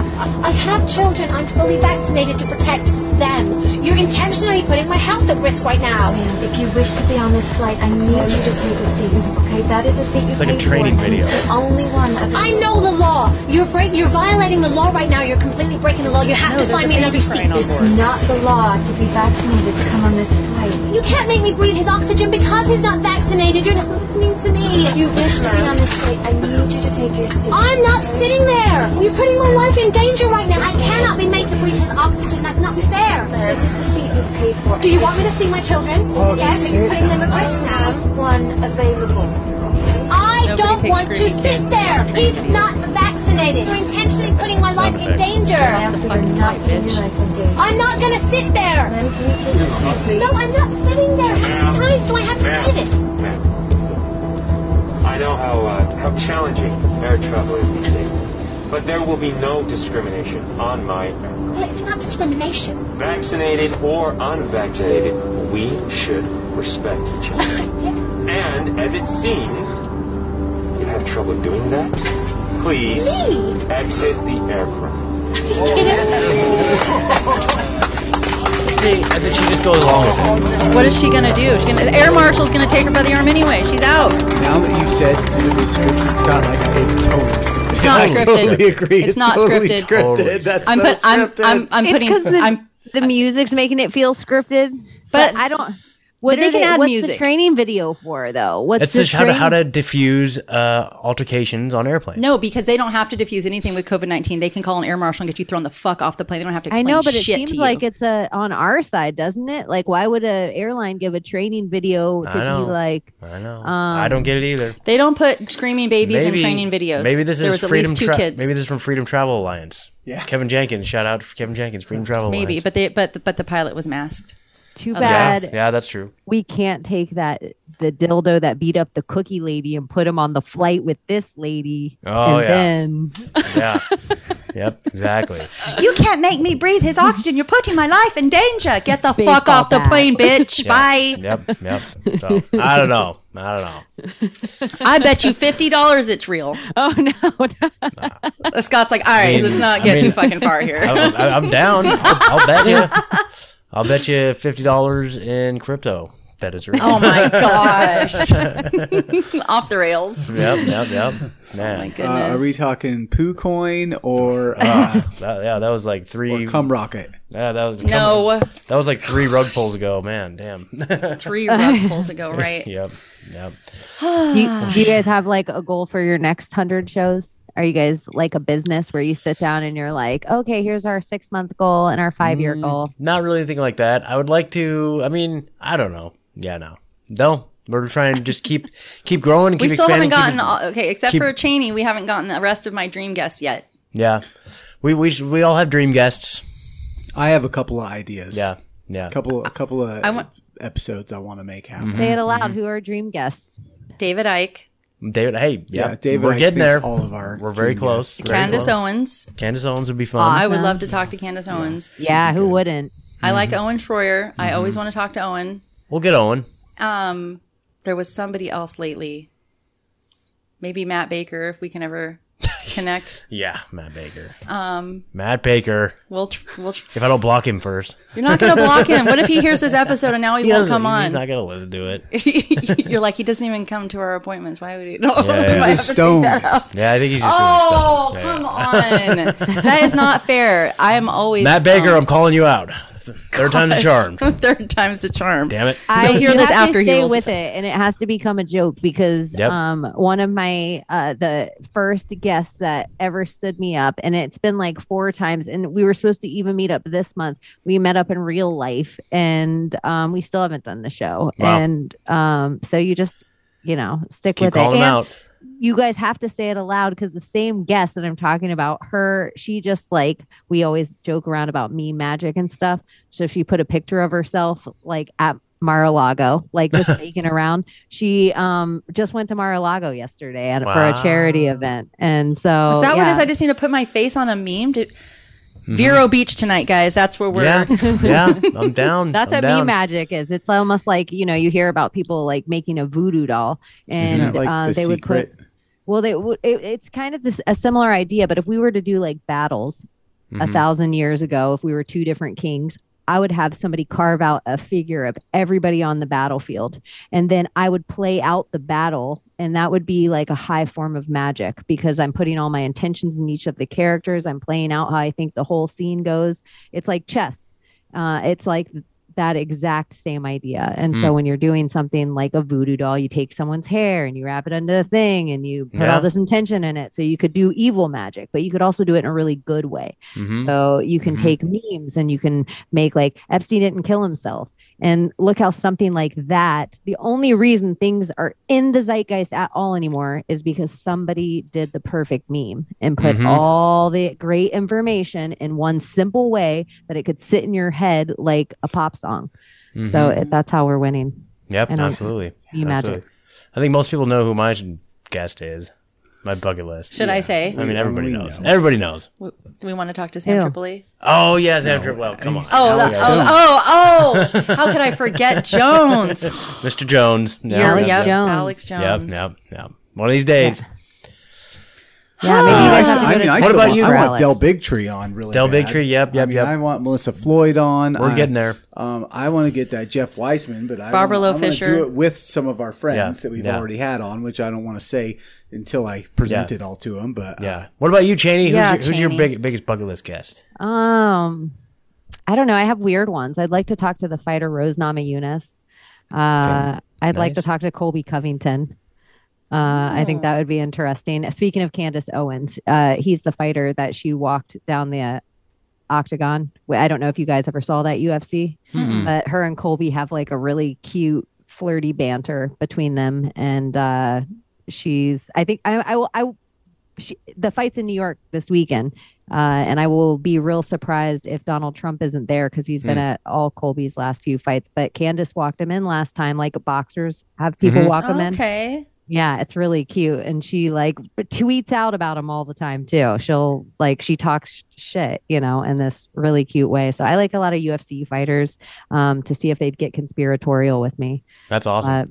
Speaker 5: I have children. I'm fully vaccinated to protect them. You're intentionally putting my health at risk right now. Oh, if you wish to be on this flight, I need you to take a seat. Okay, that is a seat you
Speaker 1: It's like a training
Speaker 5: for,
Speaker 1: video.
Speaker 5: It's the only one. Available. I know the law. You're break. You're violating the law right now. You're completely breaking the law. You have
Speaker 2: No,
Speaker 5: to find me another seat. It's not the law to be vaccinated to come on this flight. You can't make me breathe his oxygen because he's not vaccinated. You're not listening to me. If you wish to be on this flight, I need you to take your seat. I'm not sitting there. You're putting my life in danger right now. I cannot be made to breathe this oxygen. That's not fair. This is the seat you've paid for. Do you want me to see my children? yes, you're putting them at risk now. One available. I
Speaker 2: Nobody
Speaker 5: don't want to sit
Speaker 2: kids
Speaker 5: there.
Speaker 2: in
Speaker 5: He's
Speaker 2: videos.
Speaker 5: not vaccinated. You're intentionally putting my life in danger.
Speaker 2: the fucking
Speaker 5: not
Speaker 2: flight, bitch.
Speaker 5: your life. I'm not gonna sit there. No, I'm not sitting there. How many times do I have to say this?
Speaker 7: I know how uh, how challenging air travel is these days, but there will be no discrimination on my aircraft.
Speaker 5: Well, it's not discrimination.
Speaker 7: Vaccinated or unvaccinated, we should respect each other. And as it seems, you have trouble doing that. Please
Speaker 5: Me?
Speaker 7: exit the aircraft.
Speaker 1: See, I think she just goes along with it.
Speaker 2: What is she gonna do? She's gonna, the air marshal's gonna take her by the arm anyway. She's out.
Speaker 3: Now that you said it was scripted, Scott, like it's totally scripted.
Speaker 2: It's not
Speaker 3: I
Speaker 2: scripted.
Speaker 3: totally agree.
Speaker 2: It's not
Speaker 3: totally
Speaker 2: scripted.
Speaker 3: scripted.
Speaker 1: Totally.
Speaker 3: That's
Speaker 2: I'm
Speaker 3: so
Speaker 2: put, I'm,
Speaker 3: scripted.
Speaker 2: I'm I'm
Speaker 4: it's
Speaker 2: putting
Speaker 4: because the,
Speaker 2: I'm
Speaker 4: the music's making it feel scripted.
Speaker 2: But-
Speaker 4: But, I don't. What
Speaker 2: they
Speaker 4: are
Speaker 2: can add
Speaker 4: what's
Speaker 2: music.
Speaker 4: the training video for though? What's
Speaker 1: It's
Speaker 4: the
Speaker 1: just how to, how to diffuse uh, altercations on airplanes.
Speaker 2: No, because they don't have to diffuse anything with COVID nineteen. They can call an air marshal and get you thrown the fuck off the plane. They don't have to
Speaker 4: I
Speaker 2: explain
Speaker 4: know, but it seems like it's a on our side, doesn't it? Like, why would a airline give a training video to
Speaker 1: I know.
Speaker 4: be like?
Speaker 1: I know.
Speaker 4: Um,
Speaker 1: I don't get it either.
Speaker 2: They don't put screaming babies in training videos.
Speaker 1: Maybe this
Speaker 2: there
Speaker 1: is
Speaker 2: was at
Speaker 1: Freedom
Speaker 2: least two
Speaker 1: Tra-
Speaker 2: kids.
Speaker 1: Maybe this is from Freedom Travel Alliance.
Speaker 3: Yeah.
Speaker 1: Kevin Jenkins. Shout out for Kevin Jenkins. Freedom Travel
Speaker 2: Maybe,
Speaker 1: Alliance.
Speaker 2: but they but but the pilot was masked.
Speaker 4: Too bad
Speaker 1: yeah, yeah, that's true.
Speaker 4: we can't take that the dildo that beat up the cookie lady and put him on the flight with this lady.
Speaker 1: Oh,
Speaker 4: and
Speaker 1: yeah.
Speaker 4: then
Speaker 1: Yeah. yep. Exactly.
Speaker 2: You can't make me breathe his oxygen. You're putting my life in danger. Get the
Speaker 4: Baseball
Speaker 2: fuck off the plane, bitch.
Speaker 1: Yeah.
Speaker 2: Bye.
Speaker 1: Yep. Yep. So I don't know. I don't know.
Speaker 2: I bet you fifty dollars it's real.
Speaker 4: oh no,
Speaker 2: Uh, Scott's like, all right,
Speaker 1: mean-
Speaker 2: let's not
Speaker 1: I
Speaker 2: get too fucking far here.
Speaker 1: I, I, I'm down. I'll, I'll bet you. I'll bet you fifty dollars in crypto that it's real.
Speaker 2: oh my gosh, off the rails.
Speaker 1: Yep. Yep. Yep.
Speaker 2: Oh
Speaker 1: Man.
Speaker 2: my
Speaker 3: Uh,
Speaker 2: goodness.
Speaker 3: are we talking poo coin or uh,
Speaker 1: That- yeah, that was like three.
Speaker 3: or cum rocket?
Speaker 1: yeah, that was
Speaker 2: no,
Speaker 1: That was like three rug pulls ago. Man, damn.
Speaker 2: three rug pulls ago, right?
Speaker 1: yep. Yep.
Speaker 4: do, you, do you guys have like a goal for your next hundred shows? Are you guys like a business where you sit down and you're like, okay, here's our six month goal and our five year
Speaker 1: Mm.
Speaker 4: goal?
Speaker 1: Not really anything like that. I would like to. I mean, I don't know. Yeah, no, no. We're trying to just keep keep growing. And
Speaker 2: We
Speaker 1: keep
Speaker 2: still haven't gotten
Speaker 1: keep-
Speaker 2: all, okay, except
Speaker 1: keep-
Speaker 2: for Cheney. We haven't gotten the rest of my dream guests yet.
Speaker 1: Yeah, we we we all have dream guests.
Speaker 3: I have a couple of ideas.
Speaker 1: Yeah, yeah.
Speaker 3: a couple a couple of
Speaker 2: I want-
Speaker 3: episodes I want to make happen.
Speaker 1: Mm-hmm.
Speaker 4: Say it aloud. Who are dream guests?
Speaker 2: David Icke,
Speaker 1: David, hey,
Speaker 3: Yeah,
Speaker 1: yeah,
Speaker 3: David.
Speaker 1: we're getting there.
Speaker 3: All of our
Speaker 1: we're very close. Very
Speaker 2: Candace
Speaker 1: close.
Speaker 2: Owens.
Speaker 1: Candace Owens would be fun.
Speaker 2: I would love to talk to Candace Owens.
Speaker 4: Yeah, who wouldn't?
Speaker 2: I like
Speaker 1: Mm-hmm.
Speaker 2: Owen Schroyer. I always want to talk to Owen.
Speaker 1: we'll get Owen.
Speaker 2: Um, there was somebody else lately. Maybe Matt Baker, if we can ever connect.
Speaker 1: Yeah, Matt Baker. Um, Matt Baker.
Speaker 2: We'll, tr- we'll tr-
Speaker 1: If I don't block him first,
Speaker 2: you're not going too block him. What if he hears this episode and now he,
Speaker 1: He
Speaker 2: won't
Speaker 1: doesn't-
Speaker 2: come
Speaker 1: He's not gonna listen to it.
Speaker 2: you're like, he doesn't even come to our appointments. Why would he? No,
Speaker 1: yeah.
Speaker 2: I
Speaker 3: He's
Speaker 2: to
Speaker 3: stoned.
Speaker 1: Yeah, I think he's just
Speaker 2: Oh,
Speaker 1: really stoned.
Speaker 2: come
Speaker 1: Yeah, yeah.
Speaker 2: on. that is not fair. I am always
Speaker 1: Matt Baker, I'm calling you out. Third time's a charm.
Speaker 2: Third time's the charm.
Speaker 1: Damn it.
Speaker 4: I
Speaker 2: You'll hear
Speaker 4: you
Speaker 2: this
Speaker 4: have
Speaker 2: after
Speaker 4: to
Speaker 2: he
Speaker 4: stay
Speaker 2: rolls
Speaker 4: with
Speaker 2: with
Speaker 4: it, and it has to become a joke because
Speaker 1: Yep.
Speaker 4: um one of my uh the first guests that ever stood me up, and it's been like four times, and we were supposed to even meet up this month. We met up in real life, and um we still haven't done the show,
Speaker 1: Wow.
Speaker 4: and um so you just you know stick
Speaker 1: Keep
Speaker 4: with it.
Speaker 1: calling him
Speaker 4: And
Speaker 1: out.
Speaker 4: You guys have to say it aloud because the same guest that I'm talking about, her, she just like we always joke around about me magic and stuff. So she put a picture of herself like at Mar-a-Lago, like just making around. She um just went to Mar-a-Lago yesterday at, for a charity event, and so
Speaker 2: Is that what it is? I just need to put my face on a meme. To... Vero Beach tonight, guys. That's where we're.
Speaker 1: Mm-hmm. Yeah, yeah, I'm down.
Speaker 4: That's
Speaker 1: I'm
Speaker 4: what
Speaker 1: down.
Speaker 4: me magic is. It's almost like you know you hear about people like making a voodoo doll, and
Speaker 3: Isn't that like
Speaker 4: uh,
Speaker 3: the
Speaker 4: they would
Speaker 3: secret?
Speaker 4: put Well, they it, it's kind of this a similar idea, but if we were to do like battles a
Speaker 1: Mhm.
Speaker 4: thousand years ago, if we were two different kings, I would have somebody carve out a figure of everybody on the battlefield, and then I would play out the battle, and that would be like a high form of magic because I'm putting all my intentions in each of the characters. I'm playing out how I think the whole scene goes. It's like chess. Uh, it's like that exact same idea. And so
Speaker 1: Hmm.
Speaker 4: when you're doing something like a voodoo doll, you take someone's hair and you wrap it under the thing and you put
Speaker 1: Yeah.
Speaker 4: all this intention in it. So you could do evil magic, but you could also do it in a really good way.
Speaker 1: Mhm.
Speaker 4: So you can
Speaker 1: Mhm.
Speaker 4: take memes and you can make like Epstein didn't kill himself. And look how something like that, the only reason things are in the zeitgeist at all anymore is because somebody did the perfect meme and put
Speaker 1: Mhm.
Speaker 4: all the great information in one simple way that it could sit in your head like a pop song. So
Speaker 1: Mhm.
Speaker 4: it, that's how we're winning.
Speaker 1: Yep,
Speaker 4: and also
Speaker 1: absolutely.
Speaker 4: you magic.
Speaker 1: Absolutely. I think most people know who my guest is. My bucket list.
Speaker 2: Should I say?
Speaker 1: I mean, everybody
Speaker 3: We
Speaker 1: knows.
Speaker 3: know.
Speaker 1: Everybody knows.
Speaker 2: W- Do we want to talk to Sam
Speaker 4: Ew.
Speaker 2: Tripoli?
Speaker 1: Oh yeah, Sam Tripwell. Come on,
Speaker 2: Oh, that, oh, oh, oh! How could I forget Jones?
Speaker 1: Mr. Jones. Yeah,
Speaker 2: Yeah,
Speaker 1: yep,
Speaker 2: yep,
Speaker 4: Jones.
Speaker 2: Alex
Speaker 1: Yep,
Speaker 2: Jones.
Speaker 1: yep, yep. One of these days.
Speaker 4: Yeah, maybe you
Speaker 3: I,
Speaker 4: guys have to
Speaker 3: I mean,
Speaker 4: to
Speaker 3: I
Speaker 1: What
Speaker 3: still
Speaker 1: about
Speaker 3: want,
Speaker 1: you,
Speaker 3: I want
Speaker 4: Alex?
Speaker 3: Del Bigtree on really.
Speaker 1: Del
Speaker 3: bad.
Speaker 1: Bigtree, yep,
Speaker 3: I
Speaker 1: yep,
Speaker 3: mean,
Speaker 1: yep.
Speaker 3: I want Melissa Floyd on.
Speaker 1: We're
Speaker 3: I-
Speaker 1: getting there.
Speaker 3: Um, I want to get that Jeff Weisman, but I
Speaker 2: Barbara
Speaker 3: wanna,
Speaker 2: Loe
Speaker 3: I wanna
Speaker 2: Fisher.
Speaker 3: do it with some of our friends
Speaker 1: Yeah,
Speaker 3: that we've
Speaker 1: yeah.
Speaker 3: already had on, which I don't want to say until I present
Speaker 1: Yeah.
Speaker 3: it all to them. But uh,
Speaker 1: Yeah. What about you, Cheney? Who's,
Speaker 2: Yeah,
Speaker 1: your, who's your
Speaker 2: Cheney.
Speaker 1: big, biggest bucket list guest?
Speaker 4: Um, I don't know. I have weird ones. I'd like to talk to the fighter Rose Namajunas. Uh, I'd like to
Speaker 1: Nice.
Speaker 4: talk to Colby Covington. Uh, I think that would be interesting. Speaking of Candace Owens, uh, he's the fighter that she walked down the uh, octagon. I don't know if you guys ever saw that UFC, but her and Colby have like a really cute, flirty banter between them, and uh, she's. I think I. I will. I. She, the fight's in New York this weekend, uh, and I will be real surprised if Donald Trump isn't there because he's been at all Colby's last few fights. But Candace walked him in last time, like boxers have people
Speaker 1: Mhm.
Speaker 4: walk him in.
Speaker 2: Okay.
Speaker 4: Yeah, it's really cute, and she like tweets out about him all the time too. She'll like she talks shit, you know, in this really cute way. So I like a lot of UFC fighters um, to see if they'd get conspiratorial with me.
Speaker 1: That's awesome.
Speaker 4: Uh,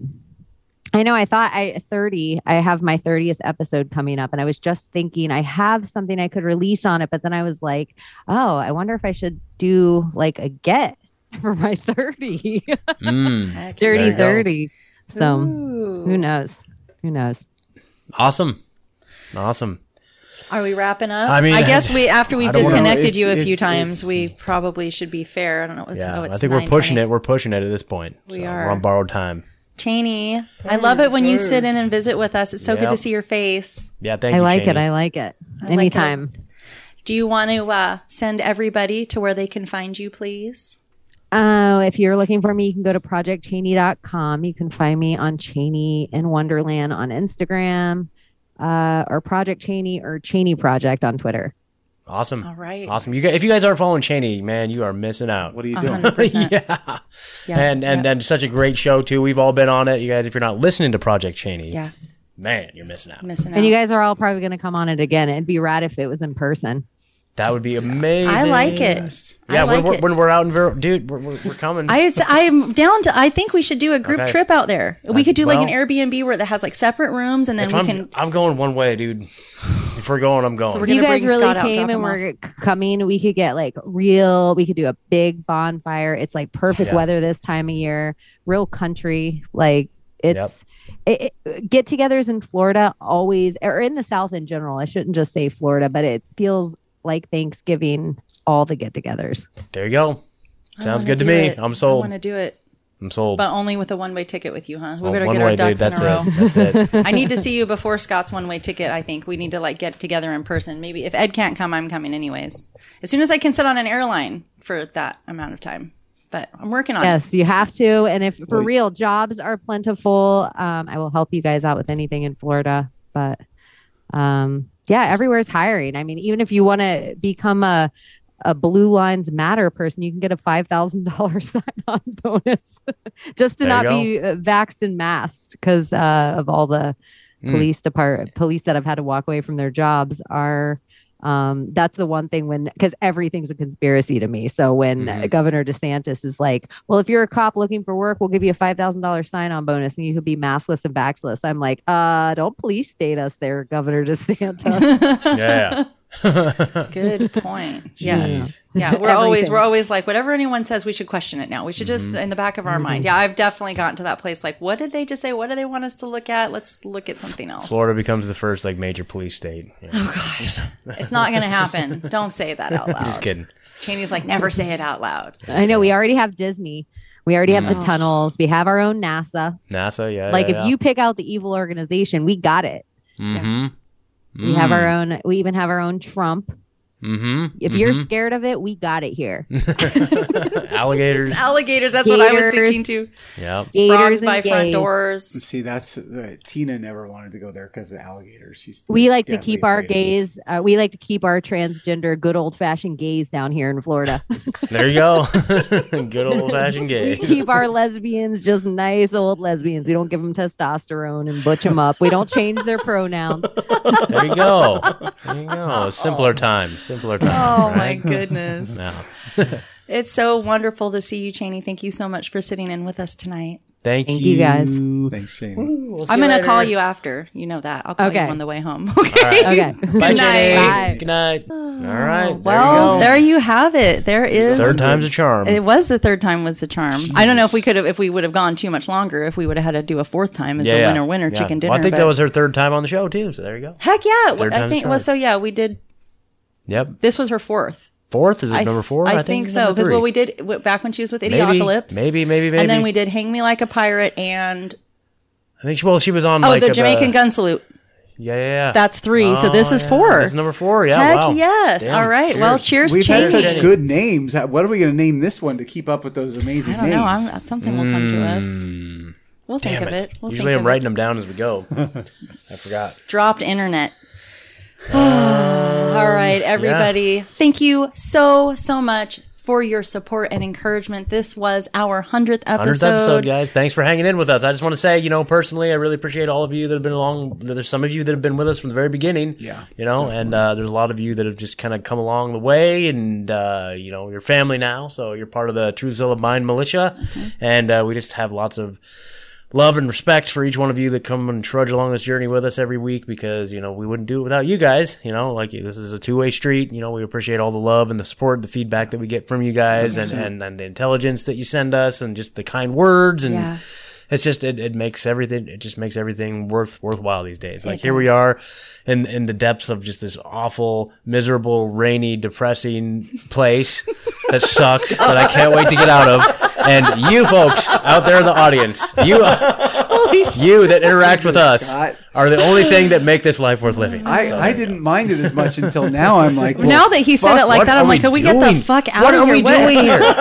Speaker 4: I know. I thought I 30. I have my 30th episode coming up, and I was just thinking I have something I could release on it, but then I was like, oh, I wonder if I should do like a get for my 30,
Speaker 1: Mm.
Speaker 2: Heck
Speaker 4: dirty
Speaker 1: There you go.
Speaker 4: 30. So
Speaker 2: Ooh.
Speaker 4: who knows? Who knows?
Speaker 1: Awesome. Awesome.
Speaker 2: Are we wrapping up?
Speaker 1: I mean,
Speaker 2: I guess we after we've
Speaker 1: I don't
Speaker 2: disconnected
Speaker 3: It's-
Speaker 2: you a few times, we probably should be fair. I don't know. It's,
Speaker 1: Yeah,
Speaker 2: oh, it's
Speaker 1: I think we're pushing
Speaker 2: 9:20.
Speaker 1: it. We're pushing it at this point.
Speaker 2: We
Speaker 1: So
Speaker 2: are.
Speaker 1: We're on borrowed time.
Speaker 2: Cheney, I love it when you sit in and visit with us. It's so good to see your face.
Speaker 1: Yeah, thank
Speaker 4: I
Speaker 1: you.
Speaker 4: like it. I like it.
Speaker 2: like it.
Speaker 4: Anytime.
Speaker 2: Do you want to uh, send everybody to where they can find you, please?
Speaker 4: Uh, if you're looking for me, you can go to projectcheney.com. You can find me on Cheney in Wonderland on Instagram, uh, or Project Cheney or Cheney Project on Twitter.
Speaker 1: Awesome.
Speaker 2: All right.
Speaker 1: Awesome. You guys, if you guys aren't following Cheney, man, you are missing out.
Speaker 3: What are you doing?
Speaker 1: yeah.
Speaker 2: Yeah.
Speaker 1: And and and such a great show too. We've all been on it. You guys, if you're not listening to Project Cheney,
Speaker 2: Yeah,
Speaker 1: man, you're missing out.
Speaker 2: missing out.
Speaker 4: And you guys are all probably going to come on it again. It'd be rad if it was in person.
Speaker 1: That would be amazing.
Speaker 2: I like it.
Speaker 1: Yeah,
Speaker 2: I
Speaker 1: when, we're,
Speaker 2: it.
Speaker 1: when we're out in Ver- dude, we're, we're, we're coming.
Speaker 2: I I'm down to. I think we should do a group
Speaker 1: Okay.
Speaker 2: trip out there. We could do like an Airbnb where that has like separate rooms, and then we
Speaker 1: I'm,
Speaker 2: can.
Speaker 1: I'm going one way, dude. If we're going, I'm going.
Speaker 2: So we're
Speaker 4: you guys
Speaker 2: bring
Speaker 4: really
Speaker 2: Scott
Speaker 4: came
Speaker 2: drop
Speaker 4: and we're c- coming, we could get like real, we could do a big bonfire. It's like perfect
Speaker 1: Yes.
Speaker 4: weather this time of year, real country. Like it's it, it, get togethers in Florida always, or in the South in general. I shouldn't just say Florida, but it feels like Thanksgiving, all the get togethers.
Speaker 1: there you go. Sounds good to me.
Speaker 2: it.
Speaker 1: I'm sold.
Speaker 2: I
Speaker 1: sold.
Speaker 2: want to do it,
Speaker 1: I'm sold.
Speaker 2: but only with a one way ticket with you, huh? We
Speaker 1: Well,
Speaker 2: better get our
Speaker 1: way,
Speaker 2: ducks
Speaker 1: dude. That's
Speaker 2: in a row.
Speaker 1: it. That's it.
Speaker 2: I need to see you before Scott's one way ticket. I think we need to like get together in person. Maybe if Ed can't come, I'm coming anyways. As soon as I can sit on an airline for that amount of time. But I'm working on it.
Speaker 4: Yes, you have to. And if for
Speaker 3: Wait.
Speaker 4: real, jobs are plentiful. Um, I will help you guys out with anything in Florida. But um, yeah, everywhere's hiring. I mean, even if you want to become a a Blue Lives Matter person, you can get a five thousand dollars sign on bonus just to
Speaker 1: There
Speaker 4: not be uh, vaxxed and masked because uh, of all the
Speaker 1: Mm.
Speaker 4: police depart police that have had to walk away from their jobs are. Um, that's the one thing when because everything's a conspiracy to me. So when
Speaker 1: Mhm.
Speaker 4: Governor DeSantis is like, "Well, if you're a cop looking for work, we'll give you a five thousand dollars sign-on bonus, and you could be maskless and vaxless," I'm like, "Uh, don't police state us there, Governor DeSantis."
Speaker 1: Yeah.
Speaker 2: Good point. yes.
Speaker 1: Jeez.
Speaker 2: Yeah, we're always we're always like whatever anyone says, we should question it now. We should just in the back of our mind. Yeah, I've definitely gotten to that place. Like, what did they just say? What do they want us to look at? Let's look at something else.
Speaker 1: Florida becomes the first like major police state. Yeah.
Speaker 2: Oh gosh, it's not going to happen. Don't say that out loud.
Speaker 1: Just kidding.
Speaker 2: Cheney's like, never say it out loud.
Speaker 4: I know we already have Disney, we already have the
Speaker 2: Mm.
Speaker 4: tunnels, we have our own NASA.
Speaker 1: NASA, yeah.
Speaker 4: like
Speaker 1: yeah,
Speaker 4: if you pick out the evil organization, we got it.
Speaker 1: Mm-hmm.
Speaker 4: We have our mm. own. We even have our own Trump.
Speaker 1: Mm-hmm.
Speaker 4: If you're scared of it, we got it here.
Speaker 1: alligators.
Speaker 2: Alligators. That's what I was thinking too.
Speaker 1: yeah.
Speaker 4: Gators
Speaker 2: Frogs
Speaker 4: and
Speaker 2: by front doors.
Speaker 3: See, that's uh, Tina never wanted to go there because of the alligators. She's
Speaker 4: We like to keep our
Speaker 3: afraid
Speaker 4: gays. Uh, we like to keep our transgender, good old fashioned gays down here in Florida.
Speaker 1: There you go. Good old fashioned
Speaker 4: we
Speaker 1: gay.
Speaker 4: keep our lesbians just nice old lesbians. We don't give them testosterone and butch them up. We don't change their pronouns.
Speaker 1: There you go. There you go. Simpler time. Simpler oh, time.
Speaker 2: Oh my goodness.
Speaker 1: No.
Speaker 2: It's so wonderful to see you, Cheney. Thank you so much for sitting in with us tonight.
Speaker 1: Thank,
Speaker 4: Thank you, guys.
Speaker 3: Thanks, Shane.
Speaker 1: We'll
Speaker 2: I'm going to
Speaker 1: later.
Speaker 2: call you after. You know that. I'll call
Speaker 4: Okay.
Speaker 2: you on the way home. Okay.
Speaker 1: All right.
Speaker 4: Okay.
Speaker 1: Bye,
Speaker 2: Good
Speaker 1: Jenny.
Speaker 4: night.
Speaker 1: Good night. All right.
Speaker 2: Well,
Speaker 1: there
Speaker 2: there
Speaker 1: you
Speaker 2: you have it. There is go.
Speaker 1: Third time's a charm.
Speaker 2: It was the third time was the charm. I don't know if we could have if we would have gone too much longer if we would have had to do a fourth time as the winner winner
Speaker 1: Yeah.
Speaker 2: chicken dinner.
Speaker 1: Well, I think
Speaker 2: but-
Speaker 1: that was her third time on the show too. So there you go.
Speaker 2: heck yeah.
Speaker 1: Third
Speaker 2: I think well, so yeah we did.
Speaker 1: Yep.
Speaker 2: This was her fourth.
Speaker 1: fourth. Is it number four?
Speaker 2: I, think,
Speaker 1: it's
Speaker 2: so. Because well, we did back when she was with
Speaker 1: Maybe,
Speaker 2: Idiocalypse.
Speaker 1: maybe, maybe, maybe.
Speaker 2: And then we did Hang Me Like a Pirate and
Speaker 1: I think she, well, she was on
Speaker 2: oh,
Speaker 1: like
Speaker 2: the
Speaker 1: uh,
Speaker 2: Jamaican Gun Salute.
Speaker 1: Yeah, yeah, yeah.
Speaker 2: That's three. so
Speaker 1: Oh,
Speaker 2: this is
Speaker 1: yeah.
Speaker 2: four.
Speaker 1: That's number four. Yeah.
Speaker 2: Heck
Speaker 1: wow.
Speaker 2: yes.
Speaker 1: Damn.
Speaker 2: All right. Well, cheers,
Speaker 3: We've had
Speaker 2: Cheney.
Speaker 3: such good names. What are we going to name this one to keep up with those amazing
Speaker 2: I don't
Speaker 3: names?
Speaker 2: know. I'm, that's something will come to us. We'll think
Speaker 1: Hmm. Damn
Speaker 2: of
Speaker 1: it.
Speaker 2: it. We'll
Speaker 1: Usually
Speaker 2: think
Speaker 1: I'm
Speaker 2: of
Speaker 1: writing
Speaker 2: it.
Speaker 1: them down as we go. I forgot.
Speaker 2: Dropped internet. All right, everybody. Thank you so, so much for your support and encouragement. This was our 100th episode.
Speaker 1: 100th episode, guys. Thanks for hanging in with us. I just want to say, you know, personally, I really appreciate all of you that have been along. There's some of you that have been with us from the very beginning.
Speaker 3: Yeah,
Speaker 1: You know, and uh, there's a lot of you that have just kind of come along the way, and, uh, you know, you're family now. So you're part of the Truthzilla Mind Militia. And uh, we just have lots of love and respect for each one of you that come and trudge along this journey with us every week because you know we wouldn't do it without you guys you know like this is a two-way street you know we appreciate all the love and the support the feedback that we get from you guys and, and and the intelligence that you send us and just the kind words and
Speaker 2: Yeah.
Speaker 1: It's just it, it makes everything it just makes everything worth worthwhile these days. Like here we are in in the depths of just this awful miserable rainy depressing place that sucks that i can't wait to get out of. And you folks out there in the audience you you that interact with us
Speaker 3: Scott.
Speaker 1: Are the only thing that make this life worth living
Speaker 3: I,
Speaker 1: So
Speaker 3: I
Speaker 1: there
Speaker 3: didn't mind it as much until now. I'm like, well,
Speaker 2: now that he said it like that, I'm like, can we get the fuck out
Speaker 1: what
Speaker 2: of here? What are we
Speaker 1: doing here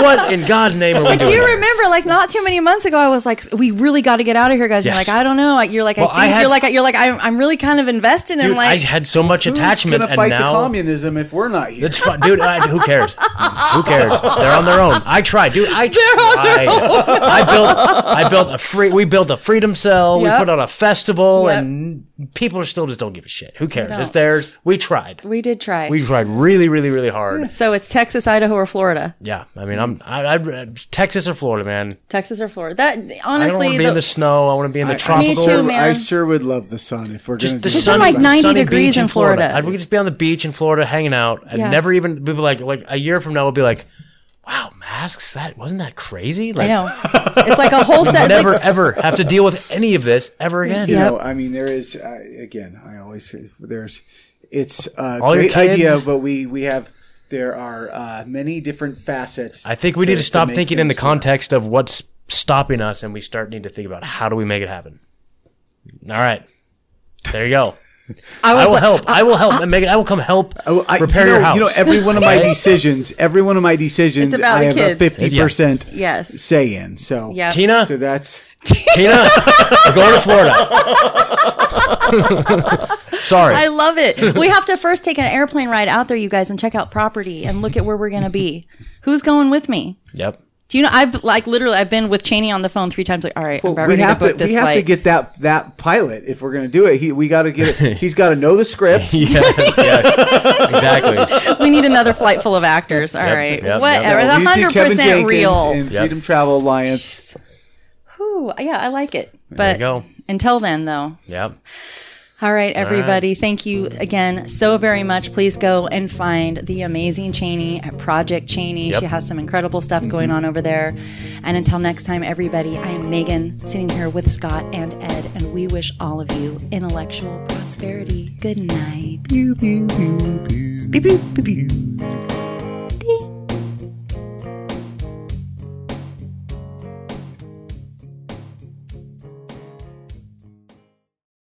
Speaker 1: what in god's name are we doing
Speaker 2: Do you
Speaker 1: here?
Speaker 2: remember, like, not too many months ago, I was like, "We really got to get out of here, guys."
Speaker 1: Yes.
Speaker 2: You're like, "I don't know." You're like,
Speaker 1: Well,
Speaker 2: "I
Speaker 1: I
Speaker 2: think
Speaker 1: had-
Speaker 2: you're like, you're like, I'm, I'm really kind of invested in like."
Speaker 1: I had so much
Speaker 3: who's
Speaker 1: attachment,
Speaker 3: gonna
Speaker 1: and
Speaker 3: fight the
Speaker 1: now
Speaker 3: communism if we're not here?
Speaker 1: It's fun, dude. I, who cares? Who cares? They're on their own. I tried, dude. I tried. I built. I built a free. We built a freedom cell.
Speaker 2: Yep.
Speaker 1: We put on a festival,
Speaker 2: Yep.
Speaker 1: and people are still just don't give a shit. Who cares? It's theirs. We tried.
Speaker 2: we did try.
Speaker 1: We tried really, really, really hard.
Speaker 2: so it's Texas, Idaho, or Florida.
Speaker 1: Yeah, I mean, I'm. I, I, Texas or Florida, man.
Speaker 2: Texas or Florida. That honestly,
Speaker 1: I don't want to be in the snow. I want to be in the
Speaker 3: I-
Speaker 1: tropical.
Speaker 2: Me too, man.
Speaker 3: I sure would love the sun if we're
Speaker 1: Just
Speaker 3: going
Speaker 1: the
Speaker 3: to do
Speaker 1: sunny,
Speaker 2: like 90 degrees in Florida.
Speaker 1: I'd, we could just be on the beach in Florida hanging out and
Speaker 2: Yeah.
Speaker 1: never even be like like a year from now we'll be like, wow, masks. That wasn't that crazy.
Speaker 2: I
Speaker 1: Like,
Speaker 2: know it's like a whole set.
Speaker 1: Of never
Speaker 2: like,
Speaker 1: ever have to deal with any of this ever again.
Speaker 3: You
Speaker 2: Yep.
Speaker 3: know, I mean, there is uh, again. I always say there's. It's a
Speaker 1: All your
Speaker 3: great
Speaker 1: kids-
Speaker 3: idea, but we we have there are uh, many different facets.
Speaker 1: I think we need to stop
Speaker 3: make
Speaker 1: thinking in the
Speaker 3: things work.
Speaker 1: context of what's stopping us, and we start need to think about how do we make it happen. All right, there you go.
Speaker 2: I
Speaker 1: I will
Speaker 2: like,
Speaker 1: help. I will help. Megan, I will come help
Speaker 3: I,
Speaker 1: repair
Speaker 3: you know,
Speaker 1: your house.
Speaker 3: You know, every one of my decisions, every one of my decisions, I have
Speaker 2: kids.
Speaker 3: a fifty percent
Speaker 2: Yes.
Speaker 3: say in. So
Speaker 2: Yeah.
Speaker 1: Tina,
Speaker 3: so that's
Speaker 1: Tina, we're going to Florida. Sorry.
Speaker 2: I love it. We have to first take an airplane ride out there, you guys, and check out property and look at where we're going to be. Who's going with me?
Speaker 1: yep.
Speaker 2: Do you know? I've like literally, I've been with Cheney on the phone three times. Like, all right, I'm
Speaker 3: we
Speaker 2: ready
Speaker 3: have
Speaker 2: to book
Speaker 3: to
Speaker 2: this
Speaker 3: we have
Speaker 2: flight.
Speaker 3: to get that that pilot if we're going to do it. He we got to get it. He's got to know the script.
Speaker 1: Yeah, yes, exactly.
Speaker 2: we need another flight full of actors. All
Speaker 1: Yep,
Speaker 2: right,
Speaker 1: yep,
Speaker 2: whatever.
Speaker 1: yep.
Speaker 2: The hundred percent real.
Speaker 3: and
Speaker 1: Yep.
Speaker 3: Freedom Travel Alliance.
Speaker 2: Whew, yeah, I like it.
Speaker 1: There
Speaker 2: But
Speaker 1: you go.
Speaker 2: until then, though,
Speaker 1: Yep.
Speaker 2: All right, everybody. Thank you again so very much. Please go and find the amazing Cheney at Project Cheney.
Speaker 1: Yep.
Speaker 2: She has some incredible stuff mm-hmm. going on over there. And until next time, everybody, I am Megan sitting here with Scott and Ed, and we wish all of you intellectual prosperity. Good night.
Speaker 3: Pew, pew, pew, pew. Pew, pew, pew, pew.